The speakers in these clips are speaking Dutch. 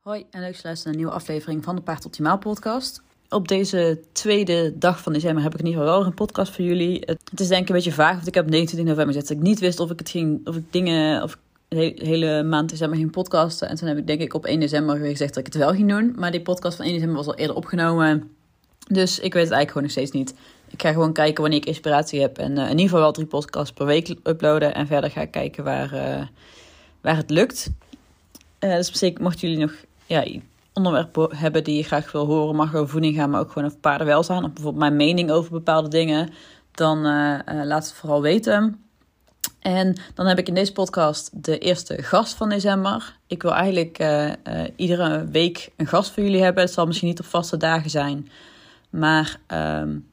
Hoi en leuk te luisteren naar een nieuwe aflevering van de Paard Optimaal podcast. Op deze tweede dag van december heb ik in ieder geval wel een podcast voor jullie. Het is denk ik een beetje vaag, want ik heb 29 november gezet dat ik niet wist of ik het ging, of ik dingen, of de hele maand december ging podcasten. En toen heb ik denk ik op 1 december gezegd dat ik het wel ging doen. Maar die podcast van 1 december was al eerder opgenomen. Dus ik weet het eigenlijk gewoon nog steeds niet. Ik ga gewoon kijken wanneer ik inspiratie heb. En uh, in ieder geval wel drie podcasts per week uploaden. En verder ga ik kijken waar, uh, waar het lukt. Uh, dus zeker mochten jullie nog ja, onderwerpen hebben die je graag wil horen, mag over voeding gaan, maar ook gewoon over paardenwelzijn. Of bijvoorbeeld mijn mening over bepaalde dingen. Dan laat het vooral weten. En dan heb ik in deze podcast de eerste gast van december. Ik wil eigenlijk iedere week een gast voor jullie hebben. Het zal misschien niet op vaste dagen zijn. Maar um,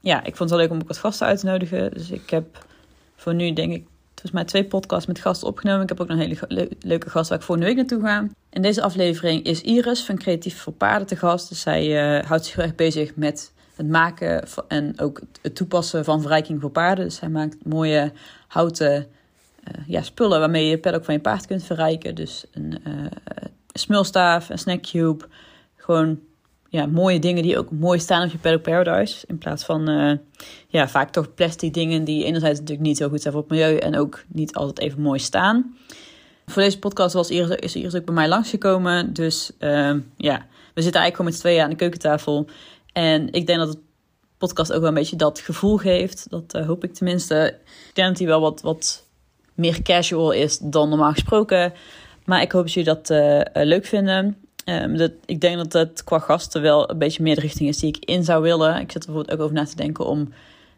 ja, ik vond het wel leuk om ook wat gasten uit te nodigen. Dus ik heb voor nu, denk ik, volgens mij twee podcasts met gasten opgenomen. Ik heb ook nog een hele leuke gast waar ik volgende week naartoe ga. In deze aflevering is Iris van Creatief voor Paarden te gast. Dus zij uh, houdt zich heel erg bezig met het maken en ook het toepassen van verrijking voor paarden. Dus zij maakt mooie houten uh, ja, spullen waarmee je het ook van je paard kunt verrijken. Dus een uh, smulstaaf, een snackcube. Gewoon ja, mooie dingen die ook mooi staan op je Paddock Paradise. In plaats van uh, ja, vaak toch plastic dingen die enerzijds natuurlijk niet zo goed zijn voor het milieu en ook niet altijd even mooi staan. Voor deze podcast was Iris, is Iris ook bij mij langsgekomen. Dus uh, ja, we zitten eigenlijk gewoon met z'n tweeën aan de keukentafel. En ik denk dat het podcast ook wel een beetje dat gevoel geeft. Dat uh, hoop ik tenminste. Ik denk dat hij wel wat, wat meer casual is dan normaal gesproken. Maar ik hoop dat jullie dat leuk vinden. Um, dat, ik denk dat het qua gasten wel een beetje meer de richting is die ik in zou willen. Ik zit er bijvoorbeeld ook over na te denken om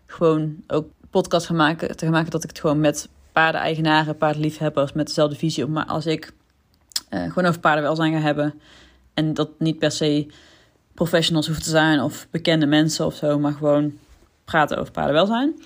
gewoon ook podcast maken, te gaan maken dat ik het gewoon met paardeneigenaren, paardenliefhebbers met dezelfde visie op, maar als ik uh, gewoon over paardenwelzijn ga hebben en dat niet per se professionals hoeft te zijn of bekende mensen of zo, maar gewoon praten over paardenwelzijn.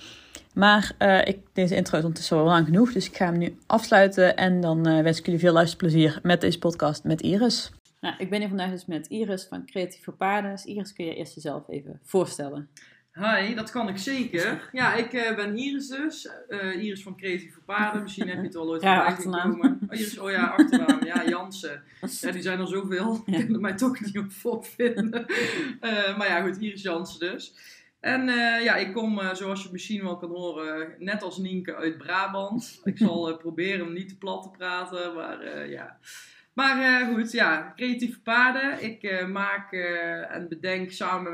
Maar uh, ik, deze intro is ondertussen wel lang genoeg, dus ik ga hem nu afsluiten en dan uh, wens ik jullie veel luisterplezier met deze podcast met Iris. Nou, ik ben hier vandaag dus met Iris van Creatief voor Paarden. Iris, kun je eerst jezelf even voorstellen? Hi, dat kan ik zeker. Ja, ik uh, ben Iris dus. Uh, Iris van Creatief voor Paarden. Misschien heb je het al ooit ja, achternaam. Oh, Iris, oh ja, achternaam. Ja, Jansen. Ja, die zijn er zoveel. Ik kan er mij toch niet op vinden. Uh, maar ja, goed, Iris Jansen dus. En ja, ik kom, zoals je misschien wel kan horen, net als Nienke uit Brabant. Ik zal proberen om niet te plat te praten, maar ja... Maar uh, goed, ja, creatieve paarden. Ik uh, maak uh, en bedenk samen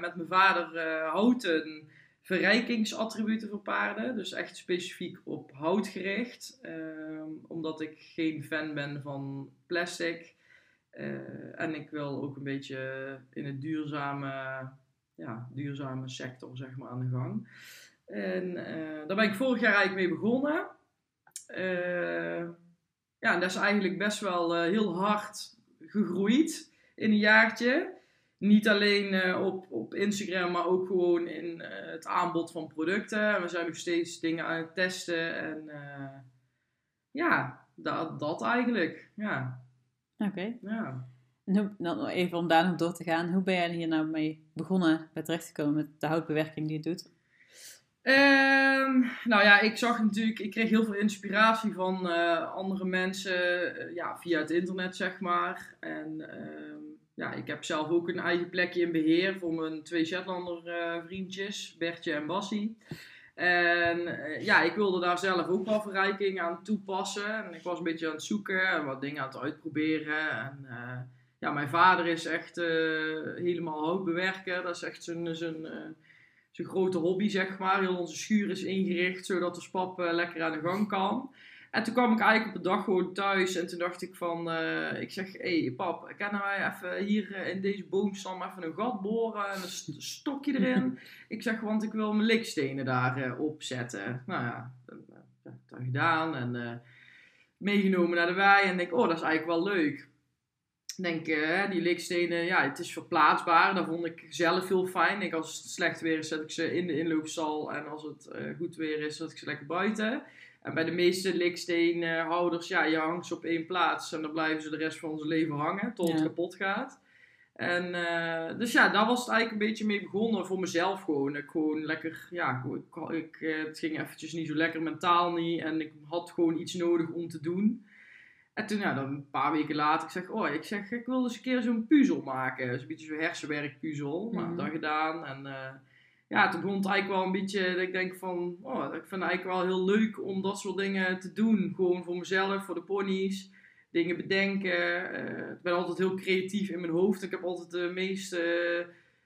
met mijn vader houten verrijkingsattributen voor paarden. Dus echt specifiek op hout gericht. Ehm, omdat ik geen fan ben van plastic. en ik wil ook een beetje in het duurzame, ja, duurzame sector zeg maar, aan de gang. En daar ben ik vorig jaar eigenlijk mee begonnen ja, dat is eigenlijk best wel uh, heel hard gegroeid in een jaartje. Niet alleen uh, op, op Instagram, maar ook gewoon in uh, het aanbod van producten. We zijn nog steeds dingen aan het testen. En ja, dat, dat eigenlijk. Ja. Oké. Okay. Ja. En hoe, even om daar nog door te gaan. Hoe ben jij hier nou mee begonnen bij terecht te komen met de houtbewerking die je doet? Um, nou ja, ik zag natuurlijk, ik kreeg heel veel inspiratie van uh, andere mensen uh, ja, via het internet, zeg maar. En uh, ja, ik heb zelf ook een eigen plekje in beheer voor mijn twee Shetlander eh, vriendjes, Bertje en Bassie. En ja, ik wilde daar zelf ook wel verrijking aan toepassen. En ik was een beetje aan het zoeken en wat dingen aan het uitproberen. En ja, mijn vader is echt helemaal houtbewerker. Dat is echt zijn... zijn zijn grote hobby, zeg maar. Heel onze schuur is ingericht, zodat de spap uh, lekker aan de gang kan. En toen kwam ik eigenlijk op de dag gewoon thuis en toen dacht ik van, uh, ik zeg, hé hey, pap, kunnen wij even hier uh, in deze boomstam even een gat boren en een stokje erin? ik zeg, want ik wil mijn likstenen daar opzetten. Nou ja, dat, dat gedaan en meegenomen naar de wei en denk, oh, dat is eigenlijk wel leuk denk, uh, die likstenen, ja, het is verplaatsbaar. Dat vond ik zelf heel fijn. Ik, als het slecht weer is, zet ik ze in de inloopstal. En als het uh, goed weer is, zet ik ze lekker buiten. En bij de meeste liksteenhouders, ja, je hangt ze op één plaats. En dan blijven ze de rest van ons leven hangen, tot het kapot gaat. En uh, dus ja, daar was het eigenlijk een beetje mee begonnen voor mezelf gewoon. Ik gewoon lekker, ja, ik, ik, het ging eventjes niet zo lekker mentaal niet. En ik had gewoon iets nodig om te doen. En toen, ja, dan een paar weken later, ik zeg, oh, ik zeg, ik wil eens een keer zo'n puzzel maken. Zo'n beetje zo'n hersenwerkpuzzel. Nou, Mhm. dat gedaan. En eh, ja, toen begon het eigenlijk wel een beetje, dat ik denk van, oh, ik vind het eigenlijk wel heel leuk om dat soort dingen te doen. Gewoon voor mezelf, voor de ponies. Dingen bedenken. Eh, ik ben altijd heel creatief in mijn hoofd. Ik heb altijd de meest eh,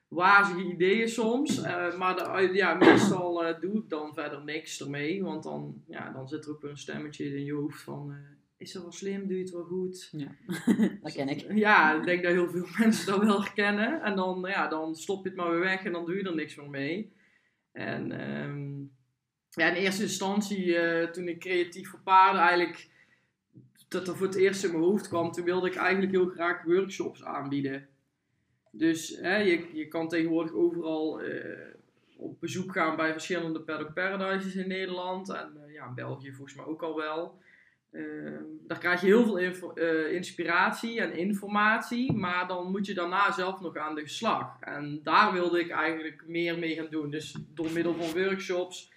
wazige ideeën soms. Maar de, ja, meestal doe ik dan verder niks ermee. Want dan, ja, dan zit er ook weer een stemmetje in je hoofd van... is dat wel slim? Doe je het wel goed? Ja, dat ken ik. Ja, ik denk dat heel veel mensen dat wel herkennen. En dan, ja, dan stop je het maar weer weg en dan doe je er niks meer mee. En ehm, ja, in eerste instantie, eh, toen ik creatief voor paarden eigenlijk, dat er voor het eerst in mijn hoofd kwam, toen wilde ik eigenlijk heel graag workshops aanbieden. Dus hè, je, je kan tegenwoordig overal eh, op bezoek gaan bij verschillende paddock paradises in Nederland. En eh, ja, in België volgens mij ook al wel. Ehm, daar krijg je heel veel eh, inspiratie en informatie, maar dan moet je daarna zelf nog aan de slag. En daar wilde ik eigenlijk meer mee gaan doen. Dus door middel van workshops,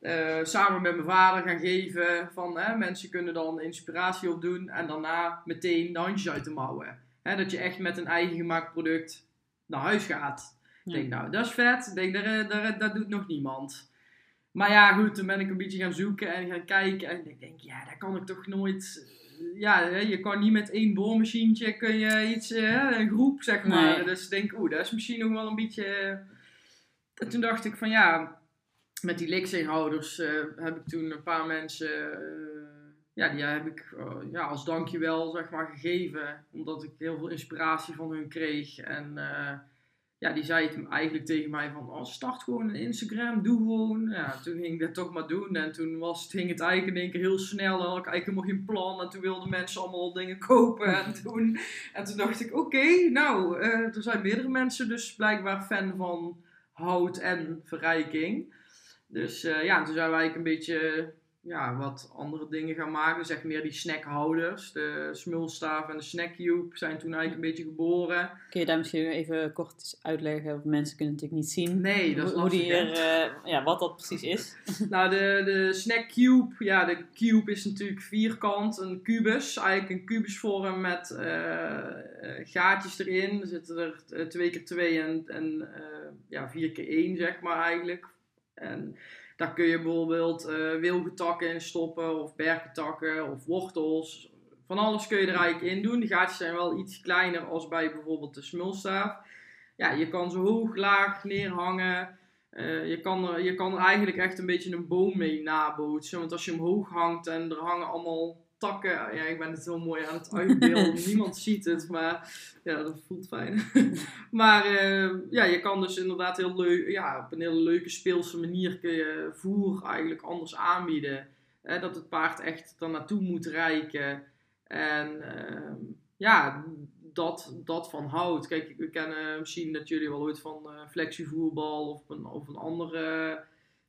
eh, samen met mijn vader gaan geven van hè, mensen kunnen dan inspiratie opdoen en daarna meteen de handjes uit de mouwen. Hè, dat je echt met een eigen gemaakt product naar huis gaat. Ik Ja. denk, nou, dat is vet. Ik denk, daar, daar, dat doet nog niemand. Maar ja, goed, toen ben ik een beetje gaan zoeken en gaan kijken. En ik denk, ja, dat kan ik toch nooit... Ja, hè, je kan niet met één boormachientje kun je iets, hè, een groep, zeg maar. Nee. Dus ik denk, oeh, dat is misschien nog wel een beetje... En toen dacht ik van, ja, met die Lixing-houders eh, heb ik toen een paar mensen... eh, ja, die heb ik eh, ja, als dankjewel, zeg maar, gegeven. Omdat ik heel veel inspiratie van hun kreeg. En... ja, die zei toen eigenlijk tegen mij van, oh, start gewoon een Instagram, doe gewoon. Ja, toen ging ik dat toch maar doen. En toen was, het- ging het eigenlijk in één keer heel snel. En had ik eigenlijk helemaal geen plan. En toen wilden mensen allemaal dingen kopen en doen. En toen dacht ik, oké, nou, eh, er zijn meerdere mensen dus blijkbaar fan van hout en verrijking. Dus eh, ja, toen zijn wij eigenlijk een beetje ja, wat andere dingen gaan maken. Zeg meer die snackhouders. De smulstaaf en de snackcube zijn toen eigenlijk een beetje geboren. Kun je daar misschien even kort uitleggen? Want mensen kunnen het natuurlijk niet zien. Nee, dat is hoe, die er, eh, ja, wat dat precies is. Nou, de, de snack cube, ja, de cube is natuurlijk vierkant, een kubus, eigenlijk een kubusvorm met eh, eh, gaatjes erin. Er zitten er twee keer twee en, en ja, vier keer één, zeg maar eigenlijk. En daar kun je bijvoorbeeld eh wilgetakken in stoppen, of berkentakken, of wortels. Van alles kun je er eigenlijk in doen. De gaatjes zijn wel iets kleiner als bij bijvoorbeeld de smulstaaf. Ja, je kan ze hoog, laag neerhangen. Eh, je, kan er, je kan er eigenlijk echt een beetje een boom mee nabootsen. Want als je hem hoog hangt en er hangen allemaal takken. Ja, ik ben het heel mooi aan het uitbeelden. Niemand ziet het, maar ja, dat voelt fijn. maar eh, ja, je kan dus inderdaad heel leuk, ja, op een hele leuke speelse manier kun je voer eigenlijk anders aanbieden. Hè, dat het paard echt er naartoe moet reiken. En ehm, ja, dat, dat van hout. Kijk, we kennen misschien dat jullie wel ooit van eh flexievoerbal of een, of een andere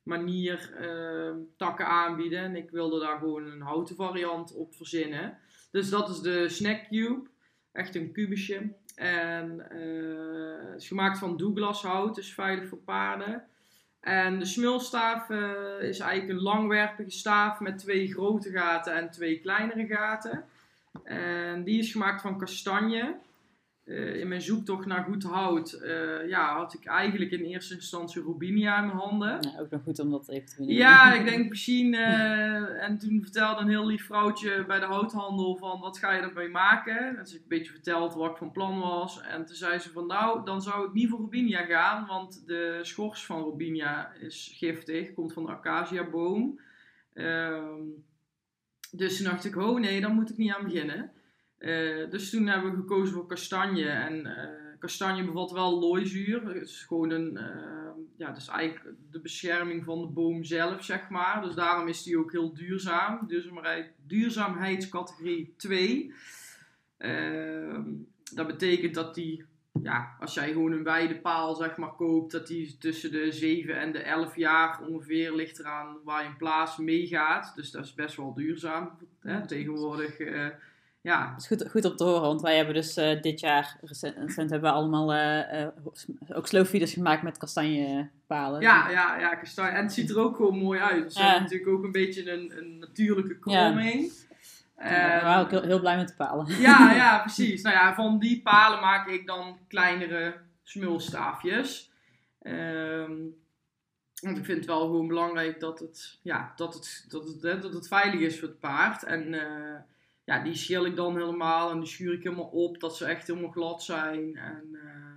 manier eh, takken aanbieden. En ik wilde daar gewoon een houten variant op verzinnen. Dus dat is de Snack Cube. Echt een kubusje. En eh, het is gemaakt van Douglas hout, dus veilig voor paarden. En de smulstaaf eh, is eigenlijk een langwerpige staaf met twee grote gaten en twee kleinere gaten. En die is gemaakt van kastanje. Eh, in mijn zoektocht naar goed hout eh, ja, had ik eigenlijk in eerste instantie Robinia in mijn handen. Ja, ook nog goed om dat even te benoemen. Ja, ik denk misschien. eh, en toen vertelde een heel lief vrouwtje bij de houthandel van wat ga je ermee maken? Dus ik een beetje verteld wat ik van plan was. En toen zei ze van nou, dan zou ik niet voor Robinia gaan, want de schors van Robinia is giftig, komt van de acaciaboom. Ehm dus toen dacht ik, oh nee, dan moet ik niet aan beginnen. Eh, dus toen hebben we gekozen voor kastanje. En eh, kastanje bevat wel looizuur. Het is gewoon een, eh, ja, dus eigenlijk de bescherming van de boom zelf, zeg maar. Dus daarom is die ook heel duurzaam. Duurzaamheid, duurzaamheidscategorie 2. Ehm, dat betekent dat die, ja, als jij gewoon een weidepaal, zeg maar, koopt, dat die tussen de 7 en de 11 jaar ongeveer ligt eraan waar je een plaats meegaat. Dus dat is best wel duurzaam. Hè? Tegenwoordig, eh, ja, Dat is goed, goed om te horen, want wij hebben dus eh, dit jaar, recent, recent hebben we allemaal eh, eh, ook slowfeeders gemaakt met kastanjepalen. Ja, ja, ja, kastanje. En het ziet er ook gewoon mooi uit. Dus Ja. hebben natuurlijk ook een beetje een, een natuurlijke kroming. Daar waren ook heel, heel blij met de palen. Ja, ja, precies. Nou ja, van die palen maak ik dan kleinere smulstaafjes. Ehm, want ik vind het wel gewoon belangrijk dat het, ja, dat het, dat het, hè, dat het veilig is voor het paard. En ja, die schil ik dan helemaal en die schuur ik helemaal op, dat ze echt helemaal glad zijn. En eh,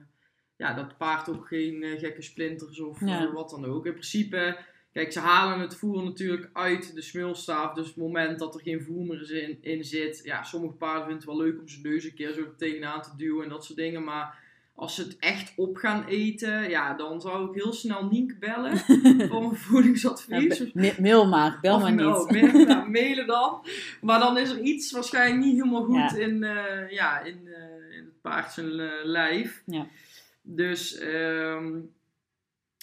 ja, dat paard ook geen eh, gekke splinters of Ja. eh, wat dan ook. In principe, kijk, ze halen het voer natuurlijk uit de smulstaaf. Dus op het moment dat er geen voer meer in, in zit, ja, sommige paarden vinden het wel leuk om zijn neus een keer zo tegenaan te duwen en dat soort dingen. Maar als ze het echt op gaan eten, ja, dan zou ik heel snel Nienke bellen voor een Ja, voedingsadvies. be- ma- mail maar, bel Of maar niet. mail- ja, mailen dan. Maar dan is er iets waarschijnlijk niet helemaal goed Ja. in, eh, ja, in, eh, in het paard zijn eh, lijf. Ja. Dus ehm,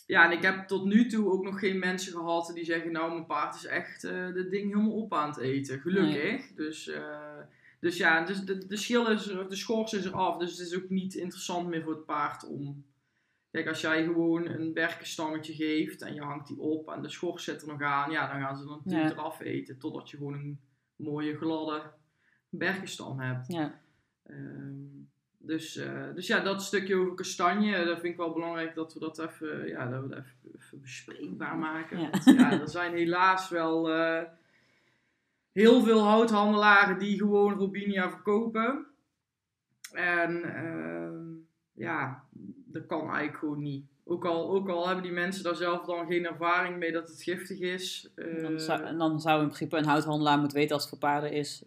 ja, en ik heb tot nu toe ook nog geen mensen gehad die zeggen: Nou, mijn paard is echt eh dit ding helemaal op aan het eten. Gelukkig. Dus, eh, dus ja, dus de, de schil is er, de schors is er af. Dus het is ook niet interessant meer voor het paard om. Kijk, als jij gewoon een berkenstammetje geeft en je hangt die op en de schors zit er nog aan, ja, dan gaan ze dan natuurlijk Ja. eraf eten. Totdat je gewoon een mooie gladde berkenstam hebt. Ja, Ehm, dus, eh, dus ja, dat stukje over kastanje, dat vind ik wel belangrijk dat we dat even, ja, dat we dat even, even bespreekbaar maken. Ja. Want ja, er zijn helaas wel eh, heel veel houthandelaren die gewoon Robinia verkopen. En ehm, ja, dat kan eigenlijk gewoon niet. Ook al, ook al hebben die mensen daar zelf dan geen ervaring mee dat het giftig is. eh, dan zou, en dan zou in principe een houthandelaar moeten weten als het voor paarden is.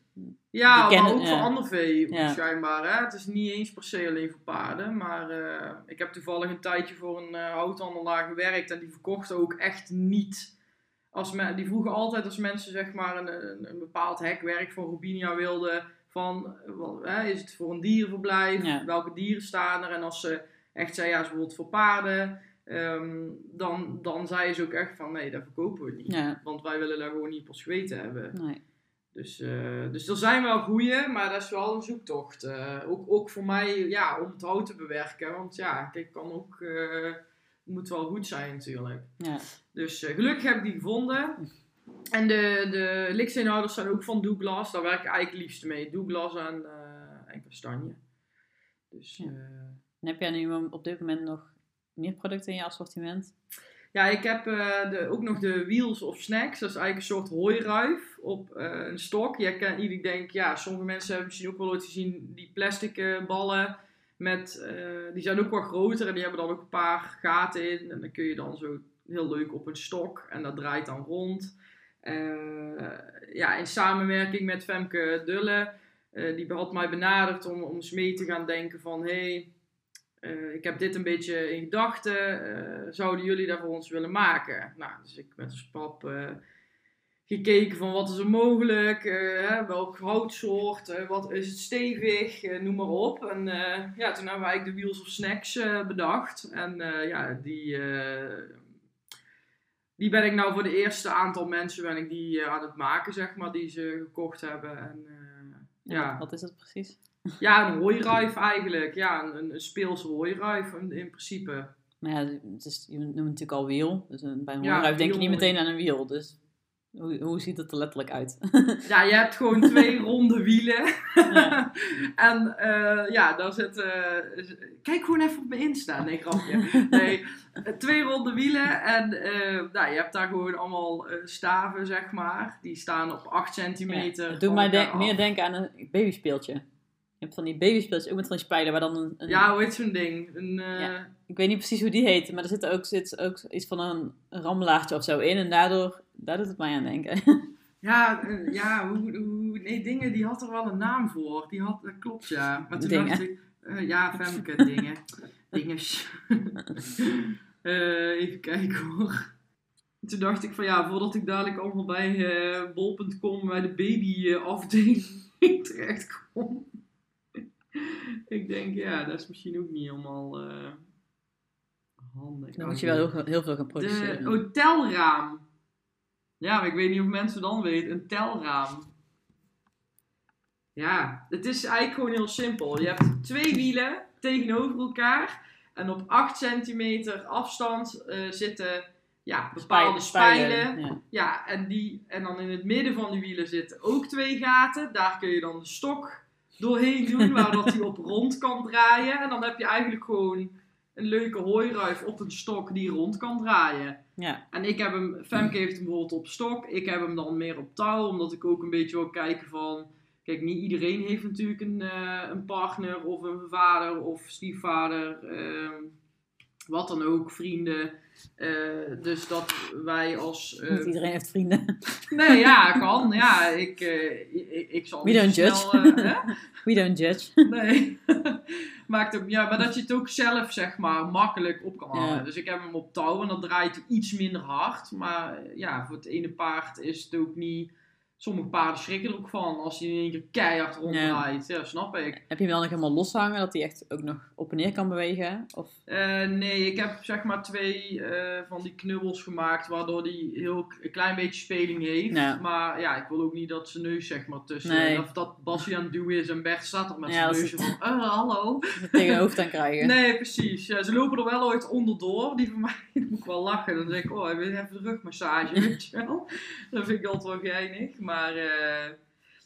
Ja, Die maar ook voor ander vee Ja. schijnbaar. Hè? Het is niet eens per se alleen voor paarden. Maar eh, ik heb toevallig een tijdje voor een eh, houthandelaar gewerkt. En die verkochten ook echt niet. Als die vroegen altijd als mensen zeg maar een, een, een bepaald hekwerk van Robinia wilden. Van, eh, wat, hè, is het voor een dierenverblijf? Ja. Welke dieren staan er? En als ze echt zeiden, ja, is bijvoorbeeld voor paarden. ehm, dan, dan zeiden ze ook echt van, nee, dat verkopen we niet. Ja, Want wij willen daar gewoon niet ons geweten hebben. nee. Dus, eh, dus er zijn wel goeie, maar dat is wel een zoektocht. Eh, ook, ook voor mij ja, om het hout te bewerken. Want ja, kijk, kan ook, moet wel goed zijn natuurlijk. Ja. Dus eh, gelukkig heb ik die gevonden. En de, de zijn ook van Douglas. Daar werk ik eigenlijk het liefst mee. Douglas en, eh, en kastanje. Dus Ja. eh, En heb jij nu op dit moment nog meer producten in je assortiment? Ja, ik heb de, ook nog de Wheels of Snacks. Dat is eigenlijk een soort hooiruif op een stok. Je kan, ik denk, ja, sommige mensen hebben misschien ook wel ooit gezien die plastic ballen. Met, eh, die zijn ook wat groter en die hebben dan ook een paar gaten in. En dan kun je dan zo heel leuk op een stok en dat draait dan rond. Eh, ja, in samenwerking met Femke Dulle. eh, die had mij benaderd om, om eens mee te gaan denken van... Hey, ik heb dit een beetje in gedachten. zouden jullie dat voor ons willen maken? Nou, dus ik met een pap gekeken van wat is er mogelijk, hè, welk houtsoort, eh, wat is het stevig, eh, noem maar op. En ja, toen hebben we eigenlijk de Wheels of Snacks bedacht. En ja, die, die ben ik nou voor de eerste aantal mensen ben ik die aan het maken, zeg maar, die ze gekocht hebben. En, eh, ja. Wat is het precies? Ja, een hooiruif eigenlijk. Ja, een, een speelse hooiruif in, in principe. Maar ja, het is, je noemt het natuurlijk al wiel. Dus bij een Ja, hooiruif denk je niet meteen aan een wiel. Dus hoe, hoe ziet het er letterlijk uit? Ja, je hebt gewoon twee ronde wielen. Ja. en eh, ja, daar zit... eh, kijk gewoon even op mijn Insta. Nee, grapje. Nee, twee ronde wielen. En eh, nou, je hebt daar gewoon allemaal staven, zeg maar. Die staan op 8 centimeter. Ja, van mij meer denken aan een babyspeeltje. Je hebt van die babyspeeltjes, ook met van die spijlen, waar dan een... een- Ja, hoe heet zo'n ding? Een, eh, Ja. Ik weet niet precies hoe die heet, maar er zit ook, zit ook iets van een, rammelaartje of zo in. En daardoor, daar doet het mij aan denken. Ja, eh, ja hoe, hoe, nee, dingen, die had er wel een naam voor. Die had, dat klopt, ja. Maar toen Dingen. dacht ik, eh, ja, Femke, dingen. Dinges. Even kijken hoor. Toen dacht ik van ja, voordat ik dadelijk allemaal bij bol.com bij de baby eh, afdeling terecht kom. ik denk, ja, dat is misschien ook niet helemaal eh, handig. Dan moet je wel heel, heel veel gaan produceren. De hotelraam. Ja, maar ik weet niet of mensen dan weten. Een telraam. Ja, het is eigenlijk gewoon heel simpel. Je hebt twee wielen tegenover elkaar. En op 8 centimeter afstand eh, zitten ja, bepaalde spijlen. Spijlen, ja. Ja, en, die, en dan in het midden van die wielen zitten ook twee gaten. Daar kun je dan de stok doorheen doen, waardoor die op rond kan draaien. En dan heb je eigenlijk gewoon een leuke hooiruif op een stok die rond kan draaien. Ja. En ik heb hem, Femke heeft hem bijvoorbeeld op stok. Ik heb hem dan meer op touw, omdat ik ook een beetje wil kijken van... Kijk, niet iedereen heeft natuurlijk een, eh, een partner of een vader of stiefvader. ehm, wat dan ook, vrienden. Eh, dus dat wij als... eh, Niet iedereen heeft vrienden. Nee, ja, kan. Ja, ik, eh, ik, ik zal We don't judge. eh, hè? We don't judge. Nee. Maakt ook, ja, maar dat je het ook zelf, zeg maar, makkelijk op kan halen. Ja. Dus ik heb hem op touw en dat draait iets minder hard. Maar eh, ja, voor het ene paard is het ook niet... Sommige paarden schrikken er ook van als hij in één keer keihard ronddraait. Ja, snap ik. Heb je hem dan nog helemaal loshangen, dat hij echt ook nog op en neer kan bewegen? Of... Eh, nee, ik heb zeg maar twee eh, van die knubbels gemaakt, waardoor die heel een klein beetje speling heeft. Ja. Maar ja, ik wil ook niet dat zijn neus zeg maar tussen. Nee. Of dat Bassie aan het is en Bert staat er met Ja, zijn neusje is van, "Eh, hallo. het tegen hoofd aan krijgen? Nee, precies. Ja, ze lopen er wel ooit onderdoor. Die van mij, dan moet ik wel lachen. Dan denk ik, oh, hij wil even de rugmassage, weet je wel. Dat vind ik altijd wel geinig. Maar, eh,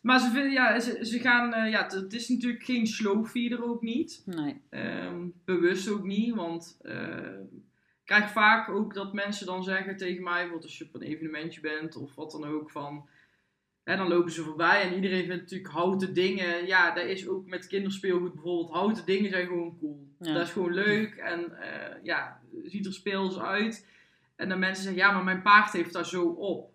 maar ze, vinden, ja, ze, ze gaan, eh, ja, het- is natuurlijk geen slow feeder ook niet. Nee. Ehm, bewust ook niet, want eh, ik krijg vaak ook dat mensen dan zeggen tegen mij, bijvoorbeeld als je op een evenementje bent of wat dan ook, van, hè, dan lopen ze voorbij en iedereen vindt natuurlijk houten dingen, ja, dat is ook met kinderspeelgoed bijvoorbeeld, houten dingen zijn gewoon cool. Ja. Dat is gewoon leuk en eh, ja, ziet er speels uit. En dan mensen zeggen, ja, maar mijn paard heeft daar zo op.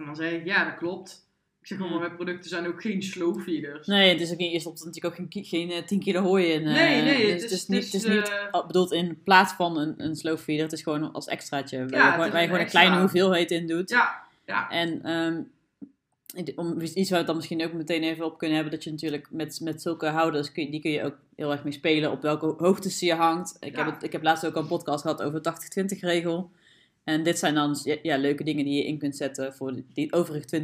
En dan zeg ik, ja, dat klopt. Ik zeg gewoon, maar mijn producten zijn ook geen slow feeders. Nee, het is ook niet, je stopt er natuurlijk ook geen, geen eh, 10 kilo hooi in. eh, Nee, nee, dus het het is- niet, het is, niet eh, al- bedoeld in plaats van een, een slow feeder. Het is gewoon als extraatje. Waar, je, gewoon- een kleine hoeveelheid in doet. Ja, ja. En ehm, om iets waar we dan misschien ook meteen even op kunnen hebben, dat je natuurlijk met, met zulke houders, kun je, die kun je ook heel erg mee spelen op welke hoogtes je hangt. Ik, Ja. heb, het, ik heb laatst ook al een podcast gehad over de 80-20 regel. En dit zijn dan ja, ja, leuke dingen die je in kunt zetten voor die, overige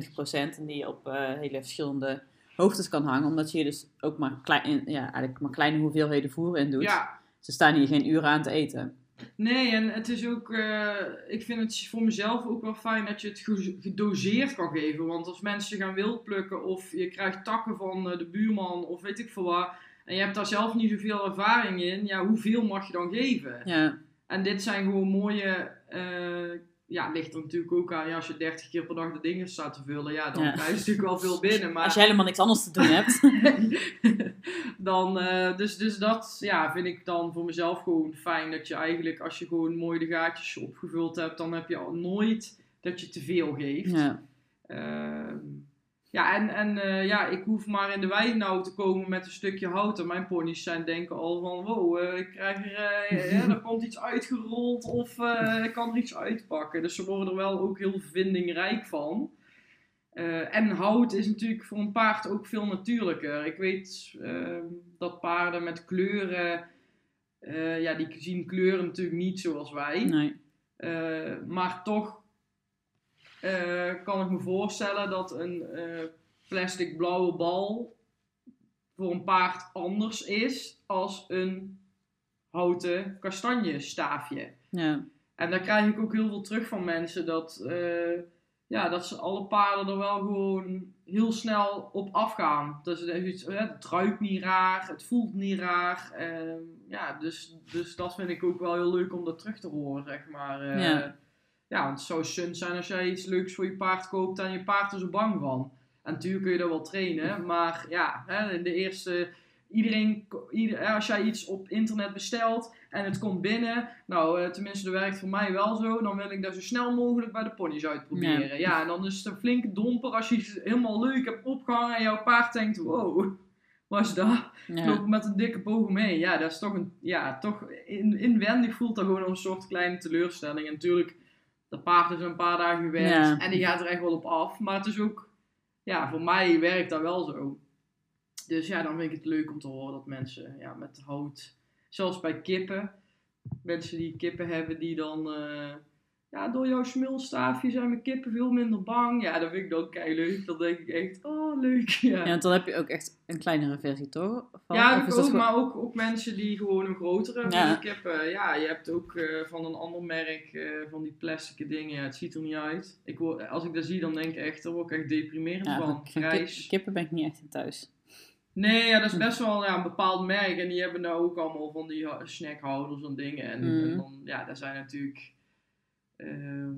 20% en die je op eh, hele verschillende hoogtes kan hangen. Omdat je dus ook maar, klein, ja, eigenlijk maar kleine hoeveelheden voer in doet. ja. Ze staan hier geen uren aan te eten. Nee, en het is ook, eh, ik vind het voor mezelf ook wel fijn dat je het ge- gedoseerd kan geven. Want als mensen gaan wildplukken of je krijgt takken van eh, de buurman of weet ik veel wat. En je hebt daar zelf niet zoveel ervaring in. Ja, hoeveel mag je dan geven? Ja, En dit zijn gewoon mooie, eh, ja, ligt er natuurlijk ook aan. Ja, als je 30 keer per dag de dingen staat te vullen, ja, dan Ja. krijg je natuurlijk wel veel binnen. Maar Als je helemaal niks anders te doen hebt. dan, eh, dus, dus dat ja, vind ik dan voor mezelf gewoon fijn. Dat je eigenlijk, als je gewoon mooi de gaatjes opgevuld hebt, dan heb je al nooit dat je te veel geeft. ja. Ehm, ja, en, en eh, ja, ik hoef maar in de wei nou te komen met een stukje hout. En mijn ponies zijn denken al van, wow, eh, ik krijg er, eh, ja, er komt iets uitgerold of ik kan er iets uitpakken. Dus ze worden er wel ook heel vindingrijk van. En hout is natuurlijk voor een paard ook veel natuurlijker. Ik weet ehm, dat paarden met kleuren, ja, die zien kleuren natuurlijk niet zoals wij. Nee. Maar toch kan ik me voorstellen dat een eh, plastic blauwe bal voor een paard anders is als een houten kastanjestaafje. Ja. En daar krijg ik ook heel veel terug van mensen dat, eh, ja, dat ze alle paarden er wel gewoon heel snel op afgaan. Dus het, eh, ruikt niet raar, het voelt niet raar. Ehm, ja, dus, dus dat vind ik ook wel heel leuk om dat terug te horen, zeg maar. Eh, Ja. Ja, want het zou sunt zijn als jij iets leuks voor je paard koopt en je paard er zo bang van. En natuurlijk kun je dat wel trainen, maar ja, hè, in de eerste... Iedereen, ieder, als jij iets op internet bestelt en het komt binnen, nou, eh, tenminste, dat werkt voor mij wel zo, dan wil ik dat zo snel mogelijk bij de ponies uitproberen. Ja, en dan is het een flinke domper als je iets helemaal leuk hebt opgehangen en jouw paard denkt, wow, wat is dat? Ja. loop met een dikke boog mee. Ja, dat is toch een, ja, toch in, inwendig voelt dat gewoon een soort kleine teleurstelling. En natuurlijk, de paard is een paar dagen Ja. en die gaat er echt wel op af. Maar het is ook, ja, voor mij werkt dat wel zo. Dus ja, dan vind ik het leuk om te horen dat mensen ja, met hout, zelfs bij kippen, mensen die kippen hebben die dan, eh, ja, door jouw smulstaafje zijn mijn kippen veel minder bang. Ja, dat vind ik dan kei leuk. Dan denk ik echt, oh leuk. Ja, Ja, want dan heb je ook echt een kleinere versie, toch? Van, ja, ook, gewoon- maar ook, ook mensen die gewoon een grotere Ja. kippen. Ja, je hebt ook eh, van een ander merk eh, van die plastic dingen. Ja, het ziet er niet uit. Ik word, als ik dat zie, dan denk ik echt, daar word ik echt deprimerend Ja, van. kip- kippen ben ik niet echt in thuis. Nee, ja, dat is best wel ja, een bepaald merk. En die hebben nou ook allemaal van die snackhouders en dingen. En, Mhm. en dan, ja, daar zijn natuurlijk ehm,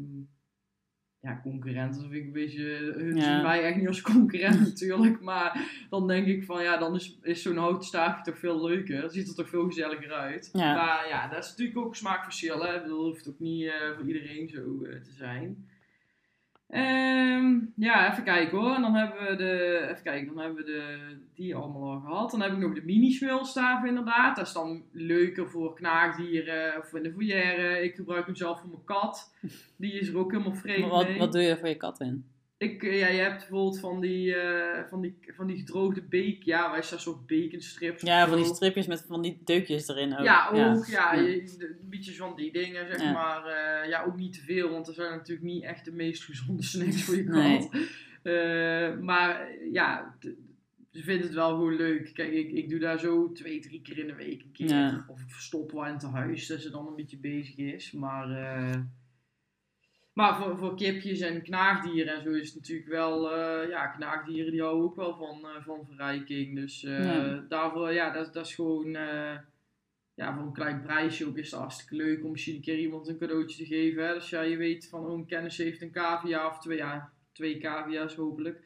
ja, concurrenten. Vind ik een beetje, hun Ja. zien mij echt niet als concurrent natuurlijk. Maar dan denk ik van, ja, dan is, is zo'n houten staafje toch veel leuker. Dat ziet er toch veel gezelliger uit. Ja. Maar ja, dat is natuurlijk ook smaakverschil. Hè? Ik bedoel, het hoeft ook niet eh, voor iedereen zo eh, te zijn. Ehm, ja, even kijken hoor. En dan hebben we de, even kijken, dan hebben we de, die allemaal al gehad. Dan heb ik nog de mini smulstaaf inderdaad. Dat is dan leuker voor knaagdieren of in de foyer. Ik gebruik hem zelf voor mijn kat. Die is er ook helemaal vreemd Maar wat, mee. wat doe je voor je kat in? Ik, eh, ja, je hebt bijvoorbeeld van die, eh, van die, van die gedroogde bacon. Ja, wij staan soort baconstrips. Ja, van die stripjes met van die deukjes erin ook. Ja, ook. Ja, Ja. Je, de- beetje van die dingen, zeg Ja. maar. eh, ja, ook niet te veel, want er zijn natuurlijk niet echt de meest gezonde snacks voor je kat. Nee. Eh, maar ja, ze vinden het wel gewoon leuk. Kijk, ik, ik doe daar zo twee, drie keer in de week een keer. Ja. Of ik verstop wel in te huis, dat ze dan een beetje bezig is. Maar, maar voor, voor kipjes en knaagdieren en zo is het natuurlijk wel... eh, ja, knaagdieren die houden ook wel van, eh, van verrijking. Dus eh, Ja. daarvoor, ja, dat, dat is gewoon... ja, voor een klein prijsje ook is het hartstikke leuk om misschien een keer iemand een cadeautje te geven. Hè? Dus ja, je weet van, oh, een kennis heeft een cavia of twee, ja, twee cavia's hopelijk.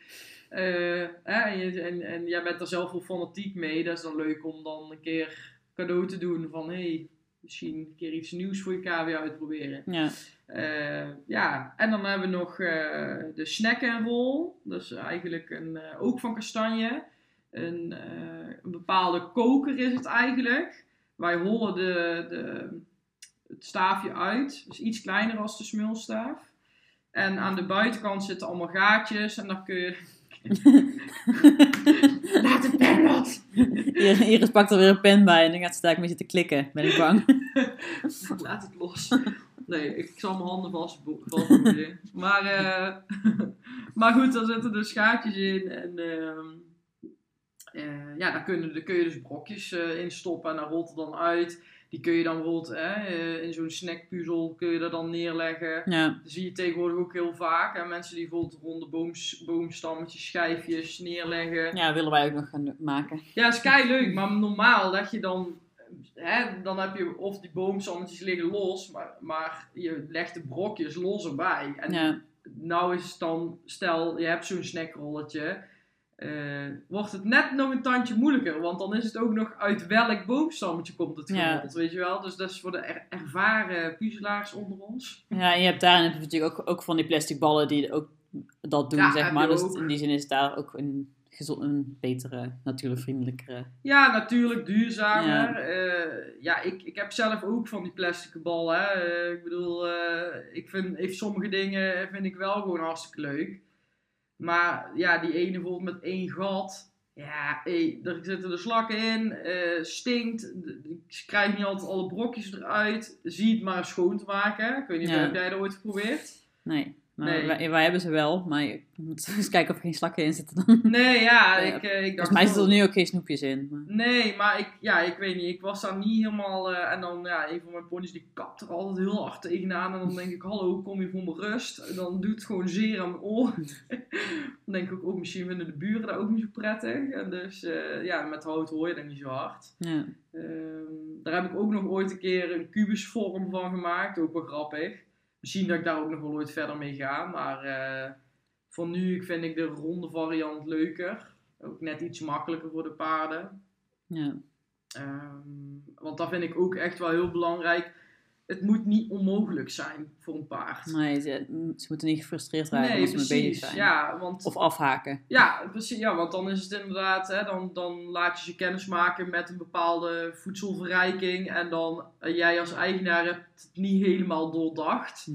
Hè? En, je, en, en jij bent er zelf wel fanatiek mee. Dat is dan leuk om dan een keer cadeau te doen van, hé, hey, misschien een keer iets nieuws voor je cavia uitproberen. Ja. Eh, ja, en dan hebben we nog eh, de snackenrol. Dat is eigenlijk een, eh, ook van kastanje. Een, een bepaalde koker is het eigenlijk. Wij hollen de, de, het staafje uit. Dus iets kleiner als de smulstaaf. En aan de buitenkant zitten allemaal gaatjes. En dan kun je... Iris pakt er weer een pen bij en dan gaat ze daar een beetje te klikken. Ben ik bang. Laat het los. Nee, ik zal mijn handen vast vastboeien. maar, eh, maar goed, daar zitten dus gaatjes in. En ehm, eh, ja, daar, kunnen, daar kun je dus brokjes eh, in stoppen en dat rolt er dan uit. Die kun je dan bijvoorbeeld eh, in zo'n snackpuzzel kun je dat dan neerleggen. Ja. Dat zie je tegenwoordig ook heel vaak. Hè? Mensen die bijvoorbeeld ronde booms, boomstammetjes, schijfjes neerleggen. ja, willen wij ook nog gaan maken. Ja, is kei leuk, maar normaal dat je dan, hè, dan heb je of die boomstammetjes liggen los, maar, maar je legt de brokjes los erbij. En Ja. nou is het dan, stel je hebt zo'n snackrolletje, eh, wordt het net nog een tandje moeilijker, want dan is het ook nog uit welk boomstammetje komt het Ja. gerold, weet je wel. Dus dat is voor de er- ervaren puzzelaars onder ons. Ja, en je hebt daarin heb je natuurlijk ook, ook van die plastic ballen die ook dat doen, Ja, zeg maar. Dus ook. in die zin is daar ook een, gezond, een betere, natuurvriendelijkere. Ja, natuurlijk duurzamer. Ja. Ja, ja ik, ik heb zelf ook van die plastic ballen. Hè. Eh, ik bedoel, eh, ik vind even sommige dingen vind ik wel gewoon hartstikke leuk. Maar ja, die ene bijvoorbeeld met één gat. Ja, hé, er zitten de slakken in, eh, stinkt. Ik krijg niet altijd alle brokjes eruit. Zie het maar schoon te maken. Ik weet niet, Ja. heb jij dat ooit geprobeerd? Nee, Nee. Wij, wij hebben ze wel, maar je moet eens kijken of er geen slakken in zitten dan. Nee, ja, Ja, ik, eh, ik dacht... Volgens mij zitten er nu ook geen snoepjes in. Maar... Nee, maar ik, ja, ik weet niet. Ik was daar niet helemaal. eh, en dan, ja, een van mijn ponies die kapt er altijd heel hard tegenaan. En dan denk ik, hallo, kom je voor mijn rust? En dan doet het gewoon zeer aan mijn oor. dan denk ik ook, oh, misschien vinden de buren dat ook niet zo prettig. En dus, eh, ja, met hout hoor je dat niet zo hard. Ja. Ehm, daar heb ik ook nog ooit een keer een kubusvorm van gemaakt. Ook wel grappig. Misschien dat ik daar ook nog wel ooit verder mee ga. Maar eh, voor nu vind ik de ronde variant leuker. Ook net iets makkelijker voor de paarden. Ja. Ehm, want dat vind ik ook echt wel heel belangrijk. Het moet niet onmogelijk zijn voor een paard. Nee, ze, ze moeten niet gefrustreerd raken Nee, als ze mee bezig zijn. Ja, want, Of afhaken. ja, precies, ja, want dan is het inderdaad, hè, dan, dan laat je ze kennis maken met een bepaalde voedselverrijking. En dan eh, jij als eigenaar hebt het niet helemaal doordacht. Hm.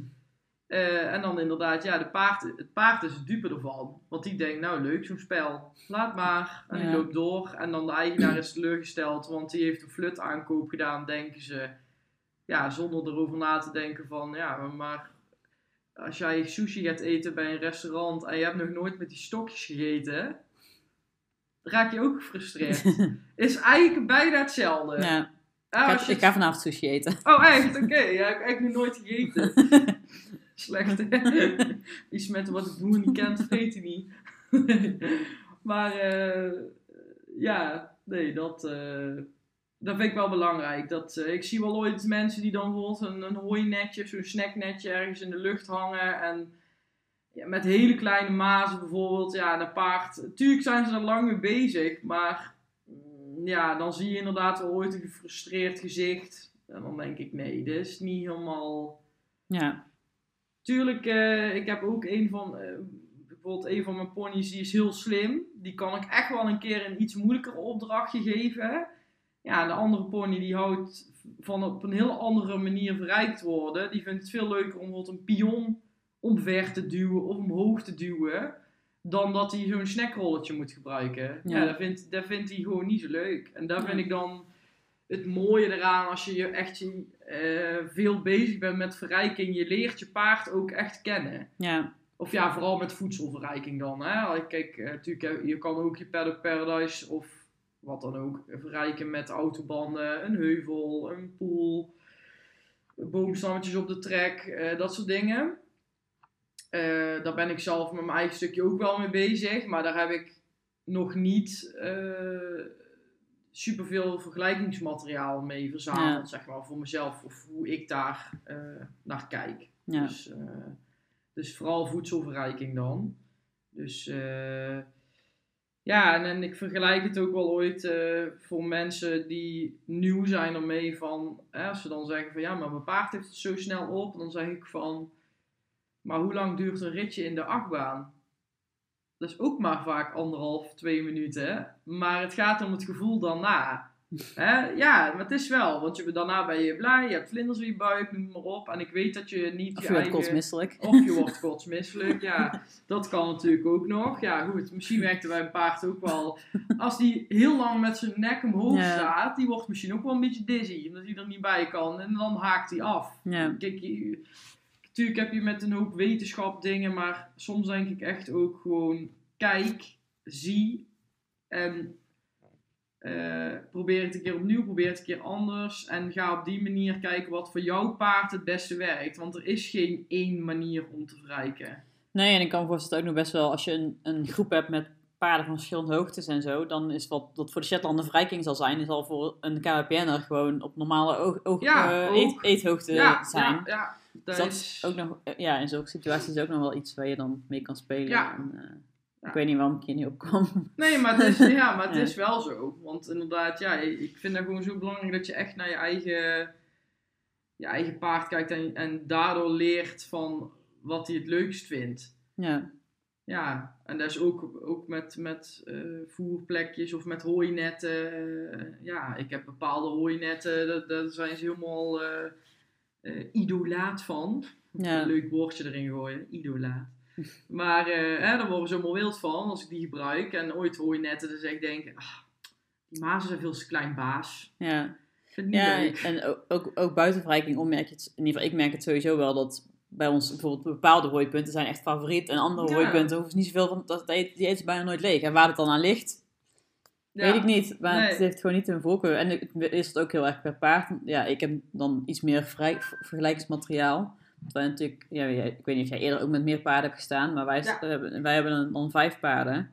Eh, en dan inderdaad, ja, de paard, het paard is het dupe ervan. Want die denkt, nou leuk zo'n spel, laat maar. En die loopt door. En dan de eigenaar is teleurgesteld, want die heeft een flut aankoop gedaan, denken ze. Ja, zonder erover na te denken van, ja, maar als jij sushi gaat eten bij een restaurant en je hebt nog nooit met die stokjes gegeten, raak je ook gefrustreerd. is eigenlijk bijna hetzelfde. Ja. Ah, Ik, ga, je ik ga vanavond sushi eten. Oh, echt? Oké. Ja, ik heb eigenlijk nog nooit gegeten. Slecht, hè? Iets met wat ik boer niet kent, weet hij niet. maar, eh, ja, nee, dat, eh, dat vind ik wel belangrijk. Dat, eh, ik zie wel ooit mensen die dan bijvoorbeeld een, een hooinetje, zo'n snacknetje ergens in de lucht hangen. En ja, met hele kleine mazen bijvoorbeeld, ja, en een paard. Tuurlijk zijn ze er lang mee bezig, maar mm, ja, dan zie je inderdaad wel ooit een gefrustreerd gezicht. En dan denk ik, nee, dit is niet helemaal... Ja. Tuurlijk, eh, ik heb ook een van, eh, bijvoorbeeld een van mijn ponies, die is heel slim. Die kan ik echt wel een keer een iets moeilijker opdrachtje geven. Ja, de andere pony die houdt van op een heel andere manier verrijkt worden. Die vindt het veel leuker om bijvoorbeeld een pion omver te duwen of omhoog te duwen. Dan dat hij zo'n snackrolletje moet gebruiken. Ja, Ja. dat, vindt, dat vindt hij gewoon niet zo leuk. En daar Ja. vind ik dan het mooie eraan als je je echt eh, veel bezig bent met verrijking. Je leert je paard ook echt kennen. Ja. Of ja, vooral met voedselverrijking dan. Hè? Kijk, eh, natuurlijk, je kan ook je Paddock Paradise of wat dan ook verrijken met autobanden, een heuvel, een pool, boomstammetjes op de trek, eh, dat soort dingen. Eh, daar ben ik zelf met mijn eigen stukje ook wel mee bezig, maar daar heb ik nog niet eh superveel vergelijkingsmateriaal mee verzameld, zeg maar, voor mezelf of hoe ik daar naar kijk. Ja. Dus, dus vooral voedselverrijking dan. Dus ja, en, ik vergelijk het ook wel ooit eh, voor mensen die nieuw zijn ermee van, hè, als ze dan zeggen van ja, maar mijn paard heeft het zo snel op, dan zeg ik van, maar hoe lang duurt een ritje in de achtbaan? Dat is ook maar vaak anderhalf, twee minuten. Maar het gaat om het gevoel daarna. Hè? Ja, maar het is wel. Want je, daarna ben je blij, je hebt vlinders in je buik, noem maar op. En ik weet dat je niet Of je je wordt eigen... kotsmisselijk. Of je wordt kotsmisselijk, ja. Dat kan natuurlijk ook nog. Ja, goed. Misschien werkt er bij een paard ook wel. Als die heel lang met zijn nek omhoog Ja. staat, die wordt misschien ook wel een beetje dizzy. Omdat hij er niet bij kan. En dan haakt hij af. Ja. Kijk, je- natuurlijk heb je met een hoop wetenschap dingen, maar soms denk ik echt ook gewoon kijk, zie en eh, probeer het een keer opnieuw, probeer het een keer anders en ga op die manier kijken wat voor jouw paard het beste werkt. Want er is geen één manier om te verrijken. Nee, en ik kan me voorstellen ook nog best wel, als je een, een groep hebt met paarden van verschillende hoogtes en zo, dan is wat, wat voor de Shetland een verrijking zal zijn, is al voor een KWPN'er gewoon op normale oog, oog, Ja, eh, eet, eethoogte ja, zijn. ja, ja, Dus dat is ook nog, eh, ja, in zulke situaties is ook nog wel iets waar je dan mee kan spelen. Ja. En. Ik weet niet waarom ik hier niet op kwam. Nee, maar het is, ja, maar het is wel zo. Want inderdaad, ja, ik vind dat gewoon zo belangrijk dat je echt naar je eigen, je eigen paard kijkt en, en daardoor leert van wat hij het leukst vindt. Ja, Ja, en dat is ook, ook met, met eh, voerplekjes of met hooinetten. Ja, ik heb bepaalde hooinetten, daar, daar zijn ze helemaal eh eh, idolaat van. Ja. Een leuk woordje erin gooien, idolaat. Maar eh, hè, daar worden ze helemaal wild van als ik die gebruik. En ooit hooinetten, dan zeg ik denk, ah, die mazen zijn veel te klein baas. ja. Ja, leuk. en ook, ook, ook buiten verrijking merk je het, in ieder geval ik merk het sowieso wel, dat bij ons bijvoorbeeld bepaalde hooipunten zijn echt favoriet. En andere Ja. hooipunten hoeven ze niet zoveel van, dat, die eten ze bijna nooit leeg. En waar het dan aan ligt, Ja. weet ik niet. Maar Nee. het heeft gewoon niet een voorkeur. En het is het ook heel erg per paard. Ja, ik heb dan iets meer vrij, vergelijkingsmateriaal. Wij natuurlijk, ja, ik weet niet of jij eerder ook met meer paarden hebt gestaan, maar wij, Ja. wij hebben, wij hebben dan, dan vijf paarden.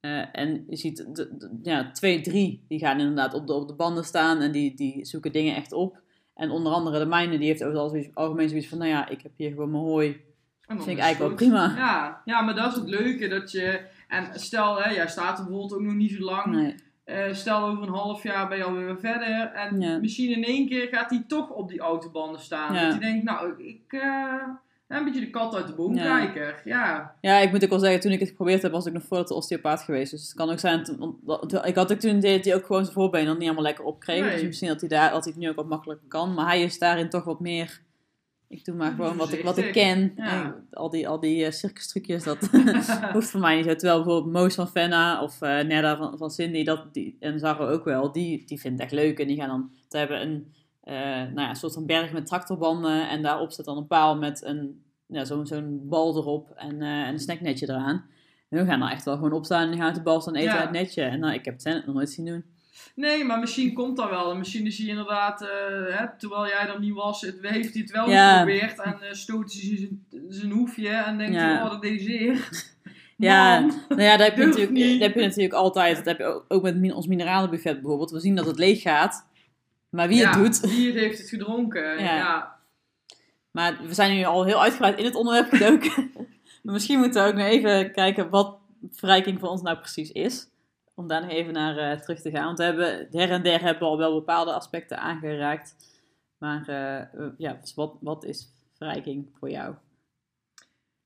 Eh, en je ziet, de, de- ja, twee, drie, die gaan inderdaad op de, op de banden staan en die, die zoeken dingen echt op. En onder andere de mijne, die heeft over het algemeen- zoiets van, nou ja, ik heb hier gewoon mijn hooi. Dan vind ik eigenlijk wel prima. Ja, ja, maar dat is het leuke. Dat je, en stel, hè, jij staat er bijvoorbeeld ook nog niet zo lang. Nee. Eh, stel over een half jaar ben je alweer weer verder. En Ja. misschien in één keer gaat hij toch op die autobanden staan. Ja. Dat hij denkt, nou, ik... eh, een beetje de kat uit de boom Ja. kijken. Ja. Ja, ik moet ook wel zeggen, toen ik het geprobeerd heb, was ik nog voordat de osteopaat geweest. Dus het kan ook zijn, dat- dat- ik had ook toen deed hij ook gewoon zijn voorbeen nog niet helemaal lekker opkreeg. Nee. Dus misschien dat hij daar altijd nu ook wat makkelijker kan. Maar hij is daarin toch wat meer, ik doe maar gewoon wat ik, wat ik ken. Ja. Al die, al die uh, circus trucjes, dat hoeft voor mij niet zo. Terwijl bijvoorbeeld Moos van Fenna of eh Nerda van, van Cindy, dat, die, en Zarro ook wel, die, die vindt het echt leuk. En die gaan dan, ze hebben een, eh, nou ja, een soort van berg met tractorbanden en daarop staat dan een paal met een ja, zo'n zo'n bal erop en, eh, en een snacknetje eraan. En we gaan er echt wel gewoon opstaan en gaan de bal staan eten Ja. uit het netje. En nou, ik heb het nog nooit zien doen. Nee, maar misschien komt dat wel. En misschien is hij inderdaad, eh, hè, terwijl jij er niet was, het, heeft hij het wel Ja. geprobeerd. En eh stoot hij zijn, hoefje en denkt Ja. hij, oh, dat deed zeer. Ja, Man. nou ja, dat heb, je natuurlijk, niet. dat heb je natuurlijk altijd. Dat heb je ook, ook met min- ons mineralenbuffet bijvoorbeeld. We zien dat het leeg gaat. Maar wie het Ja, doet, Wie heeft het gedronken. Ja. Ja. Maar we zijn nu al heel uitgebreid in het onderwerp gedoken. maar misschien moeten we ook nog even kijken wat verrijking voor ons nou precies is. Om daar nog even naar eh, terug te gaan. Want we hebben her en der hebben we al wel bepaalde aspecten aangeraakt. Maar eh, eh, ja, dus wat, wat is verrijking voor jou?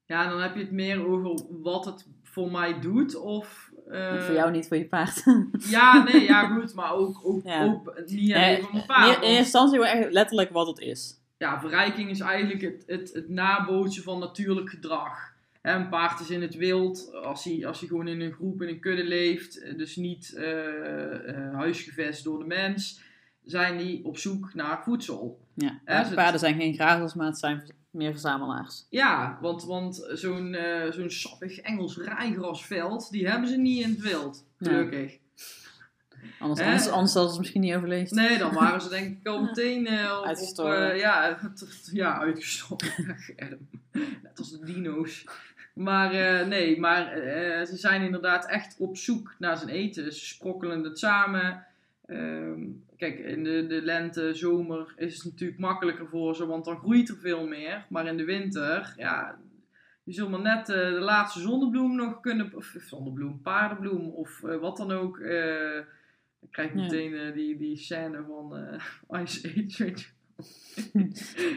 ja, dan heb je het meer over wat het voor mij doet. Of, voor jou niet, voor je paard. Ja, nee, ja goed. Maar ook, ook, Ja. ook niet alleen voor mijn paard. in eerste instantie echt letterlijk wat het is. ja, verrijking is eigenlijk het, het, het nabootsen van natuurlijk gedrag. Een paard is in het wild, als hij, als hij gewoon in een groep, in een kudde leeft, dus niet eh, huisgevest door de mens, zijn die op zoek naar voedsel. Ja, dus het- paarden zijn geen grazers, maar het zijn meer verzamelaars. Ja, want, want zo'n eh, zo'n sappig Engels rijgrasveld, die hebben ze niet in het wild, gelukkig. Anders, anders, anders hadden ze misschien niet overleefd. Nee, dan waren ze denk ik al meteen op, op, Uitgestorven. eh, ja, ja, uitgestorven. Net als de dino's. Maar eh, nee, maar eh, ze zijn inderdaad echt op zoek naar zijn eten. Ze sprokkelen het samen. Ehm, kijk, in de, de lente, zomer is het natuurlijk makkelijker voor ze, want dan groeit er veel meer. Maar in de winter, ja, je zult maar net eh, de laatste zonnebloem nog kunnen, of zonnebloem, paardenbloem of eh, wat dan ook. eh dan krijg meteen eh, die, die scène van eh, Ice Age.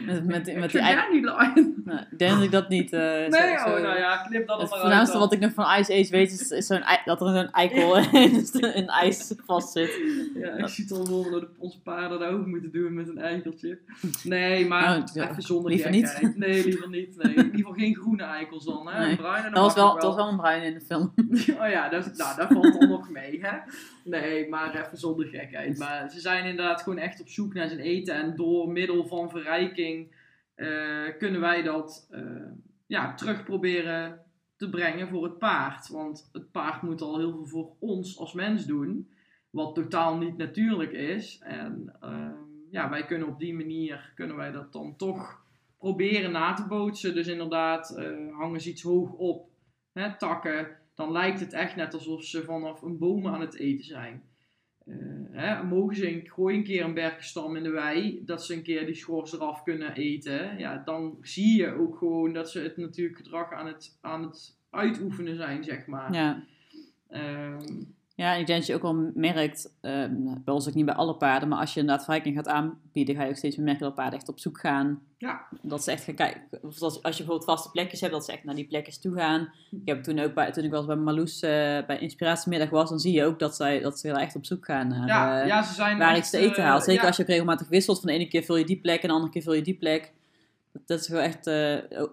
Met, met, die- met die Ik nou, denk dat ik dat niet... eh, Nee, zo- oh, zo- nou ja, knip dat Het voornaamste wat ik nog van Ice Age weet is, is zo'n dat er zo'n eikel in, in ijs vast zit. Ja, ik zie het al voor me dat onze paarden dat ook moeten doen met een eikeltje. Nee, maar Oh, ja, even zonder liever gekheid. niet. Nee, liever niet. Nee, in ieder geval geen groene eikels dan. Hè? Nee. Een bruine, Dat was, wel, dat was wel een bruin in de film. Oh ja, dat, nou, dat valt dan nog mee, hè? Nee, maar even zonder gekheid. Maar ze zijn inderdaad gewoon echt op zoek naar zijn eten. En door middel van verrijking eh, kunnen wij dat eh, ja, terug proberen te brengen voor het paard. Want het paard moet al heel veel voor ons als mens doen. Wat totaal niet natuurlijk is. En eh, ja, wij kunnen op die manier, kunnen wij dat dan toch proberen na te bootsen. Dus inderdaad, hangen ze iets hoog op, hè, takken dan lijkt het echt net alsof ze vanaf een boom aan het eten zijn. Eh, hè, mogen ze een, gooi een keer een berkenstam in de wei, dat ze een keer die schors eraf kunnen eten. Ja, dan zie je ook gewoon dat ze het natuurlijk gedrag aan het, aan het uitoefenen zijn, zeg maar. Ja. Ehm, ja, ik denk dat je ook wel merkt, eh, bij ons ook niet bij alle paarden, maar als je inderdaad verrijking gaat aanbieden, ga je ook steeds meer merken dat paarden echt op zoek gaan. Ja. Dat ze echt gaan kijken, of als, als je bijvoorbeeld vaste plekjes hebt, dat ze echt naar die plekjes toe gaan. Ik heb toen ook bij, toen ik wel eens bij Marloes eh, bij Inspiratiemiddag was, dan zie je ook dat, zij, dat ze echt op zoek gaan naar ja, eh, ja, ze zijn waar iets te eten eh, haalt. Zeker ja, als je ook regelmatig wisselt, van de ene keer vul je die plek en de andere keer vul je die plek. Dat- Dat is gewoon echt,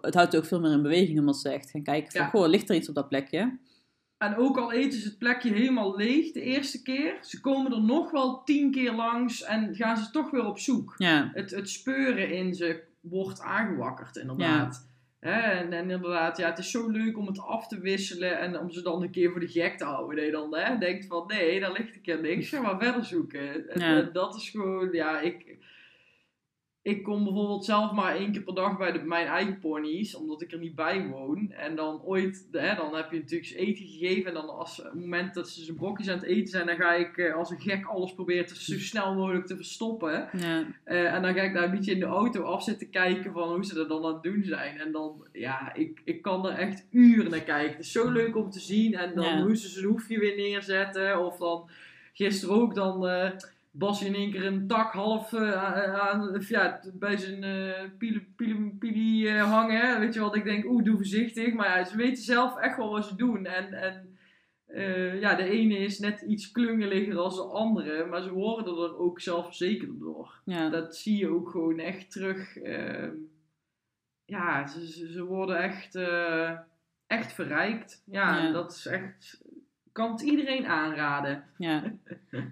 het houdt ook veel meer in beweging, omdat ze echt gaan kijken van, goh, ligt er iets op dat plekje? En ook al eten ze het plekje helemaal leeg de eerste keer, ze komen er nog wel tien keer langs en gaan ze toch weer op zoek. Ja, het, het speuren in ze wordt aangewakkerd, inderdaad. Hè, en, en inderdaad, ja, het is zo leuk om het af te wisselen en om ze dan een keer voor de gek te houden. Je dan hè, denkt van, nee, daar ligt een keer niks, ga maar verder zoeken. En, Ja. en dat is gewoon, ja, ik... Ik kom bijvoorbeeld zelf maar één keer per dag bij de, mijn eigen ponies, omdat ik er niet bij woon. En dan ooit, hè, dan heb je natuurlijk eens eten gegeven. En dan als op het moment dat ze zijn brokjes aan het eten zijn, dan ga ik eh, als een gek alles proberen te, zo snel mogelijk te verstoppen. ja, Eh, en dan ga ik daar een beetje in de auto af zitten kijken van hoe ze er dan aan het doen zijn. En dan, ja, ik, ik kan er echt uren naar kijken. Het is zo leuk om te zien. En dan Ja. hoe ze zijn hoefje weer neerzetten. Of dan, gisteren ook, dan eh Bas in één keer een tak half eh, aan, ja, bij zijn eh pili, pili, pili, eh, hangen. hè. Weet je wat, ik denk, oeh, doe voorzichtig. Maar ja, ze weten zelf echt wel wat ze doen. En, en eh, ja, de ene is net iets klungeliger als de andere. Maar ze worden er ook zelfverzekerder door ja. dat zie je ook gewoon echt terug. ehm, ja, ze, ze, worden echt, eh, echt verrijkt. Ja, Ja. dat is echt. Ik kan het iedereen aanraden. Ja.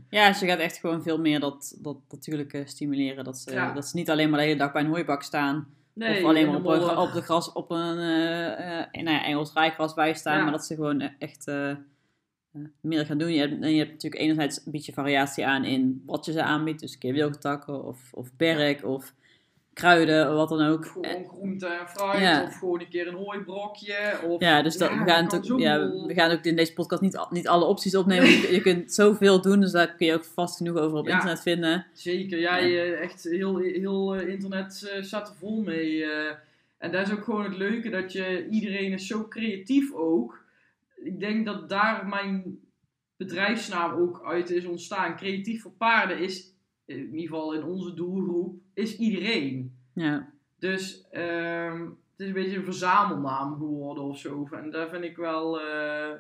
ja, je gaat echt gewoon veel meer dat, dat natuurlijke stimuleren. Dat ze, Ja. dat ze niet alleen maar de hele dag bij een hooibak staan Nee, of alleen maar op, een, op de gras, op een eh, eh, nou ja, Engels rijgras bij staan. Ja. Maar dat ze gewoon eh, echt eh, eh, meer gaan doen. Je hebt, en je hebt natuurlijk enerzijds een beetje variatie aan in wat je ze aanbiedt. Dus een keer wilgentakken of, of berk of kruiden wat dan ook. Gewoon groente en fruit, Ja. of gewoon een keer een hooibrokje. Of, Ja, dus dat, we, gaan natuurlijk, ja, we gaan ook in deze podcast niet, niet alle opties opnemen. Je, je kunt zoveel doen, dus daar kun je ook vast genoeg over op internet vinden. Zeker, je- echt heel, heel eh, internet eh, staat er vol mee. eh. en dat is ook gewoon het leuke, dat je, iedereen is zo creatief ook. Ik denk dat daar mijn bedrijfsnaam ook uit is ontstaan. Creatief voor paarden is, in ieder geval in onze doelgroep, is iedereen. Ja, Dus ehm, het is een beetje een verzamelnaam geworden of zo. En daar vind ik wel, eh,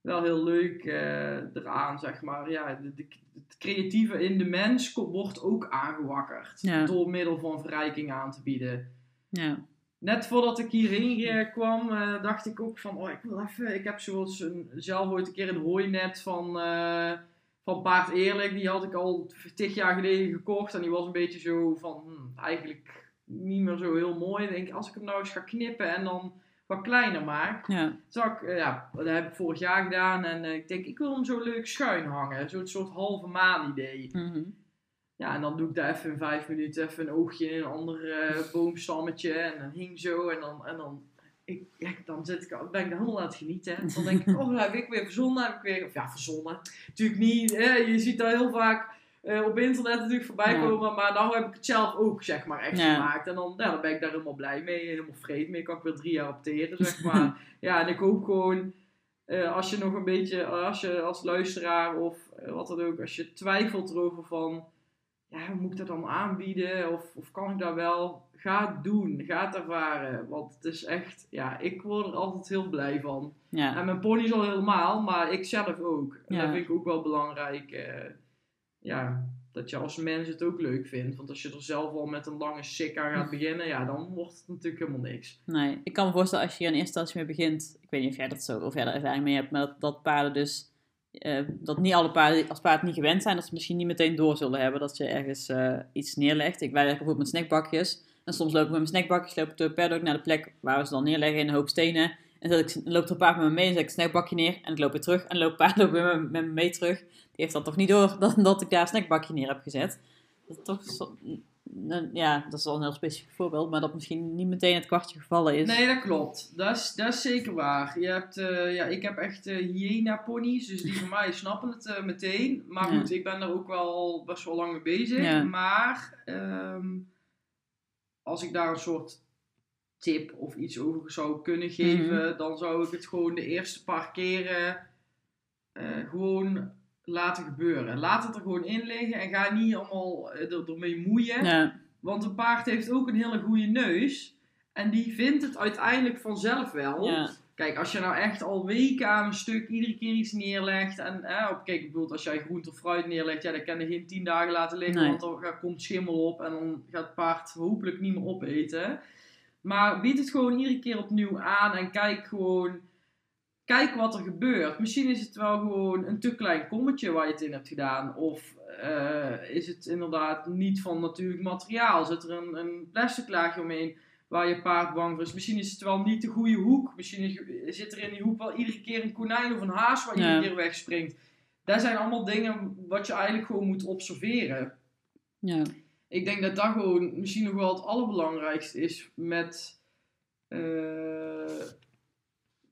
wel heel leuk eh, eraan, zeg maar. Ja, de, de- het creatieve in de mens wordt ook aangewakkerd. Ja. Door middel van verrijking aan te bieden. ja, Net voordat ik hierheen eh, kwam, dacht ik ook van, oh, ik wil even, ik heb zoals een, zelf ooit een keer een hooinet van, van Paard Eerlijk, die had ik al tig jaar geleden gekocht en die was een beetje zo van, hm, eigenlijk niet meer zo heel mooi. Ik denk, als ik hem nou eens ga knippen en dan wat kleiner maak, ja, zag eh, ja, dat heb ik vorig jaar gedaan en eh, ik denk, ik wil hem zo leuk schuin hangen, zo'n soort halve maan idee. mhm. Ja, en dan doe ik daar even in vijf minuten even een oogje in een ander eh, boomstammetje. En dan hing zo. En dan, en dan, ik, ja, dan zit ik, al- ben ik helemaal aan het genieten. En dan denk ik, oh, heb ik weer verzonnen. Heb ik weer, of ja, verzonnen. Natuurlijk niet. Hè, je ziet daar heel vaak eh, op internet natuurlijk voorbij Ja. komen. Maar nou heb ik het zelf ook, zeg maar, echt Ja. gemaakt. En dan, ja, dan ben ik daar helemaal blij mee. Helemaal vrede mee. Kan ik weer drie jaar opteren, zeg maar. ja, en ik hoop gewoon... eh, als je nog een beetje, als je als luisteraar of eh, wat dan ook, als je twijfelt erover van, ja, moet ik dat dan aanbieden? Of, of kan ik dat wel? Ga het doen, ga het ervaren. Want het is echt, ja, ik word er altijd heel blij van. ja. En mijn pony's al helemaal, maar ik zelf ook. En Ja. dat vind ik ook wel belangrijk. eh, ja, dat je als mens het ook leuk vindt. Want als je er zelf al met een lange sik aan gaat beginnen, ja, dan wordt het natuurlijk helemaal niks. Nee, ik kan me voorstellen als je hier in eerste instantie mee begint. Ik weet niet of jij dat zo of jij daar ervaring mee hebt, maar dat, dat paarden dus. Eh, dat niet alle paarden als paard niet gewend zijn, dat ze misschien niet meteen door zullen hebben dat je ergens eh, iets neerlegt. Ik wij bijvoorbeeld met snackbakjes. En soms loop ik met mijn snackbakjes, loop ik het paddock naar de plek waar we ze dan neerleggen in een hoop stenen. En dan loopt er een paard met me mee en zet ik een snackbakje neer. En ik loop weer terug en loopt paard ook weer met, me mee terug. Die heeft dan toch niet door dat, dat ik daar een snackbakje neer heb gezet. Dat toch ja, dat is wel een heel specifiek voorbeeld, maar dat misschien niet meteen het kwartje gevallen is. Nee, dat klopt. Dat is, dat is zeker waar. Je hebt, eh, ja, ik heb echt eh hyena ponies, dus die van mij snappen het eh, meteen. Maar Ja. goed, ik ben er ook wel best wel lang mee bezig. Ja. Maar ehm, als ik daar een soort tip of iets over zou kunnen geven, Mhm. dan zou ik het gewoon de eerste paar keren eh, gewoon laten gebeuren. Laat het er gewoon in liggen en ga niet allemaal eh, er, ermee moeien. Ja, Want een paard heeft ook een hele goede neus. En die vindt het uiteindelijk vanzelf wel. ja, Kijk, als je nou echt al weken aan een stuk iedere keer iets neerlegt. En eh, op, kijk, bijvoorbeeld als jij groente of fruit neerlegt. Ja, dan kan je geen tien dagen laten liggen. Nee. Want dan komt schimmel op. En dan gaat het paard hopelijk niet meer opeten. Maar bied het gewoon iedere keer opnieuw aan. En kijk gewoon. Kijk wat er gebeurt. Misschien is het wel gewoon een te klein kommetje waar je het in hebt gedaan. Of eh, is het inderdaad niet van natuurlijk materiaal. Zit er een, een plastic laagje omheen waar je paard bang voor is. Misschien is het wel niet de goede hoek. Misschien is- zit er in die hoek wel iedere keer een konijn of een haas waar iedere Ja. keer wegspringt. Dat zijn allemaal dingen wat je eigenlijk gewoon moet observeren. ja, Ik denk dat dat gewoon misschien nog wel het allerbelangrijkste is met... eh,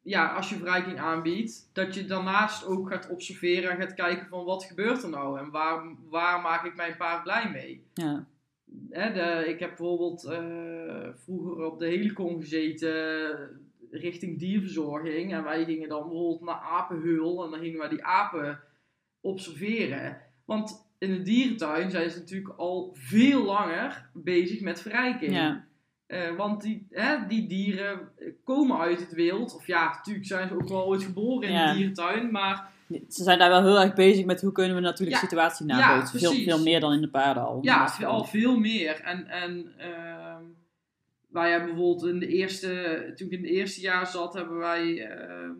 ja, als je verrijking aanbiedt, dat je daarnaast ook gaat observeren en gaat kijken van wat gebeurt er nou en waar, waar maak ik mijn paard blij mee. ja, Hè, de, ik heb bijvoorbeeld eh, vroeger op de helikon gezeten richting dierverzorging. En wij gingen dan bijvoorbeeld naar apenhul en dan gingen wij die apen observeren. Want in de dierentuin zijn ze natuurlijk al veel langer bezig met verrijking. ja, Eh, want die, hè, die dieren komen uit het wild. Of ja, natuurlijk zijn ze ook wel ooit geboren in Ja. de dierentuin. Maar Ze zijn daar wel heel erg bezig met hoe kunnen we natuurlijk Ja, de situatie ja, nabootsen. veel, precies. veel meer dan in de paarden al. Ja, al veel meer. En, en ehm, wij hebben bijvoorbeeld in de eerste, toen ik in het eerste jaar zat, hebben wij ehm,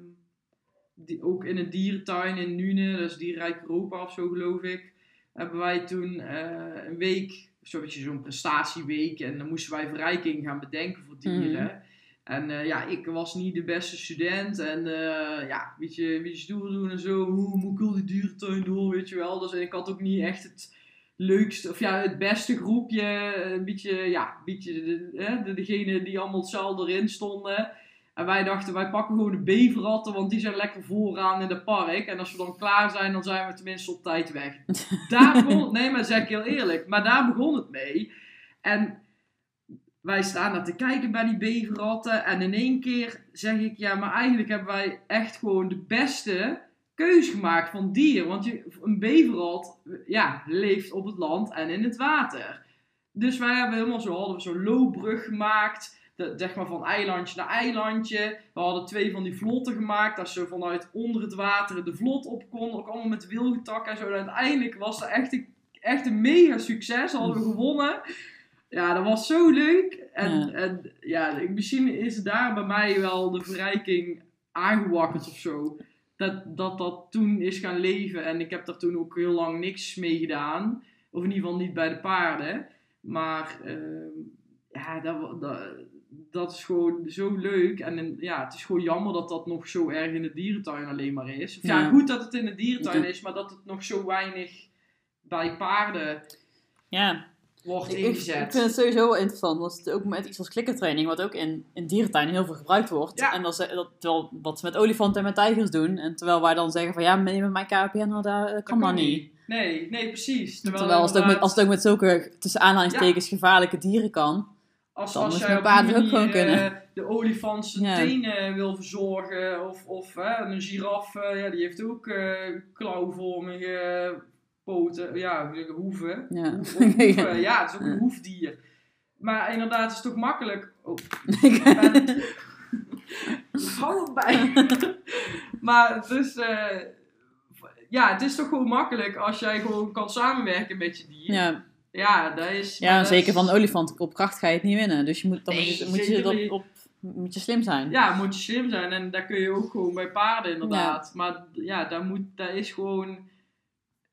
die, ook in een dierentuin in Nune, dat is Dierenrijk Europa of zo geloof ik, hebben wij toen eh, een week beetje zo'n prestatieweek. En dan moesten wij verrijking gaan bedenken voor dieren. En eh, ja, ik was niet de beste student. En uh, ja, weet je, beetje stoer doen en zo. Hoe moet ik al die dierentuin door, weet je wel. Dus ik had ook niet echt het leukste, of ja, het beste groepje. Een beetje, ja, een beetje de, de, degene die allemaal hetzelfde erin stonden. En wij dachten, wij pakken gewoon de beverratten, want die zijn lekker vooraan in het park. En als we dan klaar zijn, dan zijn we tenminste op tijd weg. Daar begon, nee, maar zeg ik heel eerlijk, maar daar begon het mee. En wij staan daar te kijken bij die beverratten. En in één keer zeg ik, ja, maar eigenlijk hebben wij echt gewoon de beste keus gemaakt van dier. Want je, een beverrat, ja, leeft op het land en in het water. Dus wij hebben helemaal zo, hadden we zo'n loopbrug gemaakt zeg maar van eilandje naar eilandje. We hadden twee van die vlotten gemaakt, dat ze vanuit onder het water de vlot op konden. Ook allemaal met wilgetak en zo. En uiteindelijk was dat echt een, echt een mega succes. Hadden we gewonnen. Ja, dat was zo leuk. En ja, en, ja misschien is daar bij mij wel de verrijking aangewakkerd of zo. Dat, dat dat toen is gaan leven. En ik heb daar toen ook heel lang niks mee gedaan. Of in ieder geval niet bij de paarden. Maar uh, ja, dat, dat, dat is gewoon zo leuk. En ja, het is gewoon jammer dat dat nog zo erg in de dierentuin alleen maar is. Of ja, goed dat het in de dierentuin is, maar dat het nog zo weinig bij paarden ja. wordt ingezet. Ik, ik, vind het sowieso wel interessant. Want het ook met iets als klikkertraining, wat ook in, in dierentuinen heel veel gebruikt wordt. En dat, dat, terwijl, wat ze met olifanten en met tijgers doen. En terwijl wij dan zeggen van ja, met mijn KPN, nou, dat kan dat niet. Nee, nee, precies. Terwijl, terwijl als, het ook met, als het ook met zulke tussen aanhalingstekens gevaarlijke dieren kan. Als, als jij op die manier, ook kunnen. Uh, de olifant zijn tenen wil verzorgen. Of, of een giraf, uh, ja, die heeft ook uh, klauwvormige poten. Ja, hoeven. Ja. hoeven. ja, het is ook een hoefdier. Maar inderdaad, het is toch makkelijk. Oh, Hou erbij. maar dus, ja, het is toch gewoon makkelijk als jij gewoon kan samenwerken met je dier. Ja. Ja, dat is... Ja, zeker van de op kracht ga je het niet winnen. Dus je moet, dan moet je, moet je op, moet je slim zijn. Ja, moet je slim zijn. En daar kun je ook gewoon bij paarden inderdaad. Maar ja, daar, moet, daar is gewoon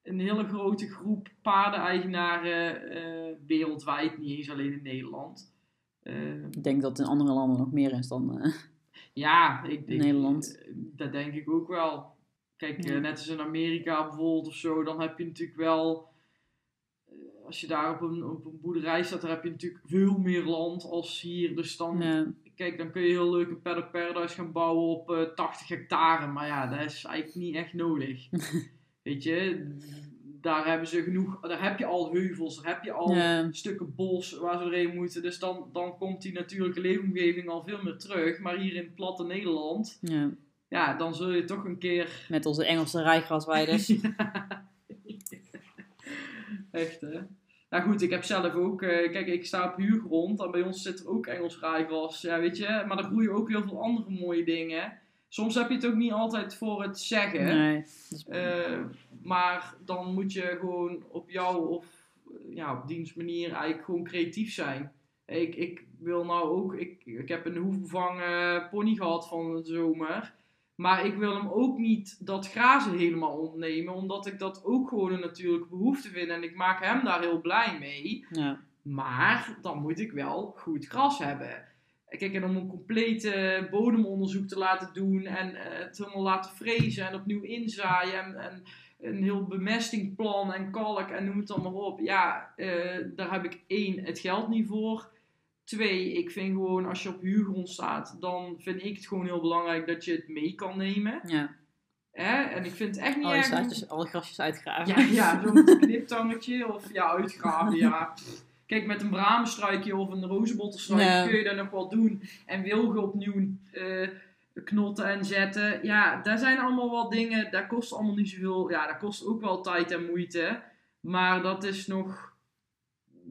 een hele grote groep paardeneigenaren uh, wereldwijd. Niet eens alleen in Nederland. Uh, ik denk dat in andere landen nog meer is dan uh, ja, ik denk, Nederland. dat denk ik ook wel. Kijk, net als in Amerika bijvoorbeeld of zo, dan heb je natuurlijk wel als je daar op een, op een boerderij staat, dan heb je natuurlijk veel meer land als hier. Dus dan, kijk, dan kun je heel leuk een paddock paradise gaan bouwen op uh, eh, 80 hectare. Maar ja, dat is eigenlijk niet echt nodig. Weet je, daar hebben ze genoeg, daar heb je al heuvels, daar heb je al stukken bos waar ze doorheen moeten. Dus dan, dan komt die natuurlijke leefomgeving al veel meer terug. Maar hier in het platte Nederland, ja, ja dan zul je toch een keer... Met onze Engelse rijgrasweiders. Echt, hè? Nou goed, ik heb zelf ook, uh, kijk, ik sta op huurgrond en bij ons zit er ook Engels rijgras, ja, weet je. Maar er groeien ook heel veel andere mooie dingen. Soms heb je het ook niet altijd voor het zeggen. Nee. Uh, maar dan moet je gewoon op jou of ja, op diens manier eigenlijk gewoon creatief zijn. Ik, ik wil nou ook, ik, ik heb een hoefbevangen pony gehad van de zomer. Maar ik wil hem ook niet dat grazen helemaal ontnemen, omdat ik dat ook gewoon een natuurlijke behoefte vind. En ik maak hem daar heel blij mee. Ja. Maar dan moet ik wel goed gras hebben. Kijk, en om een complete bodemonderzoek te laten doen en uh, het helemaal laten frezen en opnieuw inzaaien en, en een heel bemestingplan en kalk en noem het dan maar op. Ja, uh, daar heb ik één, het geld niet voor. Twee, ik vind gewoon als je op huurgrond staat, dan vind ik het gewoon heel belangrijk dat je het mee kan nemen. Ja. Hè? En ik vind het echt niet alle erg... alle grasjes uitgraven. Ja, ja zo'n kniptangetje of ja, uitgraven, ja. Kijk, met een bramenstruikje of een rozenbottelstruikje kun je dat nog wel doen. En wilgen opnieuw uh, knotten en zetten. Ja, daar zijn allemaal wel dingen, dat kost allemaal niet zoveel. Ja, dat kost ook wel tijd en moeite. Maar dat is nog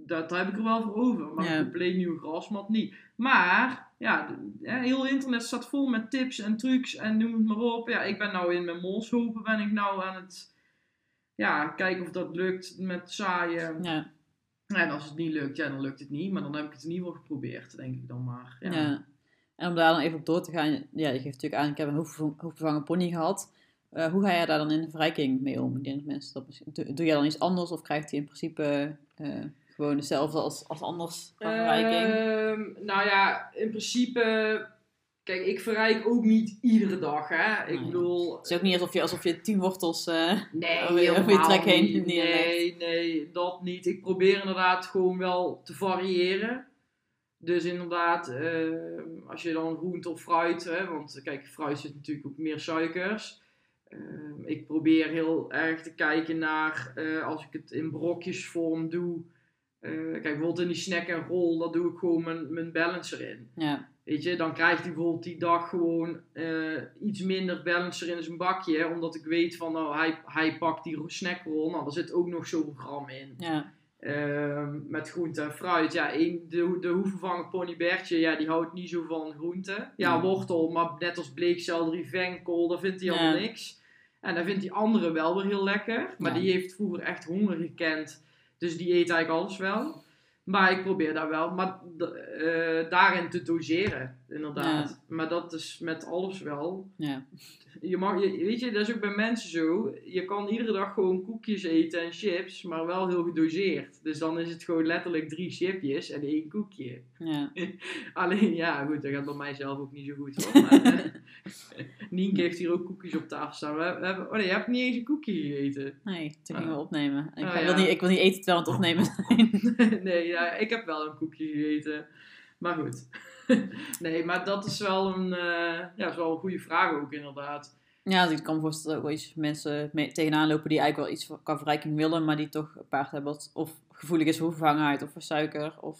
dat heb ik er wel voor over. Maar ja. een compleet nieuwe grasmat niet. Maar, ja, heel internet staat vol met tips en trucs en noem het maar op. Ja, ik ben nou in mijn molshopen ben ik nou aan het ja, kijken of dat lukt met zaaien. Ja. En als het niet lukt, ja, dan lukt het niet. Maar dan heb ik het in ieder geval geprobeerd, denk ik dan maar. Ja. ja. En om daar dan even op door te gaan, ja, je geeft natuurlijk aan, ik heb een hoefvervangen pony gehad. Uh, hoe ga jij daar dan in de verrijking mee om? Mensen, dat, doe jij dan iets anders of krijgt hij in principe uh, gewoon hetzelfde als, als anders? Ehm, nou ja, in principe... Kijk, ik verrijk ook niet iedere dag, hè. Ik Nee. bedoel... Het is ook niet alsof je, alsof je tien wortels... eh, Nee, over je- trek heen niet. Nee, nee, dat niet. Ik probeer inderdaad gewoon wel te variëren. Dus inderdaad, eh, als je dan groente of fruit, hè, want kijk, fruit zit natuurlijk ook meer suikers. Eh, ik probeer heel erg te kijken naar, eh, als ik het in brokjesvorm doe. Eh, kijk, bijvoorbeeld in die snack en roll, daar doe ik gewoon mijn, mijn balancer in. ja, Weet je, dan krijgt hij bijvoorbeeld die dag gewoon eh, iets minder balancer in zijn bakje. Omdat ik weet van, nou, hij, hij pakt die snackrol. Nou, daar zit ook nog zoveel gram in. ja, Ehm, met groente en fruit. Ja, één, de, de hoevenvanger pony Bertje, ja, die houdt niet zo van groente. Ja, wortel, maar net als bleekselderie, venkel, daar vindt hij Ja. allemaal niks. En dan vindt die andere wel weer heel lekker. Maar Ja. die heeft vroeger echt honger gekend. Dus die eet eigenlijk alles wel. Maar ik probeer daar wel maar, eh, daarin te doseren, inderdaad. Maar dat is met alles wel. ja. Je mag, je, weet je, dat is ook bij mensen zo. Je kan iedere dag gewoon koekjes eten en chips, maar wel heel gedoseerd. Dus dan is het gewoon letterlijk drie chipjes en één koekje. ja. Alleen, ja, goed, dat gaat bij mij zelf ook niet zo goed. Hoor. Maar, Nienke heeft hier ook koekjes op tafel staan. We hebben, oh nee, je hebt niet eens een koekje gegeten. Nee, toen Ah. gingen we opnemen. Ik, Ah, wil ja. niet, ik wil niet eten terwijl we aan het opnemen zijn. nee, ja, ik heb wel een koekje gegeten. Maar goed. nee, maar dat is wel een, eh, ja, is wel een goede vraag ook inderdaad. Ja, dus ik kan me voorstellen dat er ook wel mensen mee, tegenaan lopen die eigenlijk wel iets qua verrijking willen, maar die toch een paard hebben wat of gevoelig is voor vervangenheid of voor suiker. Of,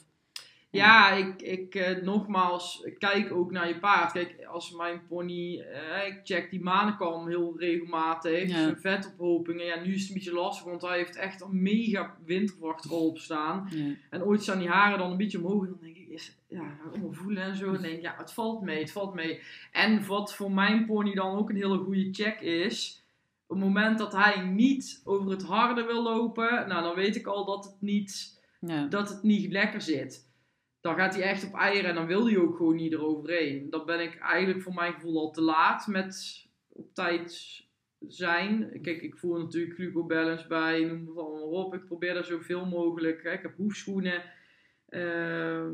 Ja, ik, ik eh, nogmaals, kijk ook naar je paard. Kijk, als mijn pony, eh, ik check die manenkam heel regelmatig, Ja. zijn vetophopingen. Ja, nu is het een beetje lastig, want hij heeft echt een mega winterwachtrol op staan. ja. En ooit staan die haren dan een beetje omhoog. En dan denk ik, is, ja, voelen en zo. En dan denk ik, ja, het valt mee, het valt mee. En wat voor mijn pony dan ook een hele goede check is. Op het moment dat hij niet over het harde wil lopen, nou dan weet ik al dat het niet Ja. dat het niet lekker zit. Dan gaat hij echt op eieren en dan wil hij ook gewoon niet eroverheen. Dan ben ik eigenlijk voor mijn gevoel al te laat met op tijd zijn. Kijk, ik voer natuurlijk glucobalance bij, noem het allemaal op. Ik probeer daar zoveel mogelijk. Ik heb hoefschoenen. Ehm,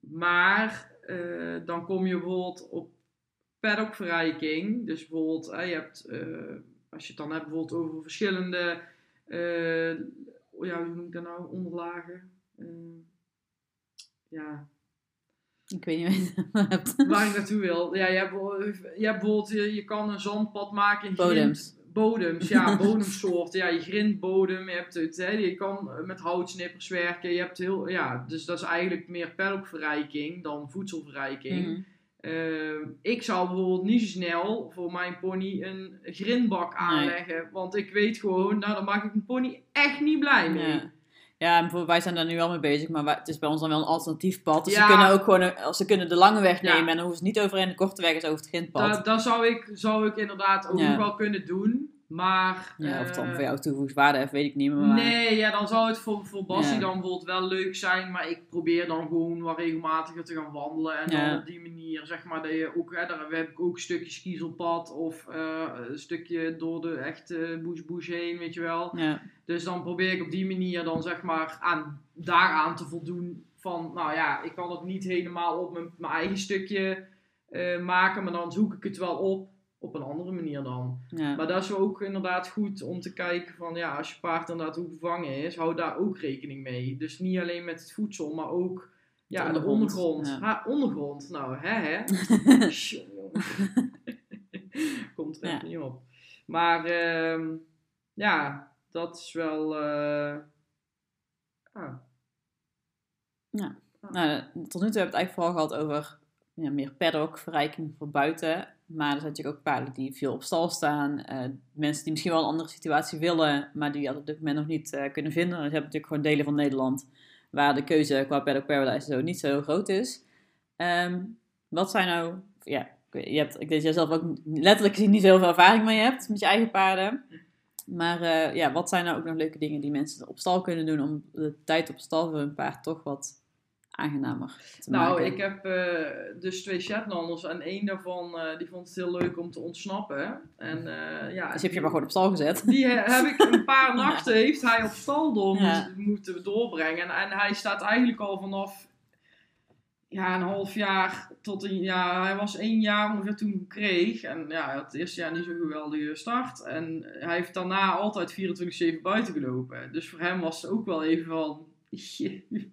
maar eh, dan kom je bijvoorbeeld op paddockverrijking. Dus bijvoorbeeld, je hebt, eh, als je het dan hebt bijvoorbeeld over verschillende, eh, ja, hoe noem ik dat nou, onderlagen. Ja, Ik weet niet wat je hebt. waar ik naartoe wil. Ja, je hebt, bijvoorbeeld- je, hebt bijvoorbeeld, je, je kan een zandpad maken. grind- Bodems. Bodems, ja, bodemsoorten. Ja, je grindbodem, je hebt het, hè, je kan met houtsnippers werken. Je hebt heel, ja, dus dat is eigenlijk meer paddockverrijking dan voedselverrijking. Mhm. Ehm, ik zou bijvoorbeeld niet zo snel voor mijn pony een grindbak aanleggen. Want ik weet gewoon, nou dan maak ik mijn pony echt niet blij mee. Ja, bijvoorbeeld wij zijn daar nu al mee bezig, maar wij- het is bij ons dan wel een alternatief pad. Dus Ja. ze kunnen ook gewoon, een- ze kunnen de lange weg Ja. nemen en dan hoeven ze niet overheen de korte weg is over het grindpad. Dat, dat zou, ik, zou ik inderdaad ook Ja. wel kunnen doen. Maar... ja, of het dan eh, voor jou toegevoegde heeft, weet ik niet meer. Maar, Nee, ja, dan zou het voor, voor Bassie Ja. dan bijvoorbeeld wel leuk zijn. Maar ik probeer dan gewoon wat regelmatiger te gaan wandelen. En Ja. dan op die manier, zeg maar, dat je ook... Hè, daar heb ik ook een stukje skiezelpad. Of eh, een stukje door de echte bush bush heen, weet je wel. Ja, Dus dan probeer ik op die manier dan, zeg maar, aan, daaraan te voldoen. Van, nou ja, ik kan het niet helemaal op mijn, mijn eigen stukje eh, maken. Maar dan zoek ik het wel op. Op een andere manier dan. ja. Maar dat is ook inderdaad goed om te kijken van ja, als je paard inderdaad hoe vervangen is, hou daar ook rekening mee. Dus niet alleen met het voedsel, maar ook ja, De de ondergrond, ondergrond. ja. Ha, ondergrond, nou hè hè. Komt er Ja. even niet op. Maar ehm, ja, dat is wel. eh, ah, Nou, tot nu toe hebben we het eigenlijk vooral gehad over ja, meer paddock, verrijking voor buiten. Maar er zijn natuurlijk ook paarden die veel op stal staan. eh, mensen die misschien wel een andere situatie willen, maar die dat op dit moment nog niet eh, kunnen vinden. Dus je hebt natuurlijk gewoon delen van Nederland waar de keuze qua paddock paradise zo niet zo groot is. Ehm, wat zijn nou, ja, je hebt, ik denk jij zelf ook letterlijk niet zoveel ervaring mee hebt met je eigen paarden. Maar eh, ja, wat zijn nou ook nog leuke dingen die mensen op stal kunnen doen om de tijd op stal voor hun paard toch wat aangenamer te Nou, maken? ik heb eh, dus twee Shetlanders en één daarvan eh, die vond het heel leuk om te ontsnappen. En eh, ja, Dus heb je maar gewoon op stal gezet. Die he- heb ik een paar nachten heeft hij op stal door Ja. moet- moeten doorbrengen. En, en hij staat eigenlijk al vanaf ja, een half jaar tot een jaar. Hij was één jaar ongeveer toen ik kreeg. En ja, het eerste jaar niet zo'n geweldige start. En hij heeft daarna altijd 24-7 buiten gelopen. Dus voor hem was het ook wel even van...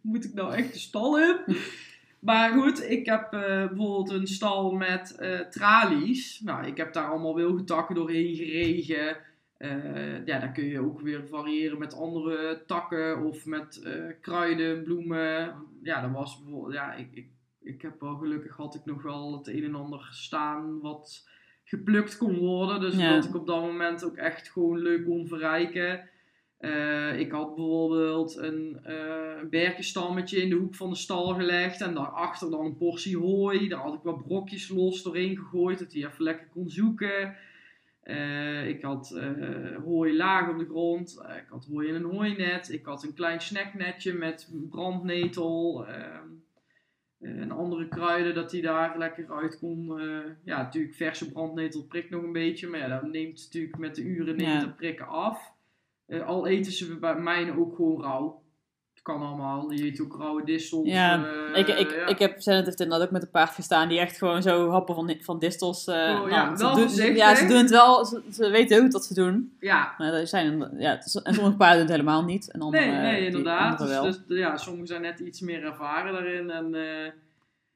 Moet ik nou echt de stal in? Maar goed, ik heb eh, bijvoorbeeld een stal met eh, tralies. Nou, ik heb daar allemaal wilgetakken doorheen geregen. Eh, ja, daar kun je ook weer variëren met andere takken of met kruiden, bloemen. Ja, dat was bijvoorbeeld, ja, ik, ik, ik heb wel gelukkig had ik nog wel het een en ander staan wat geplukt kon worden. Dus Ja. dat ik op dat moment ook echt gewoon leuk kon verrijken. Eh, ik had bijvoorbeeld een eh berkenstammetje in de hoek van de stal gelegd. En daarachter dan een portie hooi. Daar had ik wat brokjes los doorheen gegooid. Dat hij even lekker kon zoeken. Eh, ik had hooi laag op de grond. Ik had hooi in een hooinet. Ik had een klein snacknetje met brandnetel. ehm, eh, en andere kruiden dat hij daar lekker uit kon. ja, natuurlijk verse brandnetel prikt nog een beetje. Maar ja, dat neemt natuurlijk met de uren neemt Ja. de prikken af. Eh, al eten ze bij mij ook gewoon rauw. Het kan allemaal. Je eet ook rauwe distels. Ja, eh, ik, ik, ja. ik heb Zenit heeft inderdaad ook met een paard gestaan die echt gewoon zo happen van, van distels. eh, Oh, nou, ja, ze doen- voorzichtig. Ja, ze doen het wel. Ze, ze weten ook wat ze doen. ja, Maar er zijn, ja, en sommige paarden doen het helemaal niet. En andere, Nee, nee, inderdaad. Dus, dus, ja, sommigen zijn net iets meer ervaren daarin. En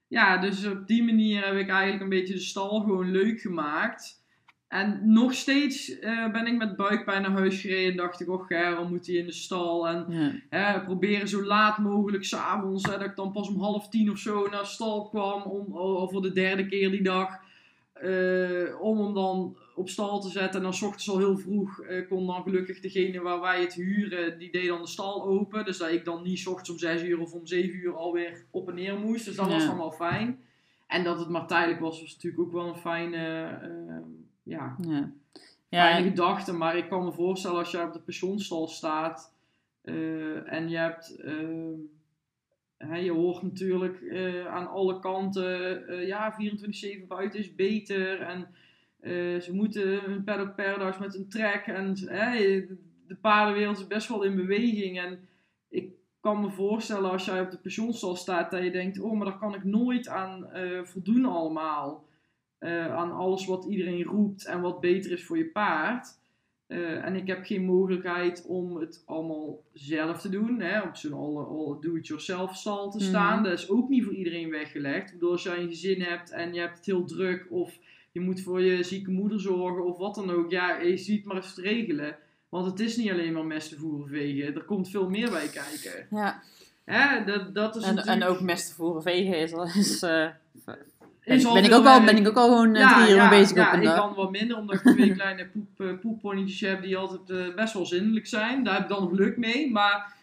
ja, dus op die manier heb ik eigenlijk een beetje de stal gewoon leuk gemaakt. En nog steeds eh, ben ik met buikpijn naar huis gereden en dacht ik, oh Gerald moet hij in de stal. En ja. hè, proberen zo laat mogelijk s'avonds, dat ik dan pas om half tien of zo naar stal kwam, om, voor de derde keer die dag. eh, om hem dan op stal te zetten. En dan 's ochtends al heel vroeg eh, kon dan gelukkig degene waar wij het huren, die deed dan de stal open. Dus dat ik dan niet 's ochtends om 6 uur of om 7 uur alweer op en neer moest. Dus dat was dan wel fijn. En dat het maar tijdelijk was, was natuurlijk ook wel een fijne, ja, Ja. Ja, fijne en- gedachte. Maar ik kan me voorstellen als jij op de pensioenstal staat eh, en je hebt. eh, hè, je hoort natuurlijk eh, aan alle kanten, eh, ja, 24-7 buiten is beter. En ze moeten een paddock paradise met een trek. En de paardenwereld is best wel in beweging. En ik kan me voorstellen als jij op de pensioenstal staat, dat je denkt, oh, maar daar kan ik nooit aan voldoen allemaal. Eh, aan alles wat iedereen roept en wat beter is voor je paard. Eh, en ik heb geen mogelijkheid om het allemaal zelf te doen. Hè, op zo'n all, all do-it-yourself stal te staan. Mhm. Dat is ook niet voor iedereen weggelegd. Ik bedoel, als jij een gezin hebt en je hebt het heel druk. Of je moet voor je zieke moeder zorgen of wat dan ook. Ja, je ziet maar eens regelen. Want het is niet alleen maar mesten voeren vegen. Er komt veel meer bij kijken. ja. Hè, dat, dat is En, en natuurlijk- ook mest voeren vegen is, is is ben, ben, ik ook al, ben ik ook al gewoon eh, drie uur bezig ja, op een ik dag. kan wat minder, omdat ik twee kleine poep, eh, poepponnetjes heb die altijd eh, best wel zindelijk zijn. Daar heb ik dan geluk mee. Maar,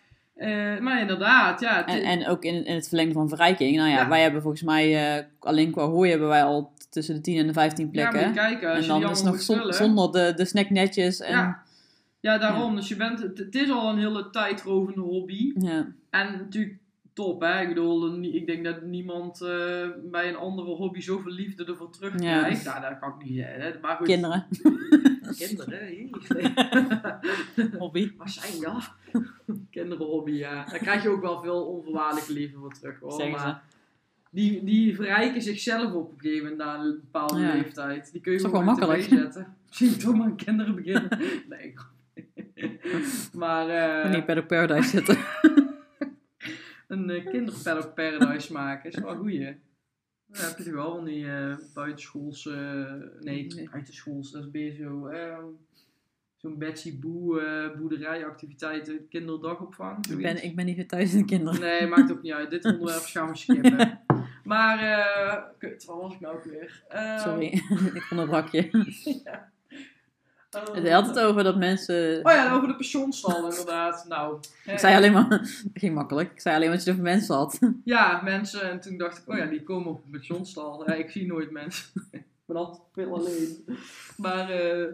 maar inderdaad, ja. En, en ook in, in het verlengde van verrijking. Nou ja, Ja. wij hebben volgens mij, alleen qua hooi hebben wij al tussen de 10 en de 15 ja, plekken. je kijken. En dan is nog zonder de, de snacknetjes. En, Ja. Ja, daarom. Dus je bent, het, het is al een hele tijdrovende hobby. ja. En natuurlijk top, hè. Ik bedoel, ik denk dat niemand eh, bij een andere hobby zoveel liefde ervoor terugkrijgt. Nou, dat kan ik niet zeggen. hè. Maar goed. Kinderen, Kinderen, jee. hobby. Zijn ja? Kinderenhobby, ja. Daar krijg je ook wel veel onvoorwaardelijke liefde voor terug. Hoor. Maar die, die verrijken zichzelf op een gegeven moment na een bepaalde Ja. leeftijd. Die kun je gewoon makkelijk? zetten. Misschien toch maar aan kinderen beginnen. Nee, maar eh, Wanneer bij de Paradise zitten. Een uh, kinderpaddock paradise maken is wel goeie. Dan heb je wel van die eh buitenschoolse... nee, Nee. buitenschools, dat is meer zo... ehm, Zo'n Betsy Boe eh, boerderijactiviteiten, kinderdagopvang. ik, ben, ik ben niet thuis in de kinderen. Nee, maakt ook niet uit. Dit onderwerp gaan we skippen. Maar, eh kut, waar was ik nou ook weer? Eh, Sorry, ik onderbrak je. ja. Eh, Het had het over dat mensen... Oh ja, over de pensioenstal inderdaad. Nou, Ik zei alleen maar... Het ging makkelijk. Ik zei alleen wat je over mensen had. Ja, mensen. En toen dacht ik, oh ja, die komen op een pensioenstal. Ja, ik zie nooit mensen. ik ben altijd veel alleen. Maar eh,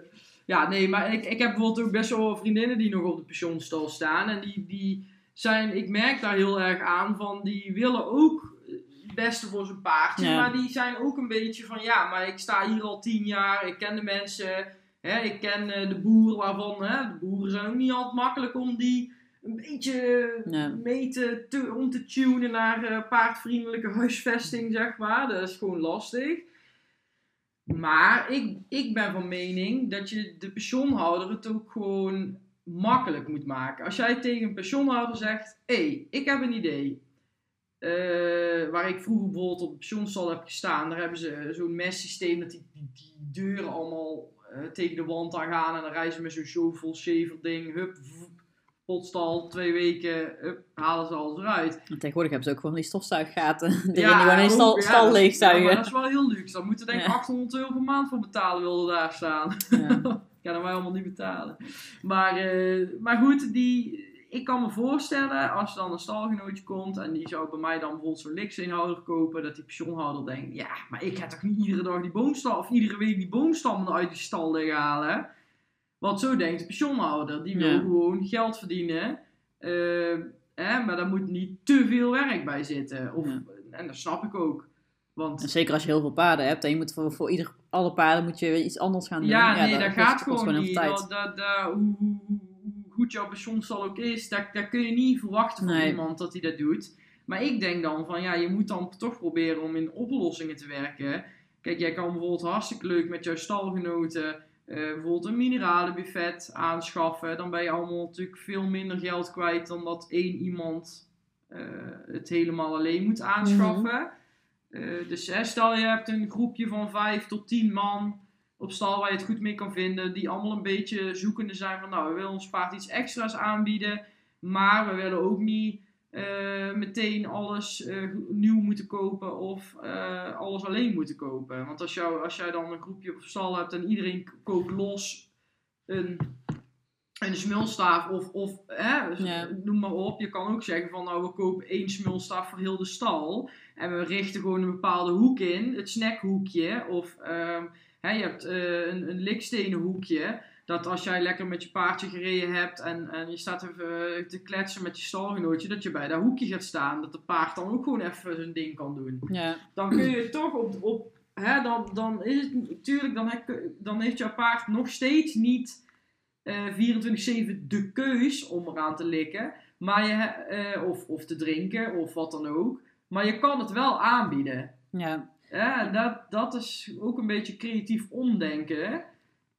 ja, nee, maar ik, ik heb bijvoorbeeld ook best wel vriendinnen die nog op de pensioenstal staan. En die, die zijn, ik merk daar heel erg aan van, die willen ook het beste voor zijn paardje. Ja. Maar die zijn ook een beetje van, ja, maar ik sta hier al tien jaar, ik ken de mensen, hè, ik ken eh, de boer waarvan, hè, de boeren zijn ook niet altijd makkelijk om die een beetje Ja. mee te, te- om te tunen naar eh, paardvriendelijke huisvesting, zeg maar. Dat is gewoon lastig. Maar ik, ik ben van mening dat je de pensioenhouder het ook gewoon makkelijk moet maken. Als jij tegen een pensioenhouder zegt: Hé, hey, ik heb een idee. Eh, waar ik vroeger bijvoorbeeld op de pensioenstal heb gestaan, daar hebben ze zo'n messysteem dat die, die, die deuren allemaal eh, tegen de wand aan gaan. En dan ze met zo'n shovel shaver ding, hup, potstal, twee weken, hup, halen ze alles eruit. En tegenwoordig hebben ze ook gewoon die stofzuiggaten. Die Ja, gewoon een stal, ja, stal leegzuigen. Ja, maar dat is wel heel luxe. Dan moeten denk ik Ja. 800 euro per maand voor betalen, wilde daar staan. Ja. Dat wij allemaal niet betalen. Maar, eh, maar goed, die, ik kan me voorstellen, als er dan een stalgenootje komt en die zou bij mij dan bijvoorbeeld zo'n liksteenhouder kopen, dat die pensioenhouder denkt, ja, maar ik ga toch niet iedere dag die boomstam, of iedere week die boomstammen uit die stal liggen halen. Want zo denkt de pensioenhouder, die wil Ja. gewoon geld verdienen, eh, hè, maar daar moet niet te veel werk bij zitten. Of, Ja. En dat snap ik ook. Want En zeker als je heel veel paarden hebt en je moet voor, voor ieder, alle paarden moet je iets anders gaan doen. Ja, nee, dat gaat gewoon niet. Dat, hoe goed jouw pensioenstal ook is, dat kun je niet verwachten van Nee. iemand dat hij dat doet. Maar ik denk dan van, ja, je moet dan toch proberen om in oplossingen te werken. Kijk, jij kan bijvoorbeeld hartstikke leuk met jouw stalgenoten eh, bijvoorbeeld een mineralenbuffet aanschaffen. Dan ben je allemaal natuurlijk veel minder geld kwijt dan dat één iemand eh, het helemaal alleen moet aanschaffen. Eh, dus stel je hebt een groepje van vijf tot tien man op stal waar je het goed mee kan vinden, die allemaal een beetje zoekende zijn van nou, we willen ons paard iets extra's aanbieden, maar we willen ook niet eh, meteen alles eh, nieuw moeten kopen of eh, alles alleen moeten kopen. Want als, jou, als jij dan een groepje op stal hebt en iedereen koopt los een, een smulstaaf of, of hè, Ja. noem maar op. Je kan ook zeggen van nou we kopen één smulstaaf voor heel de stal. En we richten gewoon een bepaalde hoek in, het snackhoekje. Of ehm, hè, je hebt eh, een, een likstenen hoekje. Dat als jij lekker met je paardje gereden hebt en, en je staat even eh, te kletsen met je stalgenootje, dat je bij dat hoekje gaat staan. Dat de paard dan ook gewoon even zijn ding kan doen. Ja, Dan kun je toch op, op hè, dan, dan is het natuurlijk, dan, heb- dan heeft jouw paard nog steeds niet eh 24-7 de keus om eraan te likken. Maar je, of, of te drinken of wat dan ook. Maar je kan het wel aanbieden. ja. Ja, dat, dat is ook een beetje creatief omdenken. hè.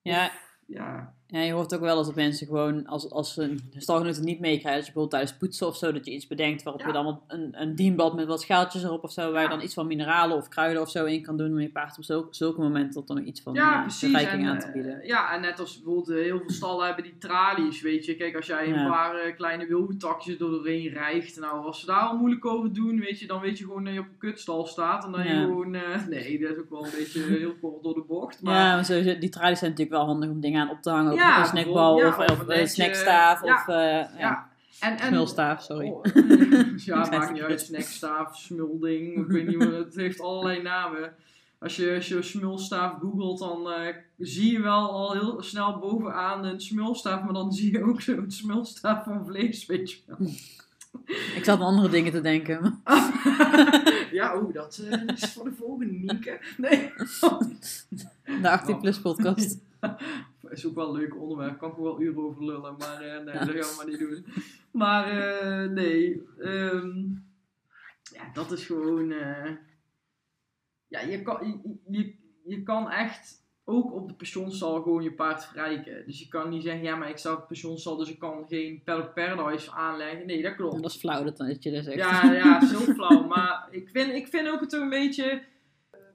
ja. Of, ja. Ja, je hoort ook wel eens dat mensen gewoon, als, als ze een stalgenoten niet meekrijgen, dat je bijvoorbeeld tijdens poetsen of zo, dat je iets bedenkt waarop Ja. je dan een, een dienblad met wat schaaltjes erop of zo, waar je dan iets van mineralen of kruiden of zo in kan doen om je paard op zulke, zulke momenten tot dan iets van Ja, eh, verrijking aan te eh, bieden. ja, en net als bijvoorbeeld eh, heel veel stallen hebben die tralies, weet je. Kijk, als jij een Ja. paar kleine wilgetakjes door doorheen rijgt, nou, als ze daar al moeilijk over doen, weet je, dan weet je gewoon dat je op een kutstal staat. En dan Ja. je gewoon, nee, dat is ook wel een beetje heel kort door de bocht. Maar ja, maar sowieso, die tralies zijn natuurlijk wel handig om dingen aan op te hangen. Ja, een snackbal of, of, of een snackstaaf ja. of eh ja. En, en, smulstaaf, sorry. Oh, ja, maakt niet uit. Snackstaaf, smulding, ik weet niet meer. Het heeft allerlei namen. Als je, als je smulstaaf googelt, dan eh, zie je wel al heel snel bovenaan een smulstaaf. Maar dan zie je ook zo'n smulstaaf van vlees, weet je wel. Ik zat aan andere dingen te denken. ja, oeh, dat eh, is voor de volgende, Nienke. Nee. De 18 plus podcast. Is ook wel een leuk onderwerp. Kan ik er wel uren over lullen, maar eh, nee, dat gaan we maar niet doen. Maar eh, nee, ehm, ja, dat is gewoon. eh, ja, je kan, je, je, kan echt ook op de pensioenstal gewoon je paard verrijken. Dus je kan niet zeggen, ja, maar ik sta op de pensioenstal, dus ik kan geen Paddock Paradise aanleggen. Nee, dat klopt. Dat is flauw dat, dat je dat zegt. Ja, ja, zo flauw. Maar ik vind, ik vind ook het een beetje.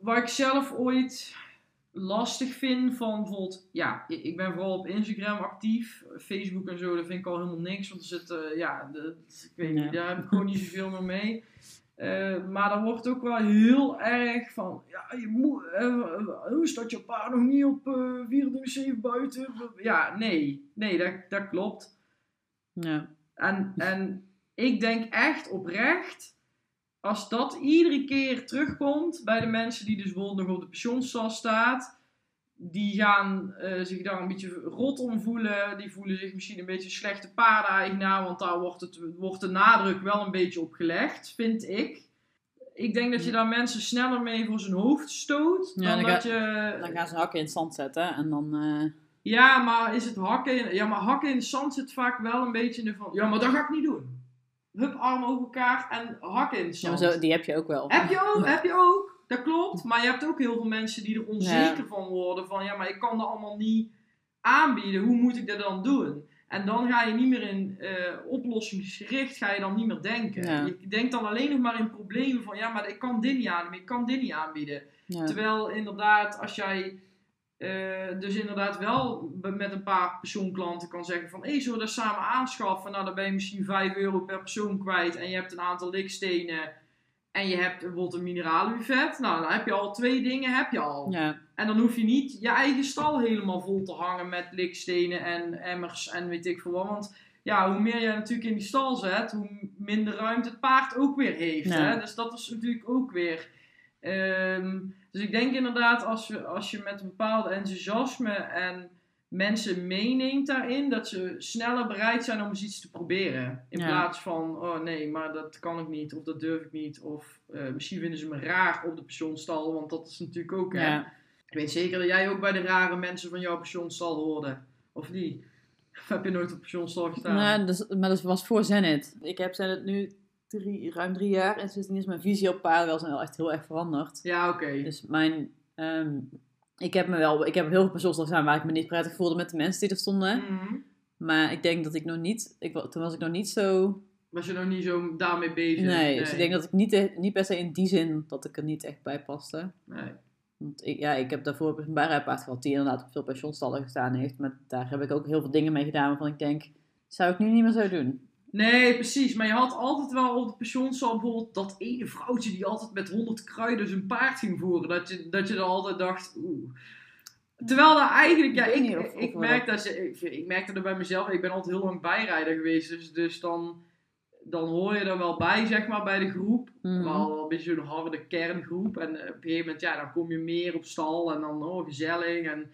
Waar ik zelf ooit lastig vind van bijvoorbeeld. Ja, ik ben vooral op Instagram actief. Facebook en zo, daar vind ik al helemaal niks. Want er zit. eh, ja, de, ik weet niet, Ja. daar heb ik gewoon niet zoveel meer mee. Eh, maar dan wordt ook wel heel erg van. Ja, je moet. eh, hoe staat je paard nog niet op eh 24-7 buiten? Ja, nee. Nee, dat, dat klopt. Ja. En, en ik denk echt oprecht, als dat iedere keer terugkomt bij de mensen die dus bijvoorbeeld nog op de pensioenstal staat, die gaan eh, zich daar een beetje rot om voelen. Die voelen zich misschien een beetje slechte paardeneigenaar, want daar wordt, het, wordt de nadruk wel een beetje op gelegd, vind ik. Ik denk dat je daar mensen sneller mee voor zijn hoofd stoot. Ja, dan dan dat ga- je... Dan gaan ze hakken in het zand zetten en dan... eh, Ja, maar is het hakken in... Ja, maar hakken in de zand zit vaak wel een beetje in de van... Ja, maar dat ga ik niet doen. Hup, armen over elkaar en hakken in het zand. zo, die heb je ook wel. Heb je ook, heb je ook. Dat klopt. Maar je hebt ook heel veel mensen die er onzeker Ja. van worden. Van ja, maar ik kan dat allemaal niet aanbieden. Hoe moet ik dat dan doen? En dan ga je niet meer in eh, oplossingsgericht, ga je dan niet meer denken. Ja. Je denkt dan alleen nog maar in problemen van ja, maar ik kan dit niet aanbieden, ik kan dit niet aanbieden. Terwijl inderdaad, als jij eh, dus inderdaad wel met een paar persoonklanten kan zeggen van hé, zullen we dat samen aanschaffen? Nou, dan ben je misschien 5 euro per persoon kwijt en je hebt een aantal likstenen en je hebt bijvoorbeeld een mineralenbuffet. Nou, dan heb je al twee dingen, heb je al. Ja, En dan hoef je niet je eigen stal helemaal vol te hangen met likstenen en emmers en weet ik veel wat. Want ja, hoe meer je natuurlijk in die stal zet, hoe minder ruimte het paard ook weer heeft. Ja. Hè? Dus dat is natuurlijk ook weer. ehm, dus ik denk inderdaad, als je, als je met een bepaald enthousiasme en mensen meeneemt daarin, dat ze sneller bereid zijn om eens iets te proberen. In Ja. plaats van, oh nee, maar dat kan ik niet, of dat durf ik niet, of eh, misschien vinden ze me raar op de pensioenstal, want dat is natuurlijk ook. hè. ja. Ik weet zeker dat jij ook bij de rare mensen van jouw pensioenstal hoorde. Of niet? Of heb je nooit op pensioenstal gestaan? Nou, dus, maar dat was voor Zenit. Ik heb Zenit nu drie, ruim drie jaar en sindsdien is mijn visie op paarden wel echt heel erg veranderd. Ja, oké. Dus mijn... ehm, ik heb me wel... Ik heb heel veel pensioenstal gedaan waar ik me niet prettig voelde met de mensen die er stonden. Mhm. Maar ik denk dat ik nog niet... Ik, toen was ik nog niet zo... Was je nog niet zo daarmee bezig? Nee, dus ik denk dat ik niet, e- niet per se in die zin dat ik er niet echt bij paste. Nee. Want ik, ja, ik heb daarvoor een bijrijpaard gehad die inderdaad op veel pensioenstallen gestaan heeft. Maar daar heb ik ook heel veel dingen mee gedaan waarvan ik denk... Zou ik nu niet meer zo doen. Nee, precies. Maar je had altijd wel op de pensioenstal bijvoorbeeld dat ene vrouwtje die altijd met 100 kruiden zijn paard ging voeren. Dat je, dat je er altijd dacht, oeh. Terwijl dat eigenlijk, ja, Ik ik, merk dat ze, ik, ik merkte er bij mezelf, ik ben altijd heel lang bijrijder geweest. Dus, dus dan, dan hoor je er wel bij, zeg maar, bij de groep. Mhm. Wel een beetje zo'n harde kerngroep. En eh, op een gegeven moment, ja, dan kom je meer op stal en dan, oh, gezellig. En,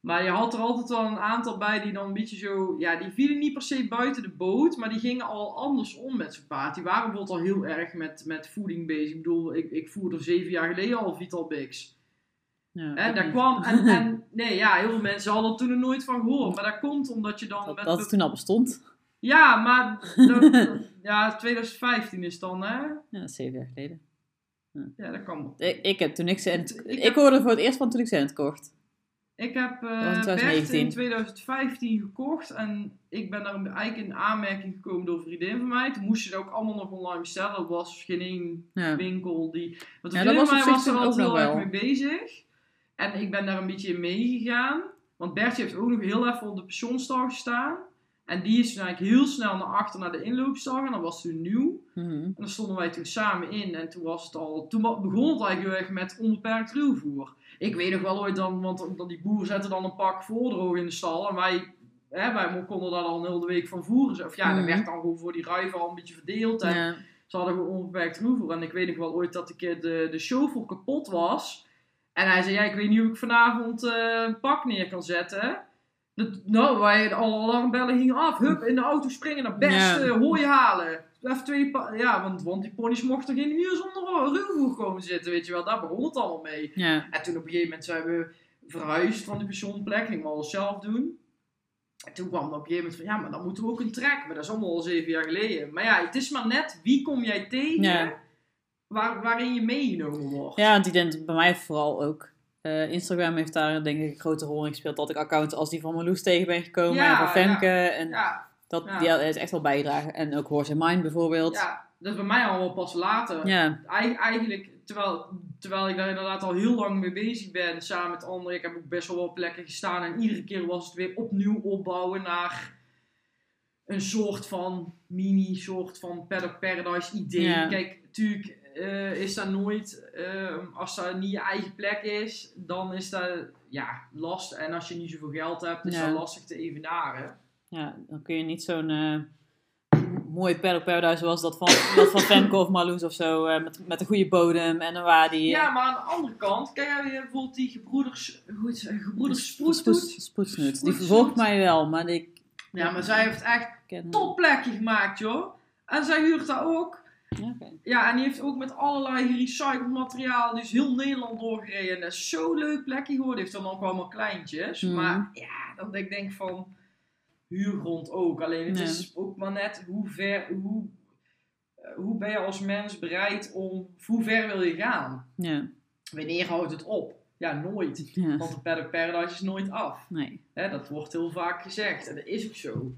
maar je had er altijd wel een aantal bij die dan een beetje zo, ja, die vielen niet per se buiten de boot, maar die gingen al anders om met zijn paard. Die waren bijvoorbeeld al heel erg met, met voeding bezig. Ik bedoel, ik, ik voerde zeven jaar geleden al Vital Bix. Ja, ik daar niet. kwam, en, en nee, ja, heel veel mensen hadden er toen er nooit van gehoord. Maar dat komt omdat je dan dat, met... dat het toen al bestond. Ja, maar... dat- ja, 2015 is dan, hè? Ja, zeven jaar geleden. Ja, dat kan wel. Ik, ik heb toen ik Zenit... Ik hoorde voor het eerst van toen ik Zenit kocht. Ik heb eh in Bert 2019. in 2015 gekocht en ik ben daar een- eigenlijk in aanmerking gekomen door een vriendin van mij. Toen moest je het ook allemaal nog online bestellen. Er was geen één Ja. winkel die... Want Ja, dat was van mij was er ook heel erg mee bezig. En ik ben daar een beetje in meegegaan. Want Bertje heeft ook nog heel even op de pensionstal gestaan. En die is toen eigenlijk heel snel naar achter naar de inloopstal gegaan. Dat was toen nieuw. Mhm. En dan stonden wij toen samen in en toen was het al, toen begon het eigenlijk heel erg met onbeperkt ruwvoer. Ik weet nog wel ooit dan, want dan die boer zette dan een pak voordroog in de stal en wij, hè, wij konden daar al een hele week van voeren. Of ja, dat Mhm. werd dan gewoon voor die ruiven al een beetje verdeeld en Ja. ze hadden gewoon onbeperkt ruwvoer. En ik weet nog wel ooit dat de keer de, de shovel kapot was. En hij zei, ja, ik weet niet of ik vanavond eh, een pak neer kan zetten. Dat, nou, wij, alle alarmbellen gingen af. Hup, in de auto springen naar best, Ja. hooi halen. Even twee ja, want, want die ponies mochten geen uur zonder ruwvoer komen zitten, weet je wel. Daar begon het allemaal mee. Ja. En toen op een gegeven moment zijn we verhuisd van de pensioenplek. Gingen we alles zelf doen. En toen kwam er op een gegeven moment van, ja, maar dan moeten we ook een trek. Maar dat is allemaal al zeven jaar geleden. Maar ja, het is maar net, wie kom jij tegen Ja. waar, waarin je meegenomen wordt. Ja, want ik denk bij mij vooral ook. Eh, Instagram heeft daar denk ik een grote rol in gespeeld. Dat ik accounts als die van Marloes tegen ben gekomen. Ja, en van Femke. En Ja, dat die heeft echt wel bijgedragen. En ook Horse and Mine bijvoorbeeld. ja, dat is bij mij al wel pas later. Ja. Eigen- eigenlijk, terwijl, terwijl ik daar inderdaad al heel lang mee bezig ben, samen met anderen. Ik heb ook best wel wel plekken gestaan en iedere keer was het weer opnieuw opbouwen naar een soort van mini, soort van Paddock Paradise idee. Kijk, natuurlijk eh, is dat nooit, eh, als dat niet je eigen plek is, dan is dat ja, last. En als je niet zoveel geld hebt, is Ja. dat lastig te evenaren. ja, dan kun je niet zo'n eh, mooi paddock paradise zoals dat van, dat van Femco of Marloes of zo. eh, met, met een goede bodem en een wadi. Ja, maar aan de andere kant, kijk jij weer bijvoorbeeld die gebroeders, ze, gebroeders Spoed-. Die vervolgt mij wel, maar ik Ja, maar zij heeft echt topplekje gemaakt, joh. En zij huurt daar ook. Ja, en die heeft ook met allerlei gerecycled materiaal, is heel Nederland doorgereden. En dat is zo'n leuk plekje geworden. Die heeft dan ook allemaal kleintjes. Mhm. Maar ja, dan denk ik denk van, huurgrond ook. Alleen het is ook maar net hoe ver, hoe, eh, hoe ben je als mens bereid om, hoe ver wil je gaan? Ja, Wanneer houdt het op? Ja, nooit. ja. Want de Paradise is nooit af. Nee. Dat wordt heel vaak gezegd. En dat is ook zo.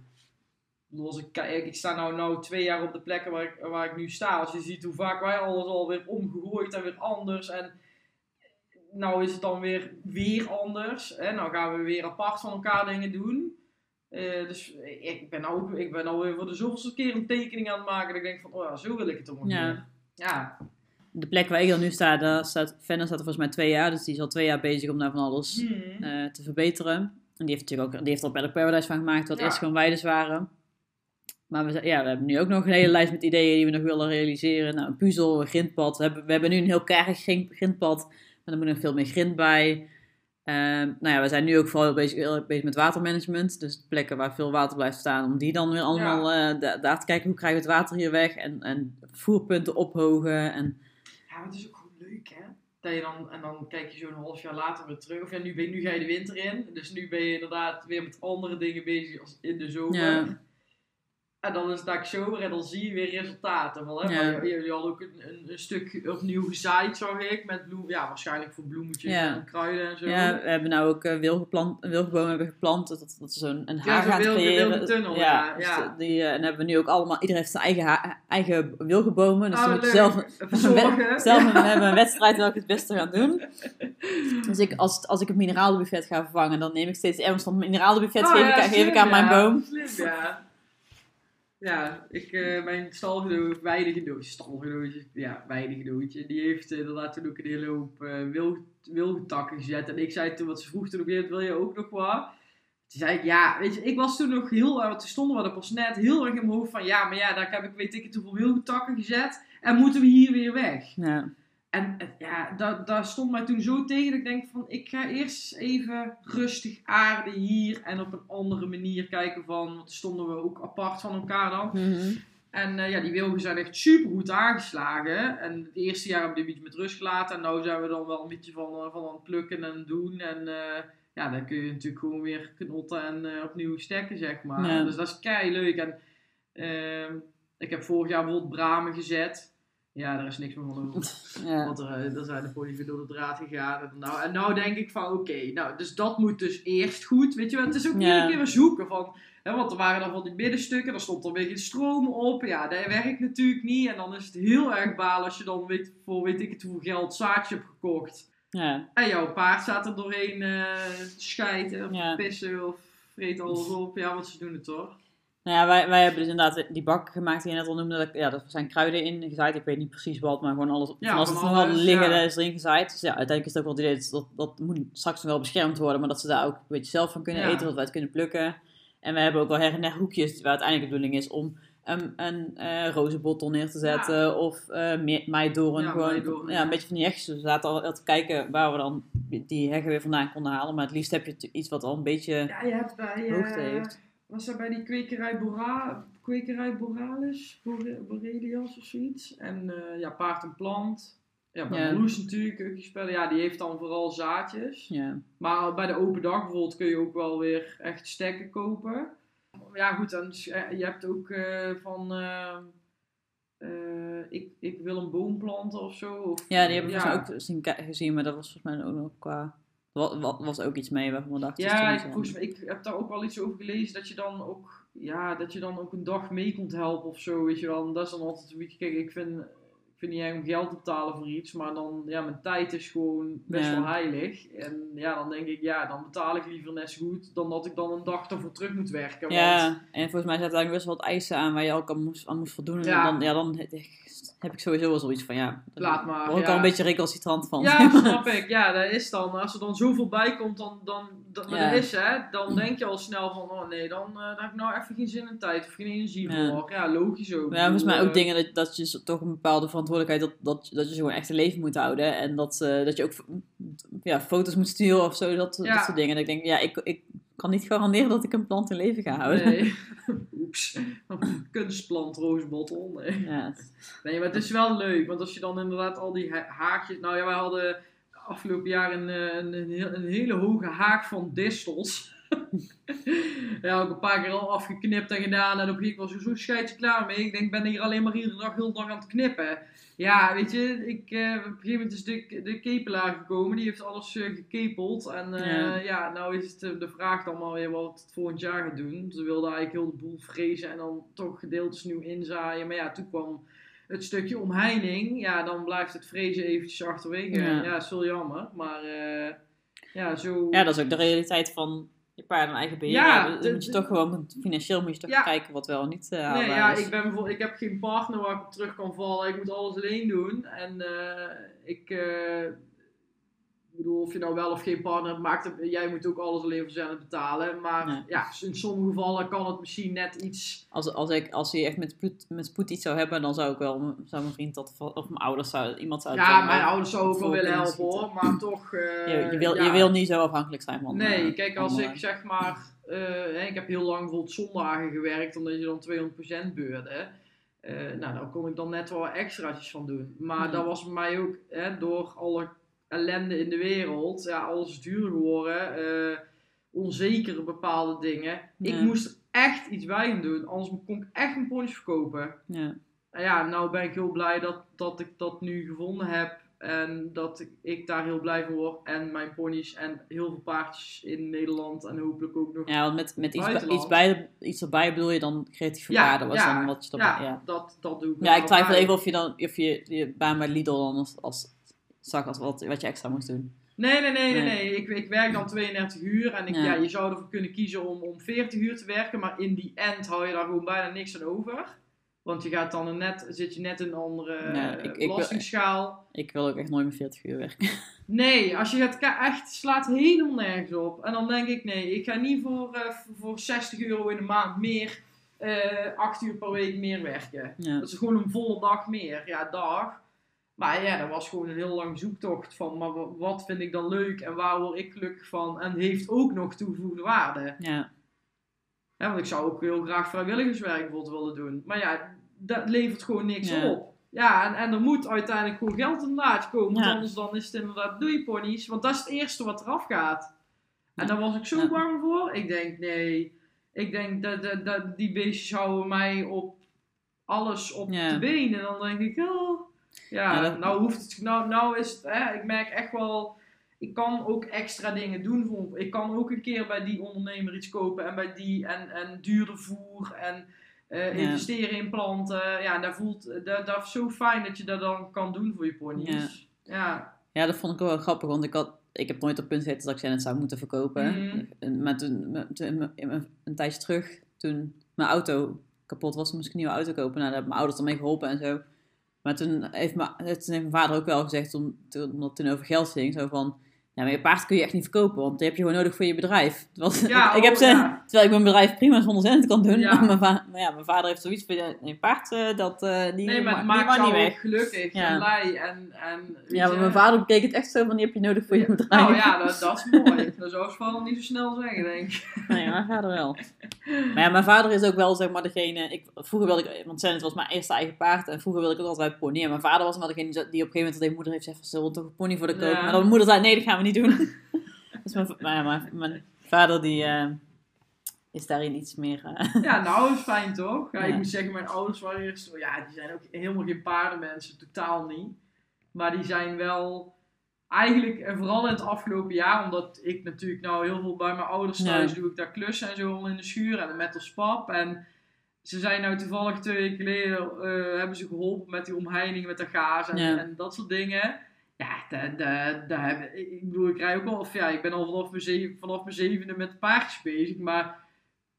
Ik ik, sta nou, nou twee jaar op de plekken waar ik, waar ik nu sta. Als je ziet hoe vaak wij alles alweer omgegooid en weer anders. En nou is het dan weer, weer anders. Hè? Nou gaan we weer apart van elkaar dingen doen. Eh, dus ik ben, nou ook, ik ben nou weer voor de zoveelste keer een tekening aan het maken. Dat ik denk van, oh ja, zo wil ik het toch Ja. Ja, De plek waar ik dan nu sta, daar staat, Fenner staat er volgens mij twee jaar. Dus die is al twee jaar bezig om daar van alles Hmm. eh, te verbeteren. En die heeft natuurlijk ook, die heeft er al Paddock Paradise van gemaakt, wat Ja. eerst gewoon weides waren. Maar we, ja, we hebben nu ook nog een hele lijst met ideeën die we nog willen realiseren. Nou, een puzzel, een grindpad. We hebben, we hebben nu een heel grind- grindpad, maar er moet nog veel meer grind bij. Ehm, nou ja, we zijn nu ook vooral bezig, bezig met watermanagement. Dus plekken waar veel water blijft staan, om die dan weer allemaal eh, da- daar te kijken hoe krijgen we het water hier weg. En, en voerpunten ophogen. En, Ja, maar het is ook gewoon leuk, hè? Dat je dan, en dan kijk je zo'n half jaar later weer terug. Of ja, nu, ben, nu ga je de winter in. Dus nu ben je inderdaad weer met andere dingen bezig als in de zomer. Ja. En dan is het dak zomer en dan zie je weer resultaten. Van, hè? Ja. Maar je, je had ook een, een, een stuk opnieuw gezaaid, zag ik. Met bloem, ja, waarschijnlijk voor bloemetjes Ja. en kruiden en zo. ja, we hebben nou ook uh, wilgebomen wilgeboom hebben geplant. Dat, dat is zo'n een Ja, aan het wilge- creëren. wilge tunnel, ja, ja, dus ja. die, eh, en hebben we nu ook allemaal, iedereen heeft zijn eigen, ha- eigen wilgebomen. Dus Oh, die moet je leuk. zelf, zelf we hebben een wedstrijd welke het beste gaan doen. Dus ik, als, als ik het mineralenbuffet ga vervangen, dan neem ik steeds emmers van het mineralenbuffet, Oh, geef, ja, ik, geef ik slim, aan mijn ja. boom. Slim, ja. Ja, ik, eh, mijn stalgenoot, weidegenootje, stalgenootje, ja, weidegenootje, die heeft eh, inderdaad toen ook een hele hoop eh wil, wilgetakken gezet. En ik zei toen, wat ze vroeg toen op een wil je ook nog wat? Toen zei ik, ja, weet je, ik was toen nog heel, uh, toen stonden we er pas net heel erg in mijn hoofd van, ja, maar ja, daar heb ik weet ik het hoeveel wilgetakken gezet en moeten we hier weer weg. Ja, En eh, ja, daar, daar stond mij toen zo tegen dat ik denk van, ik ga eerst even rustig aarden hier en op een andere manier kijken van, want stonden we ook apart van elkaar dan. Mhm. En eh, ja, die wilgen zijn echt super goed aangeslagen. En het eerste jaar hebben we die een beetje met rust gelaten. En nu zijn we dan wel een beetje van, eh, van aan het plukken en doen. En ja, dan kun je natuurlijk gewoon weer knotten en opnieuw stekken, zeg maar. Ja. Dus dat is kei leuk. En ehm, ik heb vorig jaar bijvoorbeeld bramen gezet. Ja, daar is niks meer van over. ja. Want er, eh, er zijn de polypen door de draad gegaan. En nou, en nou denk ik van, oké, nou, dus dat moet dus eerst goed. Weet je wel, het is ook Ja. iedere keer weer zoeken van... Hè, want er waren dan van die middenstukken, daar stond er weer geen stroom op. Ja, dat werkt natuurlijk niet. En dan is het heel erg baal als je dan weet, voor weet ik het hoeveel geld zaadje hebt gekocht. ja. En jouw paard staat er doorheen te schijten of Ja. pissen of vreet alles op. Ja, want ze doen het toch? Nou ja, wij, wij hebben dus inderdaad die bak gemaakt die je net al noemde. Ja, daar zijn kruiden in gezaaid. Ik weet niet precies wat, maar gewoon alles. Ja, van als het nog wel liggen, ja. is erin gezaaid. Dus ja, uiteindelijk is het ook wel het idee dat, dat, moet straks nog wel beschermd worden. Maar dat ze daar ook een beetje zelf van kunnen Ja. eten, dat wij het kunnen plukken. En we hebben ook wel her en der hoekjes waar uiteindelijk de bedoeling is om een, een eh rozenbottel neer te zetten. Of eh me- meidoorn. Ja, gewoon, meidoorn, ja, ja. een beetje van die hegjes. Dus we zaten al al te kijken waar we dan die heggen weer vandaan konden halen. Maar het liefst heb je iets wat al een beetje Ja, je hebt bij... eh, hoogte heeft. Was dat bij die kwekerij, Bora, kwekerij Boralis? Bore- Borelias of zoiets? En eh, ja, paard en plant. Ja, bij Ja. Marloes natuurlijk, keukjespellen. Ja, die heeft dan vooral zaadjes. Ja, Maar bij de open dag bijvoorbeeld kun je ook wel weer echt stekken kopen. Ja, goed, en eh, je hebt ook eh, van... ik, ik wil een boom planten of zo. Of, Ja, die hebben we ja. ook gezien, maar dat was volgens mij ook nog qua... Wat, wat was ook iets mee waarvan we dachten... Ja, ik, volgens mij, ik heb daar ook wel iets over gelezen dat je dan ook, ja, dat je dan ook een dag mee kunt helpen of zo, weet je wel. Dat is dan altijd een beetje, kijk, ik vind, ik vind niet erg om geld te betalen voor iets, maar dan, ja, mijn tijd is gewoon best Ja. wel heilig. En ja, dan denk ik, ja, dan betaal ik liever net zo goed dan dat ik dan een dag ervoor terug moet werken. Want, Ja, en volgens mij zaten daar best wel wat eisen aan waar je ook aan moest, aan moest voldoen. Ja. En dan, ja, dan heb ik sowieso wel zoiets van, ja, Laat maar, word ik ja. al een beetje recalcitrant van. Ja, snap ik. Ja, dat is dan. Als er dan zoveel bij komt, dan, dan, dan, maar Ja. dat is hè, dan denk je al snel van, oh nee, dan eh, daar heb ik nou even geen zin in tijd of geen energie Ja. voor. Ja, logisch ook. Ja, volgens mij ook bedoel, dingen dat, dat je toch een bepaalde verantwoordelijkheid, dat, dat, dat je gewoon echt een leven moet houden. En dat, eh, dat je ook ja, foto's moet sturen of zo, dat, dat soort dingen. Dat ik denk, ja, ik, ik kan niet garanderen dat ik een plant in leven ga houden. Nee. Oeps. Kunstplant roosbottel. Nee. Ja, nee, maar het is wel leuk. Want als je dan inderdaad al die ha- haakjes... Nou ja, wij hadden afgelopen jaar een, eh, een, een, een hele hoge haak van distels. ja, ook een paar keer al afgeknipt en gedaan. En op een gegeven moment was ik zo scheidje klaar mee. Ik denk, ik ben hier alleen maar iedere dag heel dag aan het knippen. Ja, weet je, ik, eh, op een gegeven moment is de, de kepelaar gekomen. Die heeft alles eh, gekepeld. En eh, Ja. ja. nou is het de vraag dan maar weer wat het volgend jaar gaat doen. Ze wilden eigenlijk heel de boel frezen en dan toch gedeeltes nieuw inzaaien. Maar ja, toen kwam het stukje omheining. Ja, dan blijft het frezen eventjes achterwege. Ja. Ja, is wel jammer. Maar ja, zo... ja, dat is ook de realiteit van je paard en eigen beheer. Ja, dan moet je toch gewoon, financieel moet je toch Ja. kijken wat wel en niet eh Nee, ja, is. ik, ben bijvoorbeeld, ik heb geen partner waar ik op terug kan vallen. Ik moet alles alleen doen. En eh, ik bedoel, of je nou wel of geen partner hebt, maakt het, jij moet ook alles alleen voor zelf betalen. Maar Ja. ja. in sommige gevallen kan het misschien net iets. Als, als, ik, als hij echt met spoed, met spoed iets zou hebben, dan zou ik wel, zou mijn vriend dat, of mijn ouders, zou, iemand zou Ja, mijn ouders zouden ook wel willen helpen hoor. Maar toch. eh, Je, je, wil, ja. je wil niet zo afhankelijk zijn van... Nee, eh, kijk, als ik zeg maar, eh, ik heb heel lang bijvoorbeeld zondagen gewerkt, omdat je dan 200% beurde. Nou, daar kon ik dan net wel extraatjes van doen. Maar Ja. dat was bij mij ook, hè, door alle ellende in de wereld, ja, alles is duur geworden, eh onzekere bepaalde dingen. Ja. Ik moest er echt iets bij gaan doen, anders kon ik echt mijn ponies verkopen. Ja, En ja, nou ben ik heel blij dat, dat ik dat nu gevonden heb. En dat ik, ik daar heel blij van word. En mijn ponies en heel veel paardjes in Nederland. En hopelijk ook nog. ja want met, met iets, bij, iets, bij, iets erbij bedoel je dan creatieve Ja, waarde was ja, dan wat je ja. Ja, Dat, dat doe ik ja. ik twijfel even of je dan of je, je baan bij Lidl dan als, als zag als wat, wat je extra moest doen. Nee, nee, nee, nee. Nee. nee. Ik, ik werk dan 32 uur. En ik, Ja. ja. je zou ervoor kunnen kiezen om, om 40 uur te werken. Maar in die end hou je daar gewoon bijna niks aan over. Want je gaat dan net, zit je net in een andere eh, ik- ik- belastingsschaal. Ik wil ook echt nooit meer 40 uur werken. Nee, als je gaat echt slaat helemaal nergens op. En dan denk ik, nee, ik ga niet voor, eh, voor 60 euro in de maand meer, eh 8 uur per week meer werken. Ja. Dat is gewoon een volle dag meer. Ja, dag. Maar ja, dat was gewoon een heel lang zoektocht van, maar wa- wat vind ik dan leuk en waar word ik gelukkig van? En heeft ook nog toegevoegde waarde. Ja, Hè, want ik zou ook heel graag vrijwilligerswerk bijvoorbeeld willen doen. Maar ja, dat levert gewoon niks Ja. op. Ja, en, en er moet uiteindelijk gewoon geld in de laadje komen. Want Ja. anders dan is het inderdaad doei ponies. Want dat is het eerste wat eraf gaat. En Ja. daar was ik zo Ja. bang voor. Ik denk, nee. Ik denk dat, dat, dat die beestjes houden mij op alles op Ja. de benen. En dan denk ik, oh. Ja, Ja, dat- nou hoeft het, nou, nou is het, hè, ik merk echt wel, ik kan ook extra dingen doen. Voor, ik kan ook een keer bij die ondernemer iets kopen en bij die en, en duurder voer en Ja. investeren in planten. Ja, dat voelt, dat, dat is zo fijn dat je dat dan kan doen voor je ponies. Ja. Ja, dat vond ik wel grappig, want ik, had, ik heb nooit op punt gezeten dat ik ze net zou moeten verkopen. Mhm. Maar toen, toen- een tijdje terug, toen mijn auto kapot was, moest ik een nieuwe auto kopen. Nou, daar hebben mijn ouders dan mee geholpen en zo. Maar toen heeft, mijn, toen heeft mijn vader ook wel gezegd, omdat het toen over geld ging, zo van... Ja, maar je paard kun je echt niet verkopen, want die heb je gewoon nodig voor je bedrijf. Ja, ik, ik heb oh, ze, ja. terwijl ik mijn bedrijf prima zonder cent kan doen. Ja. Maar, maar ja, mijn vader heeft zoiets van, nee, paard, eh, dat, eh, die, Nee, maar ma- het maakt niet weg. gelukkig en blij. En, en, Ja, maar mijn vader bekeek het echt zo van, die heb je nodig voor je bedrijf. Nou ja, dat, dat is mooi. Dat zou vooral niet zo snel zeggen, denk ik. Nee, mijn vader wel. Maar ja, mijn vader is ook wel zeg maar degene. Ik, vroeger wilde ik, want Zenit was mijn eerste eigen paard. En vroeger wilde ik ook altijd pony. En mijn vader was wel degene die op een gegeven moment tegen moeder heeft gezegd: van, Zullen we toch een pony voor de? Ja. Maar dan mijn moeder zei: Nee, dat gaan we niet doen. dus mijn, maar ja, mijn, vader die, eh, is daarin iets meer. eh, Ja, nou is fijn toch? Ja, Ja. Ik moet zeggen, mijn ouders waren eerst zo, ja, die zijn ook helemaal geen paardenmensen, totaal niet. Maar die zijn wel, eigenlijk, en vooral in het afgelopen jaar, omdat ik natuurlijk nou heel veel bij mijn ouders Ja. thuis doe, ik daar klussen en zo in de schuur en met als pap. En ze zijn nou toevallig twee weken geleden, eh, hebben ze geholpen met die omheining, met de gaas en, en dat soort dingen. Ja, daar- daar heb- ik bedoel, ik rij ook al, of ja, ik ben al vanaf mijn, zeven, vanaf mijn zevende met paardjes bezig, maar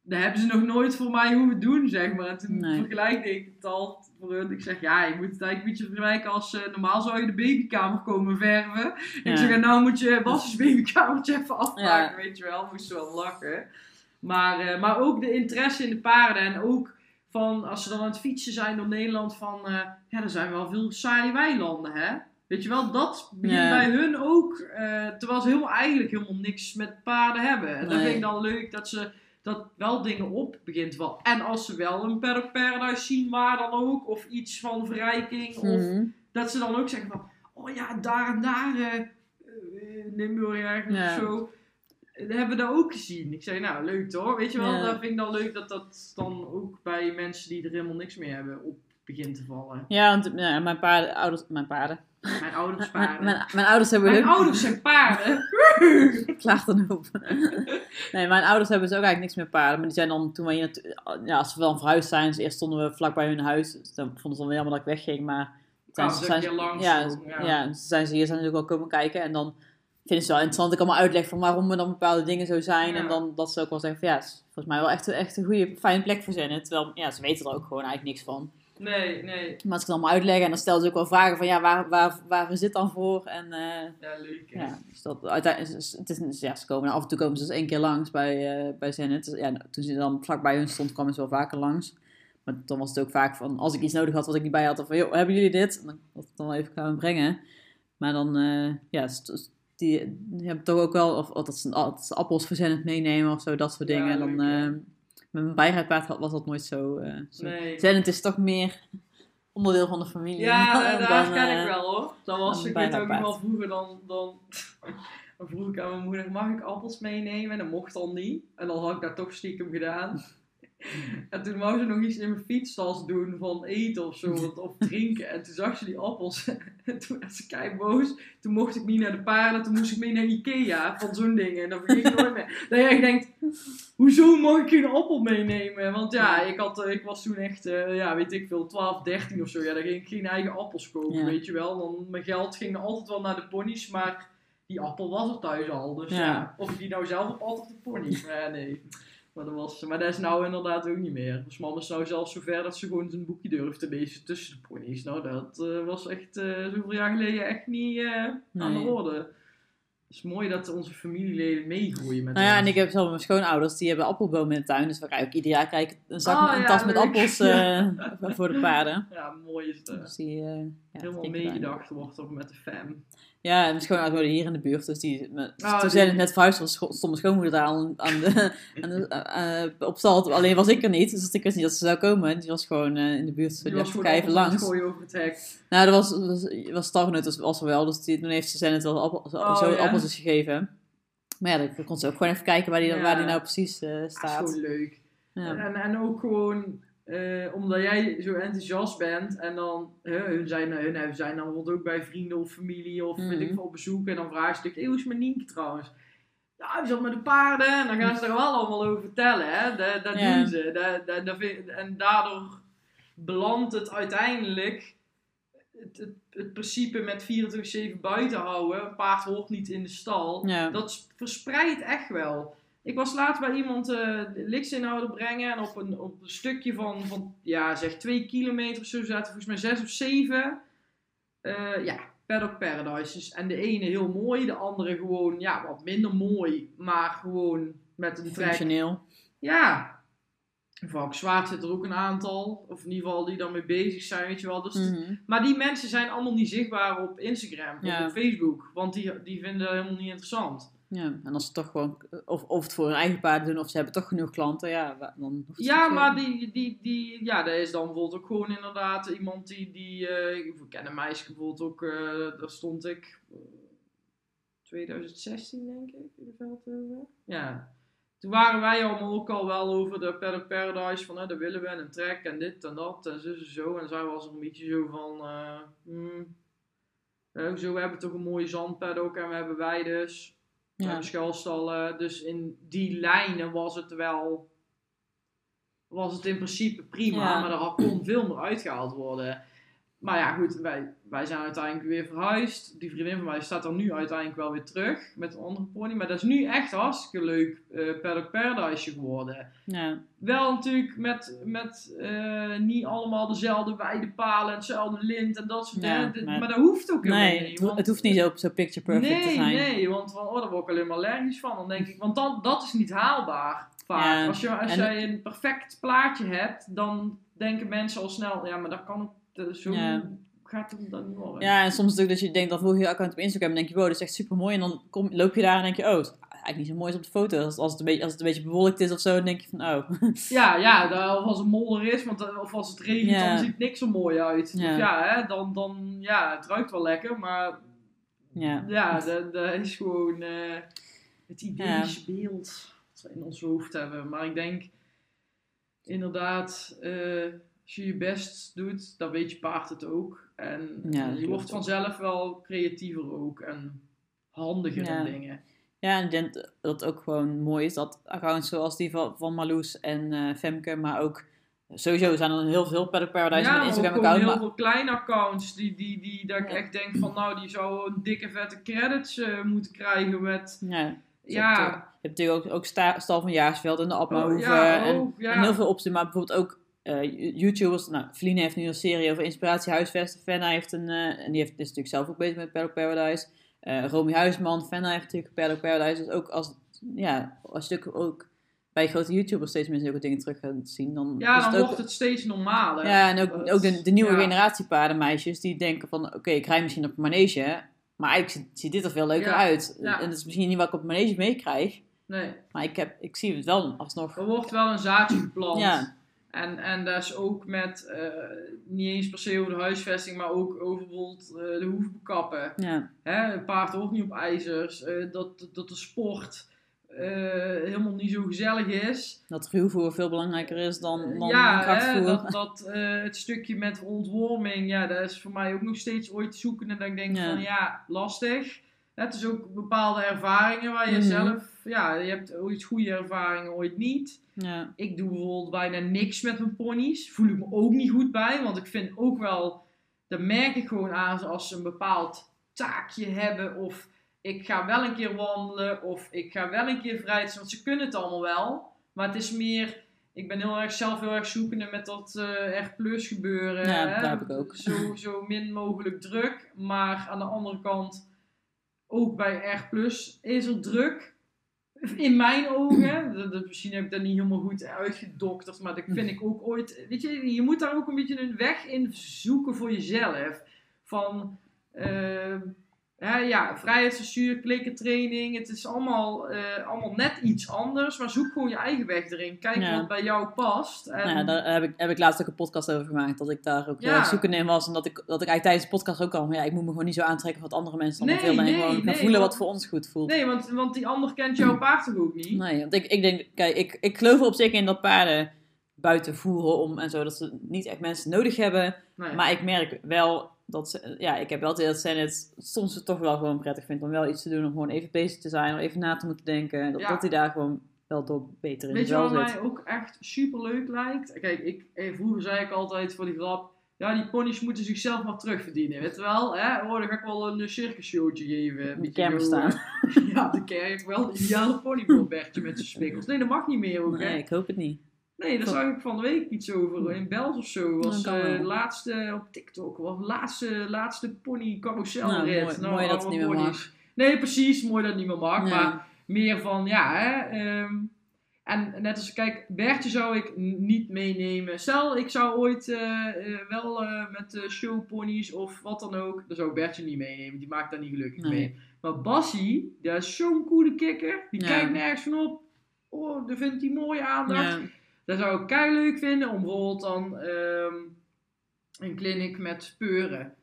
daar hebben ze nog nooit voor mij hoeven doen, zeg maar. En toen Nee. vergelijkte ik het al voor hun. Ik zeg, ja, je moet het eigenlijk een beetje vergelijken als, eh, normaal zou je de babykamer komen verven. Ja. Ik zeg, nou moet je Bas's babykamertje even afmaken, Ja. weet je wel. Moest wel lachen. Maar, eh, maar ook de interesse in de paarden. En ook van, als ze dan aan het fietsen zijn door Nederland, van, eh, ja, er zijn wel veel saaie weilanden, hè. Weet je wel, dat begint bij hun ook. eh, terwijl ze helemaal, eigenlijk helemaal niks met paarden hebben. En dat Nee. vind ik dan leuk dat ze dat wel dingen op begint wel. En als ze wel een Paddock Paradise zien, waar dan ook, of iets van verrijking, of Mhm. dat ze dan ook zeggen van, oh ja, daar en daar, eh, eh, Limburg of zo, eh, hebben we dat ook gezien. Ik zei, nou, leuk toch? Weet je wel, dat vind ik dan leuk dat dat dan ook bij mensen die er helemaal niks meer hebben op begint te vallen. Ja, want ja, mijn paarden, ouders, mijn paarden. Mijn ouders Mijn, paarden. mijn, mijn ouders hebben Mijn hun... ouders zijn paarden. Klaagt dan op. nee, mijn ouders hebben dus ook eigenlijk niks meer paarden. Maar die zijn dan, toen wij ja, als we dan verhuisd zijn, dus eerst stonden we vlak bij hun huis. Dus dan vonden ze dan weer jammer dat ik wegging, maar... Zijn, ze zijn, langs, ja, ja. ja. zijn ze hier zijn ook wel komen kijken. En dan vinden ze wel interessant. Ik kan allemaal uitleg van waarom er dan bepaalde dingen zo zijn. Ja. En dan dat ze ook wel zeggen van ja, het is volgens mij wel echt, echt een goede, fijne plek voor zinnen. Terwijl, ja, ze weten er ook gewoon eigenlijk niks van. Nee, nee. Maar als ik het allemaal uitleg en dan stellen ze ook wel vragen van ja, waar, waar, waar is dit dan voor? En eh, Ja, leuk. hè. ja, dus dat uiteindelijk, het is, ja, ze komen af en toe komen ze dus één keer langs bij, eh bij Zenit. Dus, ja, toen ze dan vlak bij hun stond, kwamen ze wel vaker langs. Maar dan was het ook vaak van, als ik iets nodig had wat ik niet bij had, dan van, joh, hebben jullie dit? En dan dat dan even kwamen brengen. Maar dan, eh, ja, st- st- die, die hebben toch ook wel, of, of dat, ze, dat ze appels voor Zenit meenemen of zo, dat soort Ja, dingen. en dan, leuk, ja. Eh, met mijn bijrijdpaard had- was dat nooit zo. eh zo. Nee. Zenit is toch meer onderdeel van de familie. Ja, dan, daar ken eh, ik wel hoor. Dat was, dan ik weet bijna ook nog wel vroeger dan, dan, dan vroeg ik aan mijn moeder, mag ik appels meenemen? En dat mocht dan niet. En dan had ik dat toch stiekem gedaan. En toen wou ze nog iets in mijn fietstas doen van eten of zo, of, of drinken. En toen zag ze die appels. En toen werd ze kei boos. Toen mocht ik niet naar de paarden, toen moest ik mee naar Ikea van zo'n ding. En dan vergeet ik nooit meer. Dat je echt denkt, hoezo mag ik geen appel meenemen? Want ja, ik, had, eh, ik was toen echt, eh, ja, weet ik veel, 12, 13 of zo. Ja, dan ging ik geen eigen appels kopen, Ja. weet je wel. Dan, mijn geld ging altijd wel naar de ponies, maar die appel was er thuis al. Dus ja, Ja. of ik die nou zelf op of de pony. Ja, nee. Maar dat, was, maar dat is nou inderdaad ook niet meer. Dus mama is nou zelfs zover dat ze gewoon zijn boekje durft te lezen tussen de ponies. Nou, dat eh, was echt zoveel jaar geleden echt niet aan de orde. Het is mooi dat onze familieleden meegroeien met Nou ja, ons. en ik heb zelf mijn schoonouders, die hebben appelbomen in de tuin. Dus we krijgen ook ieder jaar krijg ik een zak, Oh, een ja, tas met appels eh, voor de paarden. Ja, mooi is het. eh. Dus die, eh, ja, Helemaal meegedacht wordt er met de fam. Ja, en mijn schoonouders wonen hier in de buurt. Dus die, me- Ah, toen het net verhuisd was, stond mijn schoonmoeder daar aan, aan de, aan de, eh, eh, op stal. Alleen was ik er niet, dus ik wist niet dat ze zou komen. Die was gewoon eh, in de buurt. Die Die was gewoon even langs. gooien over het hek. Nou, dat was, was, was Stargenut, dus was er wel. Dus die, toen heeft ze het wel appel, zo Oh, zo ja? appels is gegeven. Maar ja, dan kon ze ook gewoon even kijken waar die, Ja. waar die nou precies Dat is staat. gewoon leuk. Ja. En, en ook gewoon, eh, omdat jij zo enthousiast bent en dan, hun, zijn, hun zijn dan bijvoorbeeld ook bij vrienden of familie of weet ik Mhm. veel op bezoek en dan vragen ze natuurlijk, hoe is met Nienke trouwens? Ja, die zat met de paarden en dan gaan ze er wel allemaal over vertellen, hè. Dat, dat doen ze. Dat, dat, dat vind- en daardoor belandt het uiteindelijk, het, het, het principe met 24-7 buiten houden, een paard hoort niet in de stal, Ja. dat verspreidt echt wel. Ik was laatst bij iemand eh liksinhouden brengen en op een, op een stukje van, van ja, zeg 2 kilometer of zo zaten volgens mij 6 of 7. eh ja, Paddock Paradises. En de ene heel mooi, de andere gewoon ja, wat minder mooi, maar gewoon met een trek. Functioneel. Ja. Valk Zwaard zit er ook een aantal, of in ieder geval die daarmee bezig zijn, weet je wel. Dus Mhm. maar die mensen zijn allemaal niet zichtbaar op Instagram of Ja. op Facebook, want die, die vinden dat helemaal niet interessant. Ja, en als ze toch gewoon, of, of het voor hun eigen paard doen, of ze hebben toch genoeg klanten, ja, dan hoeft het Ja, ook, maar eh, die, die, die, ja, dat is dan bijvoorbeeld ook gewoon inderdaad iemand die, die eh, ik ken een meisje bijvoorbeeld ook, eh, daar stond ik, eh, 2016 denk ik, in de Veldhoven. Ja, toen waren wij allemaal ook al wel over de Paddock Paradise, van hè, dat willen we, en een trek en dit en dat en zo en zo. En zij was er een beetje zo van, eh hmm, eh, zo, we hebben toch een mooie zandpaddock en we hebben weides. We ja. schuilstallen. Dus in die lijnen was het wel. was het in principe prima, Ja. maar er kon veel meer uitgehaald worden. Maar ja, goed, wij, wij zijn uiteindelijk weer verhuisd. Die vriendin van mij staat er nu uiteindelijk wel weer terug met een andere pony. Maar dat is nu echt hartstikke leuk uh, Paddock Paradise geworden. Ja. Wel natuurlijk met, met eh, niet allemaal dezelfde weidepalen en hetzelfde lint en dat soort dingen. Maar- Maar, dat hoeft ook helemaal Nee, niet. het, ho- want- het hoeft niet zo, zo picture perfect nee, te zijn. Nee, want van, oh, daar word ik alleen maar allergisch van. Dan denk ik, want dan, dat is niet haalbaar vaak. Ja, Als, je, als jij een perfect plaatje hebt, dan denken mensen al snel, ja, maar dat kan ook, zo Ja. gaat het dan niet worden. Ja, en soms natuurlijk dat je denkt, dan volg je je account op Instagram en denk je, wow, dat is echt super mooi. En dan kom, loop je daar en denk je, oh, het is eigenlijk niet zo mooi als op de foto. Als, als, het een beetje, als het een beetje bewolkt is of zo, dan denk je van, oh. Ja, ja, of als het modder is, want, eh, of als het regent, Ja. dan ziet het niks zo mooi uit. Ja. Ja, ja, hè, dan, dan, ja, het ruikt wel lekker, maar Ja. ja, dat, dat is gewoon eh, het idealische beeld dat we in ons hoofd hebben. Maar ik denk inderdaad, eh, als je je best doet, dan weet je paard het ook. En Ja, je wordt vanzelf wel creatiever ook en handiger Ja. in dingen. Ja, en ik denk dat het ook gewoon mooi is dat accounts zoals die van, van Marloes en eh, Femke, maar ook sowieso zijn er heel veel Paddock Paradise ja, met Instagram gewoon account. heel Maar, veel kleine accounts die, die, die dat ik Ja. echt denk van nou, die zouden dikke vette credits eh, moeten krijgen met... ja, Ja, Je hebt natuurlijk ook, ook Sta- Stal van Jaarsveld en de Abmahoeven. oh, ja, ja. en heel veel opties, maar bijvoorbeeld ook eh, YouTubers. Nou, Feline heeft nu een serie over inspiratie huisvesten. Fenna heeft een, eh, en die heeft, is natuurlijk zelf ook bezig met Paddock Paradise. Eh Romy Huisman, Fenna heeft natuurlijk Paddock Paradise. Dus ook als, ja, als je ook, ook bij grote YouTubers steeds meer zulke dingen terug gaat zien, dan ja, dan het ook... wordt het steeds normaler. Ja, en ook, ook de, de nieuwe ja. generatie paardenmeisjes die denken van, oké, ik rij misschien op een manege, maar eigenlijk ziet, ziet dit er veel leuker Ja, uit. ja. En dat is misschien niet wat ik op een manege meekrijg, Nee, maar ik, heb, ik zie het wel alsnog. er wordt wel een zaadje geplant. Ja. En, en dat is ook met, eh, niet eens per se over de huisvesting, maar ook over bijvoorbeeld eh, de hoefbekappen. Ja, Hè, paard hoort niet op ijzers. eh, dat, dat de sport helemaal niet zo gezellig is. dat ruwvoer veel belangrijker is dan, dan ja, hè, dat, dat het stukje met ontworming, ja, dat is voor mij ook nog steeds ooit zoeken. En dat ik denk Ja. van ja, lastig. Het is ook bepaalde ervaringen waar je Mhm. zelf, ja, je hebt ooit goede ervaringen, ooit niet. ja. Ik doe bijvoorbeeld bijna niks met mijn ponies. Voel ik me ook niet goed bij. Want ik vind ook wel, dat merk ik gewoon aan als ze een bepaald taakje hebben. Of ik ga wel een keer wandelen. Of ik ga wel een keer vrijdag. Want ze kunnen het allemaal wel. Maar het is meer, ik ben heel erg zelf heel erg zoekende met dat eh R plus gebeuren. Ja, hè. dat heb ik ook. Zo, zo min mogelijk druk. Maar aan de andere kant, ook bij R plus is er druk. In mijn ogen, dat, misschien heb ik dat niet helemaal goed uitgedokterd, maar dat vind ik ook ooit. Weet je, je moet daar ook een beetje een weg in zoeken voor jezelf. Van, eh, hè, ja, vrijheidsverstuur, klikkentraining, het is allemaal, eh, allemaal net iets anders, maar zoek gewoon je eigen weg erin. Kijk Ja. wat bij jou past. En, Nou ja, daar heb ik, heb ik laatst ook een podcast over gemaakt. Dat ik daar ook heel Ja. erg zoekende in was. En dat ik, dat ik eigenlijk tijdens de podcast ook al... Ja, ik moet me gewoon niet zo aantrekken wat andere mensen allemaal Nee, vinden. En nee, gewoon nee, voelen want- wat voor ons goed voelt. Nee, want, want die ander kent jouw paard toch ook niet? Nee, want ik, ik denk... Kijk, ik, ik geloof er op zich in dat paarden buiten voeren om en zo. Dat ze niet echt mensen nodig hebben. Nee. Maar ik merk wel dat. Ja, ik heb wel het idee dat zij het soms het toch wel gewoon prettig vindt om wel iets te doen. Om gewoon even bezig te zijn. Om even na te moeten denken. Dat, Ja. dat hij daar gewoon wel door beter in Weet je wat zit. mij ook echt super leuk lijkt? Kijk, ik, eh, vroeger zei ik altijd voor die grap. Ja, die ponies moeten zichzelf maar terugverdienen. Weet je wel? Hè? Oh, dan ga ik wel een eh, circusshowtje geven. Een de staan. ja, de kerk. Wel de ideale pony voor Bertje met zijn spikkels. Nee, dat mag niet meer ook. Nee, hè? ik hoop het niet. Nee, daar zag ik van de week iets over. In Bels of zo. Was eh laatste op TikTok. Was laatste, laatste pony carouselrit. Nou, mooi- Nou, mooi dat het niet meer mag. Nee, precies. Mooi dat het niet meer mag. Maar meer van, ja, hè. ehm, en net als, kijk, Bertje zou ik niet meenemen. Stel, ik zou ooit eh, eh, wel met showponies of wat dan ook, dan zou ik Bertje niet meenemen. Die maakt daar niet gelukkig Nee. mee. Maar Bassie, dat is zo'n coole kikker. Die Ja. kijkt nergens van op. Oh, daar vindt hij mooie aandacht. Ja. Dat zou ik kei leuk vinden om bijvoorbeeld dan ehm, een clinic met speuren.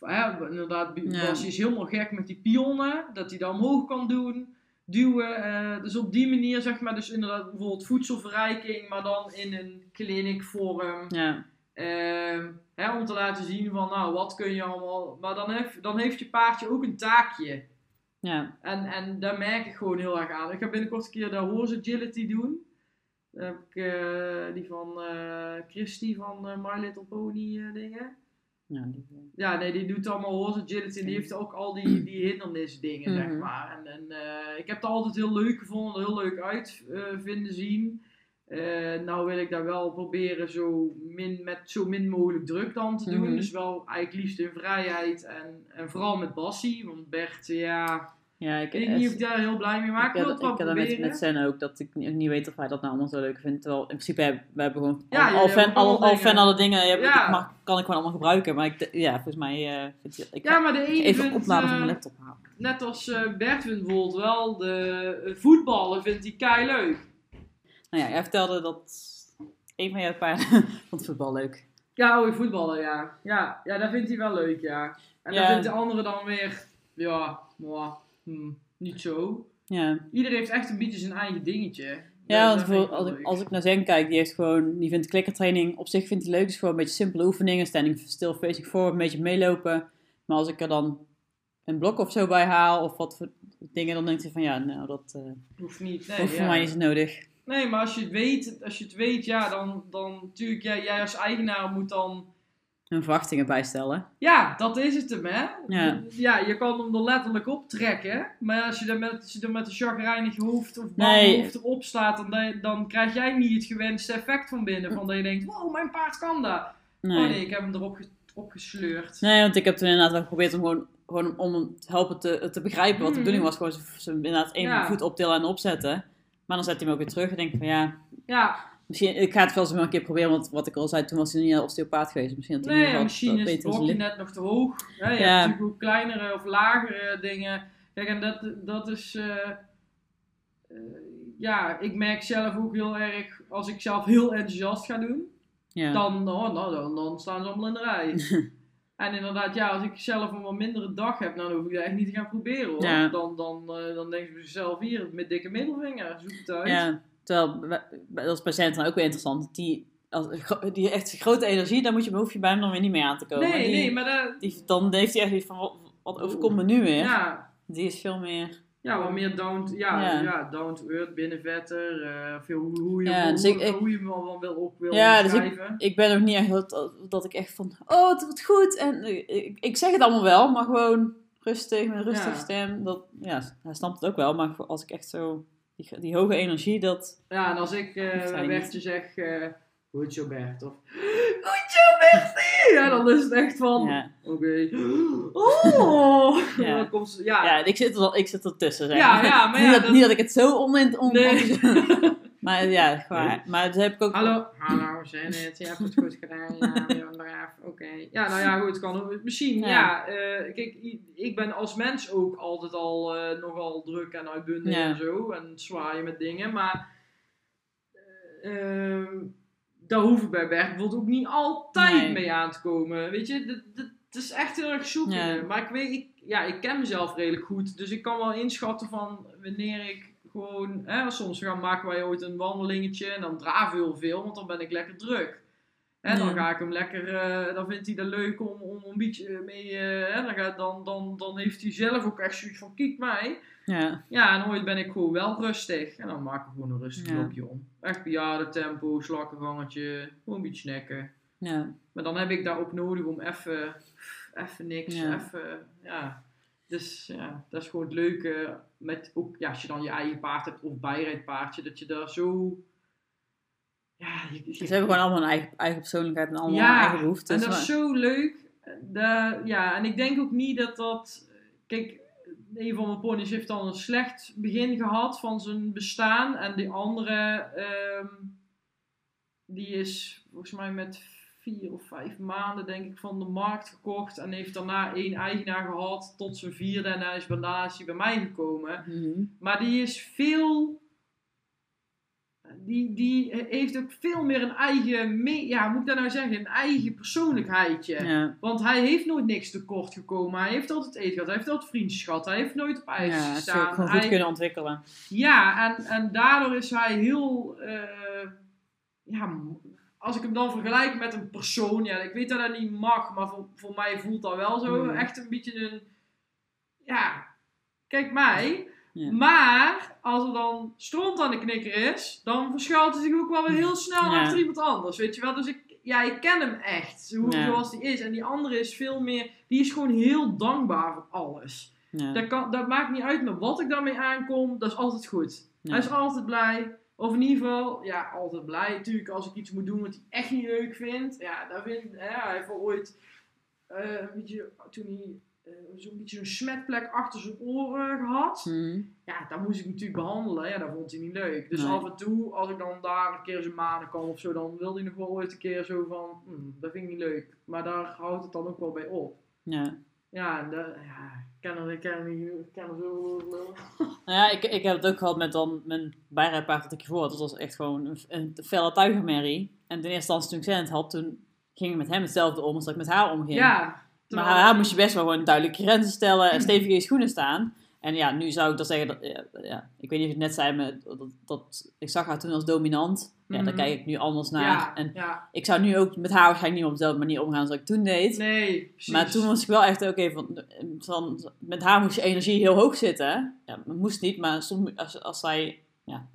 Ja, inderdaad. Bas is helemaal gek met die pionnen, dat hij dat omhoog kan doen, duwen. eh, dus op die manier zeg maar, dus inderdaad bijvoorbeeld voedselverrijking, maar dan in een clinic vorm. Ja. Ehm, hè, om te laten zien van, nou, wat kun je allemaal. Maar dan heeft, dan heeft je paardje ook een taakje. Ja. En, en daar merk ik gewoon heel erg aan. Ik ga binnenkort een keer de horse agility doen. Dan heb ik eh, die van eh Christy van eh, My Little Pony dingen. Ja, die, Ja, nee, die doet allemaal horse agility en die heeft ook al die, die hindernisdingen, zeg Mhm. maar. En, en ik heb het altijd heel leuk gevonden, heel leuk uit eh, vinden zien. Nou wil ik daar wel proberen zo min, met zo min mogelijk druk dan te doen. Mhm. Dus wel eigenlijk liefst in vrijheid en, en vooral met Bassie. Want Bert, ja, ja, ik, ik weet niet of ik daar heel blij mee maak. Ik had, wel ik had met, Sen ook, dat ik niet, weet of hij dat nou allemaal zo leuk vindt. Terwijl in principe, hebben we hebben gewoon Ja, al, je al, fan, al, al fan alle dingen, Ja. ik mag, kan ik gewoon allemaal gebruiken. Maar ik, ja, volgens mij uh, vindt hij, ik Ja, maar de ene even vindt, opladen van eh, mijn laptop halen. net als eh, Bert vindt bijvoorbeeld wel de voetballen vindt hij kei leuk. Nou ja, jij vertelde dat een van jouw paarden vond voetbal leuk. Ja, oh, voetballen, ja. ja. Ja, dat vindt hij wel leuk, ja. En dan vindt de andere dan weer, ja, mwah, hm, niet zo. Ja, Iedereen heeft echt een beetje zijn eigen dingetje. ja want voor, als, ik, als ik naar Zen kijk, die heeft gewoon, die vindt klikkertraining op zich vindt hij leuk. Het is gewoon een beetje simpele oefeningen, standing still facing forward, een beetje meelopen. Maar als ik er dan een blok of zo bij haal, of wat voor dingen, dan denkt hij van ja, nou dat uh, Hoeft niet, nee. hoeft voor ja. mij niet nodig. Nee, maar als je het weet, als je het weet ja, dan, dan natuurlijk, jij, jij als eigenaar moet dan... Hun verwachtingen bijstellen. Ja, dat is het hem, hè. Ja. ja je kan hem er letterlijk op trekken. Maar als je er met, als je er met een hoofd of Nee. hoofd erop staat, dan, dan krijg jij niet het gewenste effect van binnen. Van dat je denkt, wow, mijn paard kan dat. Nee. Oh nee, ik heb hem erop ge- opgesleurd. Nee, want ik heb toen inderdaad wel geprobeerd om gewoon, gewoon om hem te helpen te, te begrijpen wat de bedoeling was. Gewoon ze, inderdaad één Ja. voet optillen en opzetten. Maar dan zet hij hem ook weer terug en denk ik van ja, Ja, misschien, ik ga het wel eens een keer proberen. Want wat ik al zei, toen was hij niet naar osteopaat geweest. Misschien hij nee, wat, misschien is het blokje net nog te hoog. Hè, je Ja. hebt natuurlijk ook kleinere of lagere dingen. Kijk, en dat, dat is... eh, eh, ja, ik merk zelf ook heel erg, als ik zelf heel enthousiast ga doen, Ja. dan, oh, nou, dan, dan staan ze allemaal in de rij. en inderdaad, ja, als ik zelf een wat mindere dag heb, nou, dan hoef ik dat echt niet te gaan proberen hoor. Ja. Dan, dan, eh, dan denk ik bij zichzelf hier, met dikke middelvinger, zoek het uit. ja, terwijl dat is bij Centen ook weer interessant. Die, als, die echt grote energie, dan moet je, hoef je bij hem dan weer niet mee aan te komen. nee, die, nee, maar dat, die, dan heeft hij echt iets van, wat, wat overkomt me nu weer? ja, Die is veel meer... ja, wat meer down, to- ja, Ja. ja. down to earth, binnenvetter, eh, veel hoe, hoe je, Ja, hoe, dus ik- ik- hoe je hem wel wil op wil Ja, dus schrijven. ik ben ook niet echt dat, dat ik echt van, oh, het wordt goed. En eh, ik, ik zeg het allemaal wel, maar gewoon rustig, met een rustige Ja. stem. Dat, ja, hij snapt het ook wel, maar als ik echt zo, die, die hoge energie, dat... Ja, en als ik Hoeft eh Bertje zeg, eh goed zo Bert, of goed zo Bertie, ja, dan is het echt van, Ja, oké, oh, Ja. dan komt ze, ja, ja ik, zit er, ik zit ertussen, zeg Ja, maar. ja, maar niet, ja, dat, dat- niet dat ik het zo on... on, Nee. maar ja, maar dat heb ik ook... Hallo, hallo, zijn het? Je hebt het goed gedaan. Ja, braaf. Oké. Ja, nou ja, goed. Kan, misschien, ja. Ja. eh, kijk, ik ben als mens ook altijd al eh, nogal druk en uitbundig Ja. en zo. En zwaaien met dingen. Maar ehm, daar hoef ik bij Bert bijvoorbeeld ook niet altijd Nee. mee aan te komen. Weet je, het is echt heel erg zoeken. Ja. Maar ik weet, ik, ja, ik ken mezelf redelijk goed. Dus ik kan wel inschatten van wanneer ik gewoon... Hè, soms gaan, maken wij ooit een wandelingetje en dan draven we heel veel, want dan ben ik lekker druk. En dan ga ik hem lekker, eh, dan vindt hij dat leuk om, om een beetje mee, eh, hè, dan, gaat, dan, dan, dan heeft hij zelf ook echt zoiets van, kijk mij. Ja, Ja, en ooit ben ik gewoon wel rustig. En dan maken we gewoon een rustig Ja. loopje om. Echt bejaarde tempo, slakkengangetje, gewoon een beetje snacken. ja, Maar dan heb ik daar ook nodig om even, even niks, even, ja. Dus ja, dat is gewoon het leuke met ook, ja, als je dan je eigen paard hebt of bijrijdpaardje, dat je daar zo, ja, je, je- ze hebben gewoon allemaal een eigen, eigen persoonlijkheid en allemaal Ja, eigen behoeftes. en dat is zo leuk. Da- ja, en ik denk ook niet dat dat. Kijk, een van mijn ponies heeft dan een slecht begin gehad van zijn bestaan. En die andere, ehm, die is volgens mij met vier of vijf maanden, denk ik, van de markt gekocht. En heeft daarna één eigenaar gehad tot zijn vierde. En hij is hij bij mij gekomen. Mhm. Maar die is veel. Die, die heeft ook veel meer een eigen. me- Ja, hoe moet ik dat nou zeggen? Een eigen persoonlijkheidje. Ja, Want hij heeft nooit niks tekort gekomen. Hij heeft altijd eten gehad. Hij heeft altijd vriendjes gehad. Hij heeft nooit op ijs ja, gestaan. gewoon goed Hij- kunnen ontwikkelen. ja, en, en daardoor is hij heel. eh, ja, als ik hem dan vergelijk met een persoon. Ja, ik weet dat dat niet mag, maar voor, voor mij voelt dat wel zo. Mhm. Echt een beetje een. Ja, kijk mij. Ja. Maar als er dan stront aan de knikker is, dan verschuilt hij zich ook wel weer heel snel Ja. achter iemand anders. Weet je wel? Dus ik, ja, ik ken hem echt, hoe, Ja. zoals hij is. En die andere is veel meer, die is gewoon heel dankbaar voor alles. Dat, kan, dat maakt niet uit met wat ik daarmee aankom, dat is altijd goed. Hij is altijd blij. Of in ieder geval, ja, altijd blij. Natuurlijk, als ik iets moet doen wat hij echt niet leuk vindt. Ja, daar vind, ja hij heeft ooit eh, een beetje, toen hij eh, zo'n beetje een smetplek achter zijn oren gehad. Hm. Ja, dat moest ik natuurlijk behandelen. Ja, dat vond hij niet leuk. Dus Nee. af en toe, als ik dan daar een keer eens een maanden kwam of zo, dan wilde hij nog wel ooit een keer zo van, hm, dat vind ik niet leuk. Maar daar houdt het dan ook wel bij op. Ja. Ja, dat, ja ik er, ken er, niet- ik ken er zo. Nou ja, ik, ik heb het ook gehad met dan mijn bijrijpaard dat ik hiervoor had. Dat was echt gewoon een, een felle tuigermerrie. En in eerste instantie toen ik Zenit had, toen ging ik met hem hetzelfde om als dat ik met haar omging. Ja. Maar terwijl- haar moest je best wel gewoon duidelijke grenzen stellen en stevig in je schoenen staan. En ja, nu zou ik dan zeggen, dat, ja, ja, ik weet niet of je het net zei, maar dat, dat, ik zag haar toen als dominant. Ja, daar Mhm. kijk ik nu anders naar. Ja, En ja. ik zou nu ook met haar waarschijnlijk niet op dezelfde manier omgaan zoals ik toen deed. Nee, precies. Maar toen was ik wel echt, oké, van, van, met haar moest je energie heel hoog zitten. Ja, dat moest niet, maar soms, als, als zij, ja,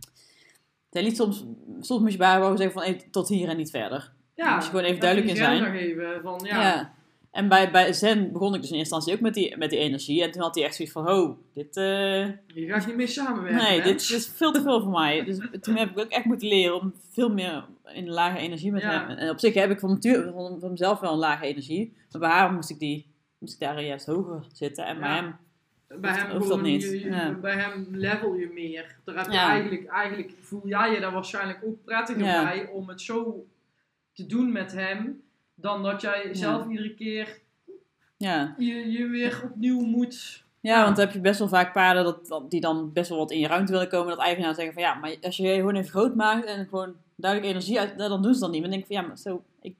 zij liet soms, soms moest je bij haar wel zeggen van, hey, tot hier en niet verder. ja, moest je gewoon even duidelijk je in zijn. geven van, Ja. En bij, bij Zen begon ik dus in eerste instantie ook met die, met die energie. En toen had hij echt zoiets van, oh, dit, eh, Hier ga ik niet mee samenwerken. nee, hè? dit is veel te veel voor mij. Dus toen heb ik ook echt moeten leren om veel meer in lage energie met Ja. hem. En op zich heb ik van, natuur, van, van mezelf wel een lage energie. Maar bij haar moest ik, die, moest ik daar juist hoger zitten. En bij hem bij hem hoeft dat niet. je- je- Ja. bij hem level je meer. Daar heb je eigenlijk, eigenlijk voel jij je daar waarschijnlijk ook prettiger bij om het zo te doen met hem, dan dat jij zelf iedere keer Ja. je, je weer opnieuw moet. ja, want dan heb je best wel vaak paarden dat, dat- die dan best wel wat in je ruimte willen komen. Dat eigenaar zeggen van ja, maar als je je gewoon even groot maakt en gewoon duidelijk energie uit, dan doen ze dat niet. Maar dan denk ik van ja, maar zo, ik,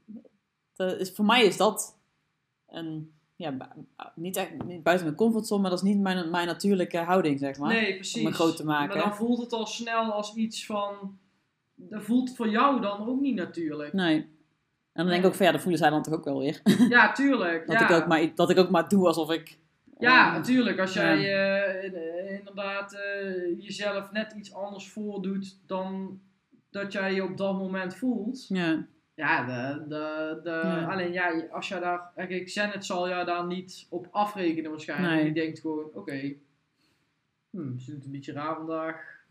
dat is, voor mij is dat een, ja, niet, echt, niet buiten mijn comfortzone, maar dat is niet mijn, mijn natuurlijke houding, zeg maar. nee, precies. om me groot te maken. Maar dan voelt het al snel als iets van. Dat voelt voor jou dan ook niet natuurlijk. Nee. En dan denk ik ook van ja, dat voelen zij dan toch ook wel weer. Ja, tuurlijk. Dat, ja. ik, ook maar, dat ik ook maar doe alsof ik... Ja, eh, natuurlijk. Als jij eh, eh, inderdaad eh, jezelf net iets anders voordoet dan dat jij je op dat moment voelt. ja. Ja, de, de, de, Ja. alleen ja, als jij daar. Kijk, Zenit zal jou daar niet op afrekenen waarschijnlijk. Nee. Die denkt gewoon: oké, hmm, ze doet een beetje raar vandaag.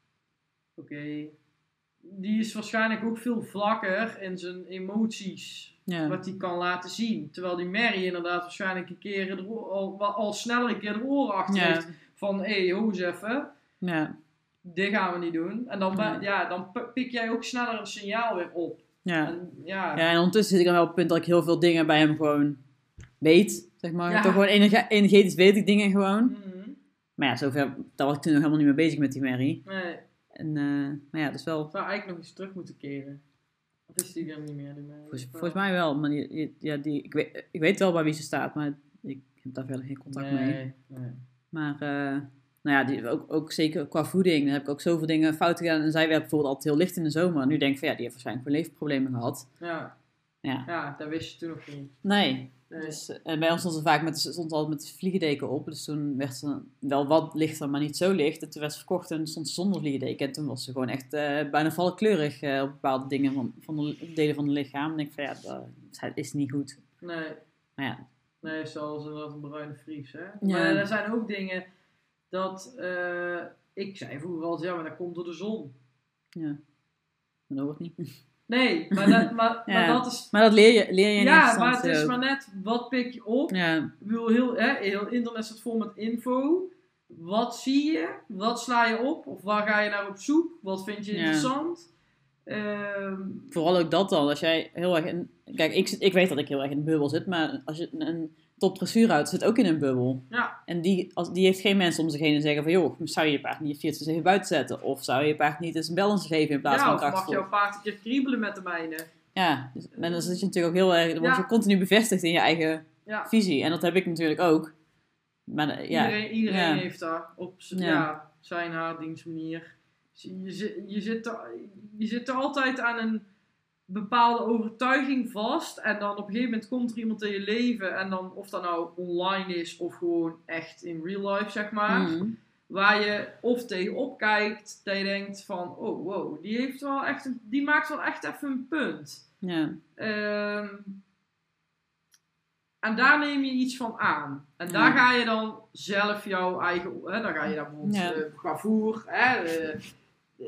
oké. Die is waarschijnlijk ook veel vlakker in zijn emoties Ja. wat hij kan laten zien. Terwijl die Mary inderdaad waarschijnlijk een keer de oor- al, al sneller een keer de oren achter Ja. heeft. Van, hé, hey, ho eens even, Ja. dit gaan we niet doen. En dan, ja, dan pik jij ook sneller een signaal weer op. Ja. En, ja, ja, en ondertussen zit ik dan wel op het punt dat ik heel veel dingen bij hem gewoon weet, zeg maar. Toch gewoon energe- energetisch weet ik dingen gewoon. Mhm. Maar ja, zover, daar was ik toen nog helemaal niet mee bezig met die Mary. Nee, En, eh, maar ja, wel, ik zou eigenlijk nog eens terug moeten keren. Of is die er niet meer? Volgens, volgens mij wel. Maar die, ja, die, ik, weet, ik weet wel bij wie ze staat, maar ik heb daar verder geen contact mee. nee, nee. Maar eh, nou ja, die, ook, ook zeker qua voeding, daar heb ik ook zoveel dingen fout gedaan. En zij werd bijvoorbeeld altijd heel licht in de zomer. Nu denk ik van ja, die heeft waarschijnlijk wel leefproblemen gehad. Ja. Ja. ja, dat wist je toen nog niet. Nee. Nee. Dus, eh, en bij ons stond ze vaak met, stond altijd met de vliegendeken op. Dus toen werd ze wel wat lichter, maar niet zo licht. En toen werd ze verkocht en stond ze zonder vliegendeken. En toen was ze gewoon echt eh, bijna valkleurig eh, op bepaalde dingen van, van de delen van het lichaam. En ik van ja, dat is niet goed. Nee. Maar ja, Nee, zoals een bruine vries, hè. Ja. Maar er zijn ook dingen dat... ik zei vroeger altijd, ja, maar dat komt door de zon. ja. Maar dat hoort niet. Nee, maar dat, maar, Ja. maar dat is... Maar dat leer je, leer je in Ja, maar het is ook. maar net, wat pik je op? Ja, Ik bedoel, heel, hè, heel internet staat vol met info. Wat zie je? Wat sla je op? Of waar ga je naar op zoek? Wat vind je Ja. interessant? Ehm, vooral ook dat dan. Als jij heel erg in... Kijk, ik, ik weet dat ik heel erg in een bubbel zit. Maar als je een, een top dressuurhouder zit ook in een bubbel. ja, En die, als, die heeft geen mensen om zich heen en zeggen van... joh, zou je je paard niet 24 buiten zetten? Of zou je je paard niet eens een balance geven in plaats ja van of mag krachtvoer? jouw paard een keer kriebelen met de mijne? Ja, dus, en dan zit je natuurlijk ook heel erg... Dan word je Ja. continu bevestigd in je eigen Ja, visie. En dat heb ik natuurlijk ook. Maar eh, ja, iedereen, iedereen ja. heeft daar op Ja. ja. zijn haar dienstmanier. Je, zit- je, zit er, je zit er altijd aan een bepaalde overtuiging vast. En dan op een gegeven moment komt er iemand in je leven. En dan of dat nou online is of gewoon echt in real life, zeg maar. Mm. waar je of tegenop kijkt, dat je denkt van, oh wow, die, heeft wel echt een, die maakt wel echt even een punt. Ja. Ehm, en daar neem je iets van aan. En daar Ja. ga je dan zelf jouw eigen... Hè, dan ga je daar bijvoorbeeld Ja. voer... Hè, eh,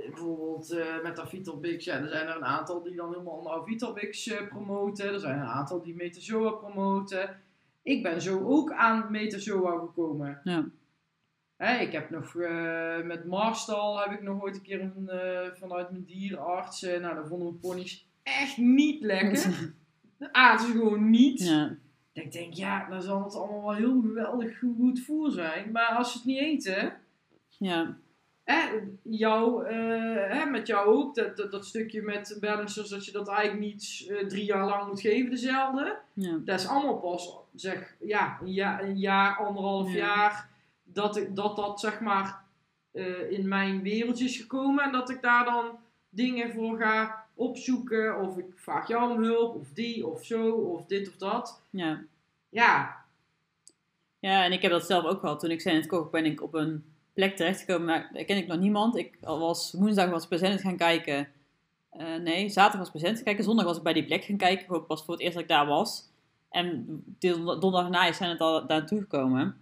bijvoorbeeld eh, met de Vitalbix. Ja, er zijn er een aantal die dan helemaal nou Vitalbix eh, promoten. Er zijn een aantal die Metazoa promoten. Ik ben zo ook aan Metazoa gekomen. Ja. Hè, ik heb nog eh, met Marstal heb ik nog ooit een keer een, eh, vanuit mijn dierenarts. eh, nou, daar vonden mijn ponies echt niet lekker. Dat aten ze gewoon niet. Ja. Dat Ik denk, ja, dan zal het allemaal wel heel geweldig goed voer zijn. Maar als ze het niet eten, Ja. Hè, jou, eh, hè, met jou ook, dat, dat, dat stukje met balancers, dat je dat eigenlijk niet eh, drie jaar lang moet geven, dezelfde. Ja. Dat is allemaal pas, zeg, ja, een jaar, een jaar anderhalf Ja. jaar, dat, ik, dat dat, zeg maar, eh, in mijn wereldje is gekomen. En dat ik daar dan dingen voor ga opzoeken. Of ik vraag jou om hulp, of die, of zo, of dit of dat. Ja. Ja, Ja, en ik heb dat zelf ook gehad. Toen ik zei het kocht, ben ik op een plek terechtgekomen. Maar daar ken ik nog niemand. Ik was woensdag was ik present gaan kijken. Eh, nee, zaterdag was ik present gaan kijken. Zondag was ik bij die plek gaan kijken. Gewoon pas voor het eerst dat ik daar was. En de donderdag na zijn het al daar naartoe gekomen.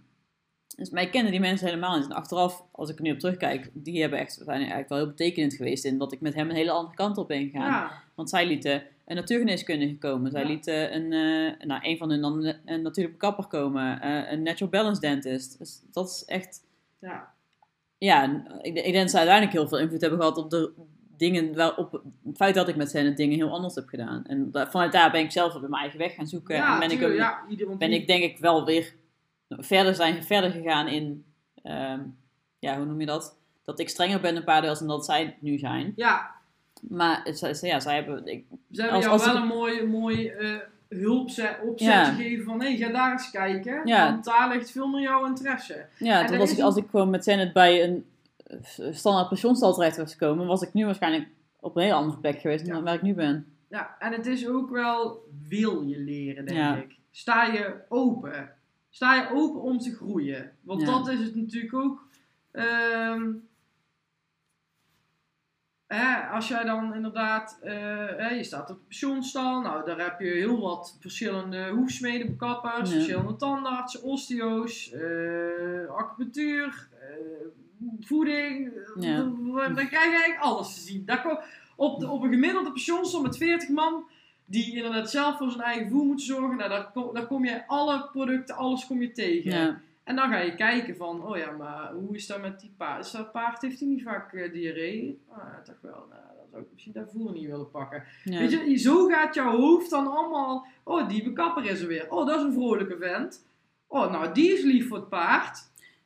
Dus mij kennen die mensen helemaal niet. En achteraf, als ik er nu op terugkijk, die hebben echt, zijn eigenlijk wel heel betekenend geweest in dat ik met hem een hele andere kant op ben gegaan. ja, Want zij lieten een natuurgeneeskundige komen. Zij Ja. lieten een, eh, nou, een van hun dan een, een natuurlijke kapper komen. eh, een natural balance dentist. Dus dat is echt... ja. Ja, ik, ik denk dat ze uiteindelijk heel veel invloed hebben gehad op de dingen... Waarop, het feit dat ik met hen het dingen heel anders heb gedaan. En vanuit daar ben ik zelf op mijn eigen weg gaan zoeken. ja, en ben, ik, ja, ben ik denk ik wel weer verder, zijn, verder gegaan in... ehm, ja, hoe noem je dat? Dat ik strenger ben een paar deels dan dat zij nu zijn. Ja, Maar ze- ja, zij hebben... Ik, ze hebben Als- jou als wel ik- een mooi, mooi eh, hulpzet, opzet Ja. gegeven van, hé, ga daar eens kijken. Ja. Want daar ligt veel meer jouw interesse. Ja, er was ik, als ik gewoon met Zenit bij een eh, standaard pensioenstal terecht was gekomen, was ik nu waarschijnlijk op een hele andere plek geweest dan Ja. waar ik nu ben. Ja, en het is ook wel, wil je leren, denk ik. Sta je open. Sta je open om te groeien. Want dat is het natuurlijk ook. Ehm, hè, als jij dan inderdaad, eh, hè, je staat op de pensioenstal, nou daar heb je heel wat verschillende hoefsmeden, bekappers, Ja. verschillende tandartsen, osteo's, eh, acupunctuur, eh, voeding. Ja. Dan dan krijg je eigenlijk alles te zien. Daar op, de, op een gemiddelde pensioenstal met 40 man, die inderdaad zelf voor zijn eigen voer moeten zorgen, nou, daar, kom, daar kom je alle producten, alles kom je tegen. Ja, En dan ga je kijken van, oh ja, maar hoe is dat met die paard? Is dat paard, heeft hij niet vaak eh, diarree? Ah, toch wel, nou, dan zou ik misschien dat voer niet willen pakken. ja. Weet je, zo gaat jouw hoofd dan allemaal, oh, die bekapper is er weer. Oh, dat is een vrolijke vent. Oh, nou, die is lief voor het paard.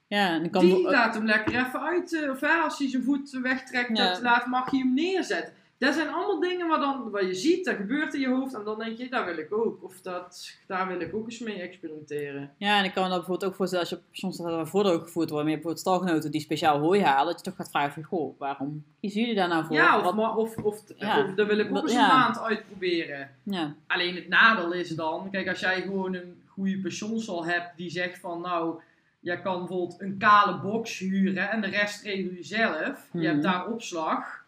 ja, en kan Die laat hem lekker even uit, eh, of hè, als hij zijn voet wegtrekt, Ja. dat laat, mag je hem neerzetten. Dat zijn allemaal dingen waar, dan, waar je ziet, dat gebeurt in je hoofd. En dan denk je, daar wil ik ook. Of dat, daar wil ik ook eens mee experimenteren. ja, en ik kan me dat bijvoorbeeld ook voorstellen als je op pensioenstal voordeel gevoerd wordt, maar je bijvoorbeeld stalgenoten die speciaal hooi halen, dat je toch gaat vragen van, goh, waarom kiezen jullie daar nou voor? Ja, of, Wat- maar, of, of, Ja. of dat wil ik ook eens ja. een maand uitproberen. ja, Alleen het nadeel is dan, kijk, als jij gewoon een goede pensioenstal hebt die zegt van, nou, jij kan bijvoorbeeld een kale box huren en de rest regel je zelf. Je Mhm. hebt daar opslag.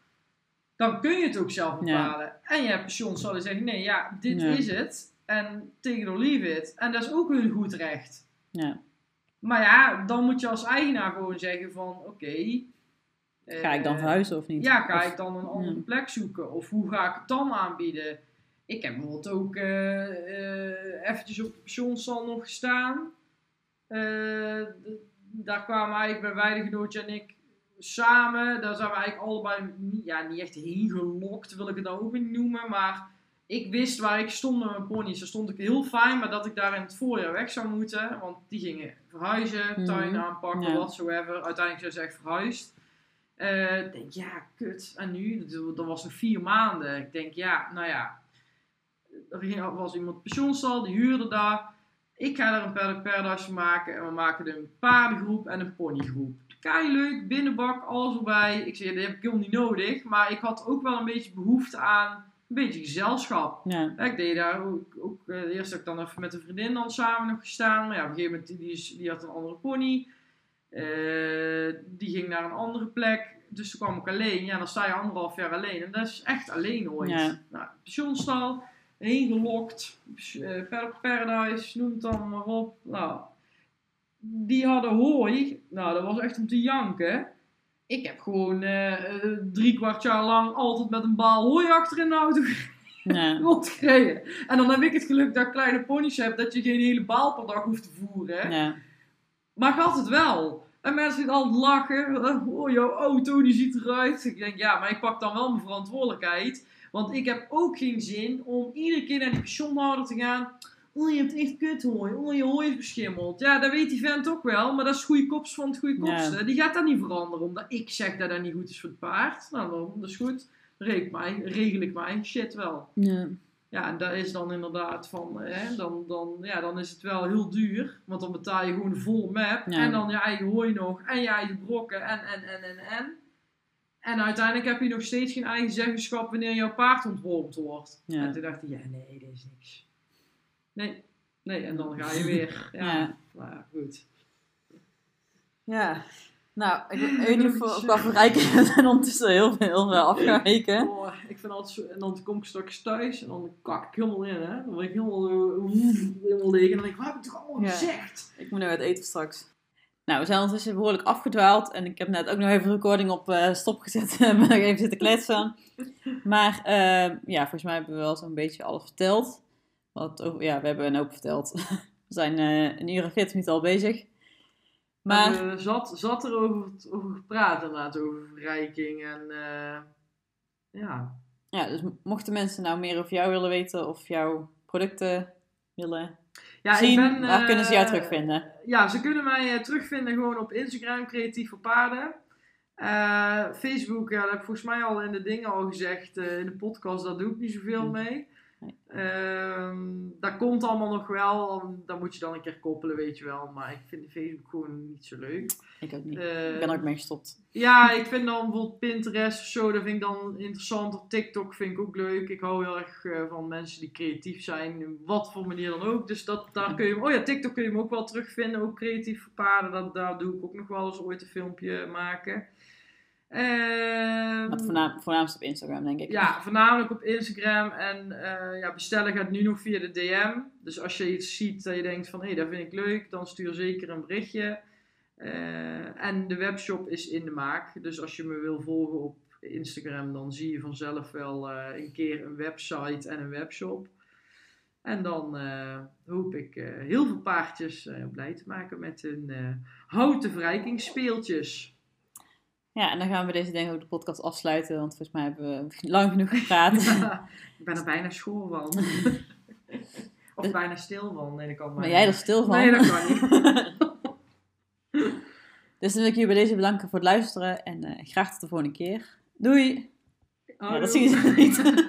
Dan kun je het ook zelf bepalen. En je hebt die zeggen, nee, ja, dit Ja. is het. En take it or leave it. En dat is ook hun goed recht. ja. Maar ja, dan moet je als eigenaar gewoon zeggen van, oké. Ga ik dan eh, verhuizen of niet? ja, ga Of- ik dan een andere plek zoeken? Of hoe ga ik het dan aanbieden? Ik heb bijvoorbeeld ook eh eh, eventjes op de pensioenstal nog gestaan. Eh, daar kwamen eigenlijk bij Weidegenootje en ik samen. Daar zijn we eigenlijk allebei niet, ja, niet echt heen gelokt, wil ik het dan ook niet noemen. Maar ik wist waar ik stond met mijn pony's. Daar stond ik heel fijn, maar dat ik daar in het voorjaar weg zou moeten. Want die gingen verhuizen, tuin Mhm. aanpakken, Ja. whatsoever. Uiteindelijk zijn ze echt verhuisd. Eh, ik denk, ja, kut. En nu? Dat, was nog vier maanden. Ik denk, ja, nou ja. Er was iemand op pensioenstal, die huurde daar. Ik ga daar een perdasje maken. En we maken er een paardengroep en een ponygroep. Kei leuk, binnenbak, alles erbij. Ik zeg, dat heb ik helemaal niet nodig. Maar ik had ook wel een beetje behoefte aan een beetje gezelschap. Ja, ik deed daar ook, ook eh, eerst heb ik dan even met een vriendin dan samen nog gestaan. Maar ja, op een gegeven moment, die, is- die had een andere pony. Eh, die ging naar een andere plek. Dus toen kwam ik alleen. Ja, dan sta je anderhalf jaar alleen. En dat is echt alleen ooit. Ja. Nou, pensioenstal, heen gelokt. Paddock Paradise, noem het dan maar op. Nou, die hadden hooi. Nou, dat was echt om te janken. Ik heb gewoon eh, eh, drie kwart jaar lang altijd met een baal hooi achter in de auto rondgereden. En dan heb ik het geluk dat ik kleine ponies heb, dat je geen hele baal per dag hoeft te voeren. Maar ik had het wel. En mensen gaan altijd lachen. Oh, jouw auto die ziet eruit. Ik denk, ja, maar ik pak dan wel mijn verantwoordelijkheid. Want ik heb ook geen zin om iedere keer naar die pensioenhouder te gaan. Oh, je hebt echt kuthooi. Oh, je hooi is beschimmeld. Ja, dat weet die vent ook wel. Maar dat is goede kops van het goede kopste. Die gaat dat niet veranderen. Omdat ik zeg dat dat niet goed is voor het paard. Nou, dan, dat is goed. Regel ik mij. Regel ik mij. Shit wel. Ja. Ja, en dat is dan inderdaad van, hè, dan, dan, ja, dan is het wel heel duur. Want dan betaal je gewoon volle map. Ja. En dan je eigen hooi nog. En je eigen brokken. En, en, en, en, en. En uiteindelijk heb je nog steeds geen eigen zeggenschap wanneer jouw paard ontworpen wordt. Ja. En toen dacht ik, ja, nee, dit is niks. Nee, nee, en dan ga je weer. Ja, Ja. Ja, goed. Ja. Nou, ik of we qua verrijking we zijn ondertussen heel veel, heel veel afgeweken. Oh, ik vind altijd en dan kom ik straks thuis en dan kak ik helemaal in, hè. Dan word ik helemaal, eh, helemaal leeg en dan denk ik, wat heb ik toch allemaal Ja. gezegd? Ik moet nu uit eten straks. Nou, we zijn ondertussen behoorlijk afgedwaald. En ik heb net ook nog even de recording op eh, stop gezet. en ben nog even zitten kletsen. Maar eh, ja, volgens mij hebben we wel zo'n beetje alles verteld. Wat over, ja, we hebben een hoop verteld. we zijn eh, een uur en veertig minuten al bezig. Maar Maar zat, zat er over, over gepraat inderdaad, over verrijking en eh, ja. ja, dus mochten mensen nou meer over jou willen weten of jouw producten willen ja zien, ik ben, waar eh, kunnen ze jou terugvinden? Ja, ze kunnen mij eh, terugvinden gewoon op Instagram, Creatief voor Paarden. Eh, Facebook, ja, dat heb ik volgens mij al in de dingen al gezegd, eh, in de podcast, daar doe ik niet zoveel Hm. mee. Ehm, dat komt allemaal nog wel, dat moet je dan een keer koppelen, weet je wel. Maar ik vind Facebook gewoon niet zo leuk. Ik ook niet. Eh, ik ben ook mee gestopt. Ja, ik vind dan bijvoorbeeld Pinterest of zo, dat vind ik dan interessant. Of TikTok vind ik ook leuk. Ik hou heel erg eh, van mensen die creatief zijn, in wat voor manier dan ook. Dus dat, daar kun je, oh ja, TikTok kun je hem ook wel terugvinden, ook creatief voor paarden. Dat, daar doe ik ook nog wel eens ooit een filmpje maken. Ehm, Maar voornaam, voornaamst op Instagram, denk ik. ja, voornamelijk op Instagram. En eh, ja, bestellen gaat nu nog via de DM. Dus als je iets ziet dat je denkt van hé, dat vind ik leuk, dan stuur zeker een berichtje. Eh, en de webshop is in de maak. Dus als je me wil volgen op Instagram, dan zie je vanzelf wel eh, een keer een website en een webshop. En dan hoop ik heel veel paardjes blij te maken met hun houten verrijkingsspeeltjes. Ja, en dan gaan we deze denk ik ook de podcast afsluiten, want volgens mij hebben we lang genoeg gepraat. ik ben er bijna schoor van. of bijna stil van. Nee, dat kan maar jij er stil van. Nee, dat kan niet. Dus dan wil ik jullie bij deze bedanken voor het luisteren en eh, graag tot de volgende keer. Doei! Ja, dat zie je zo niet.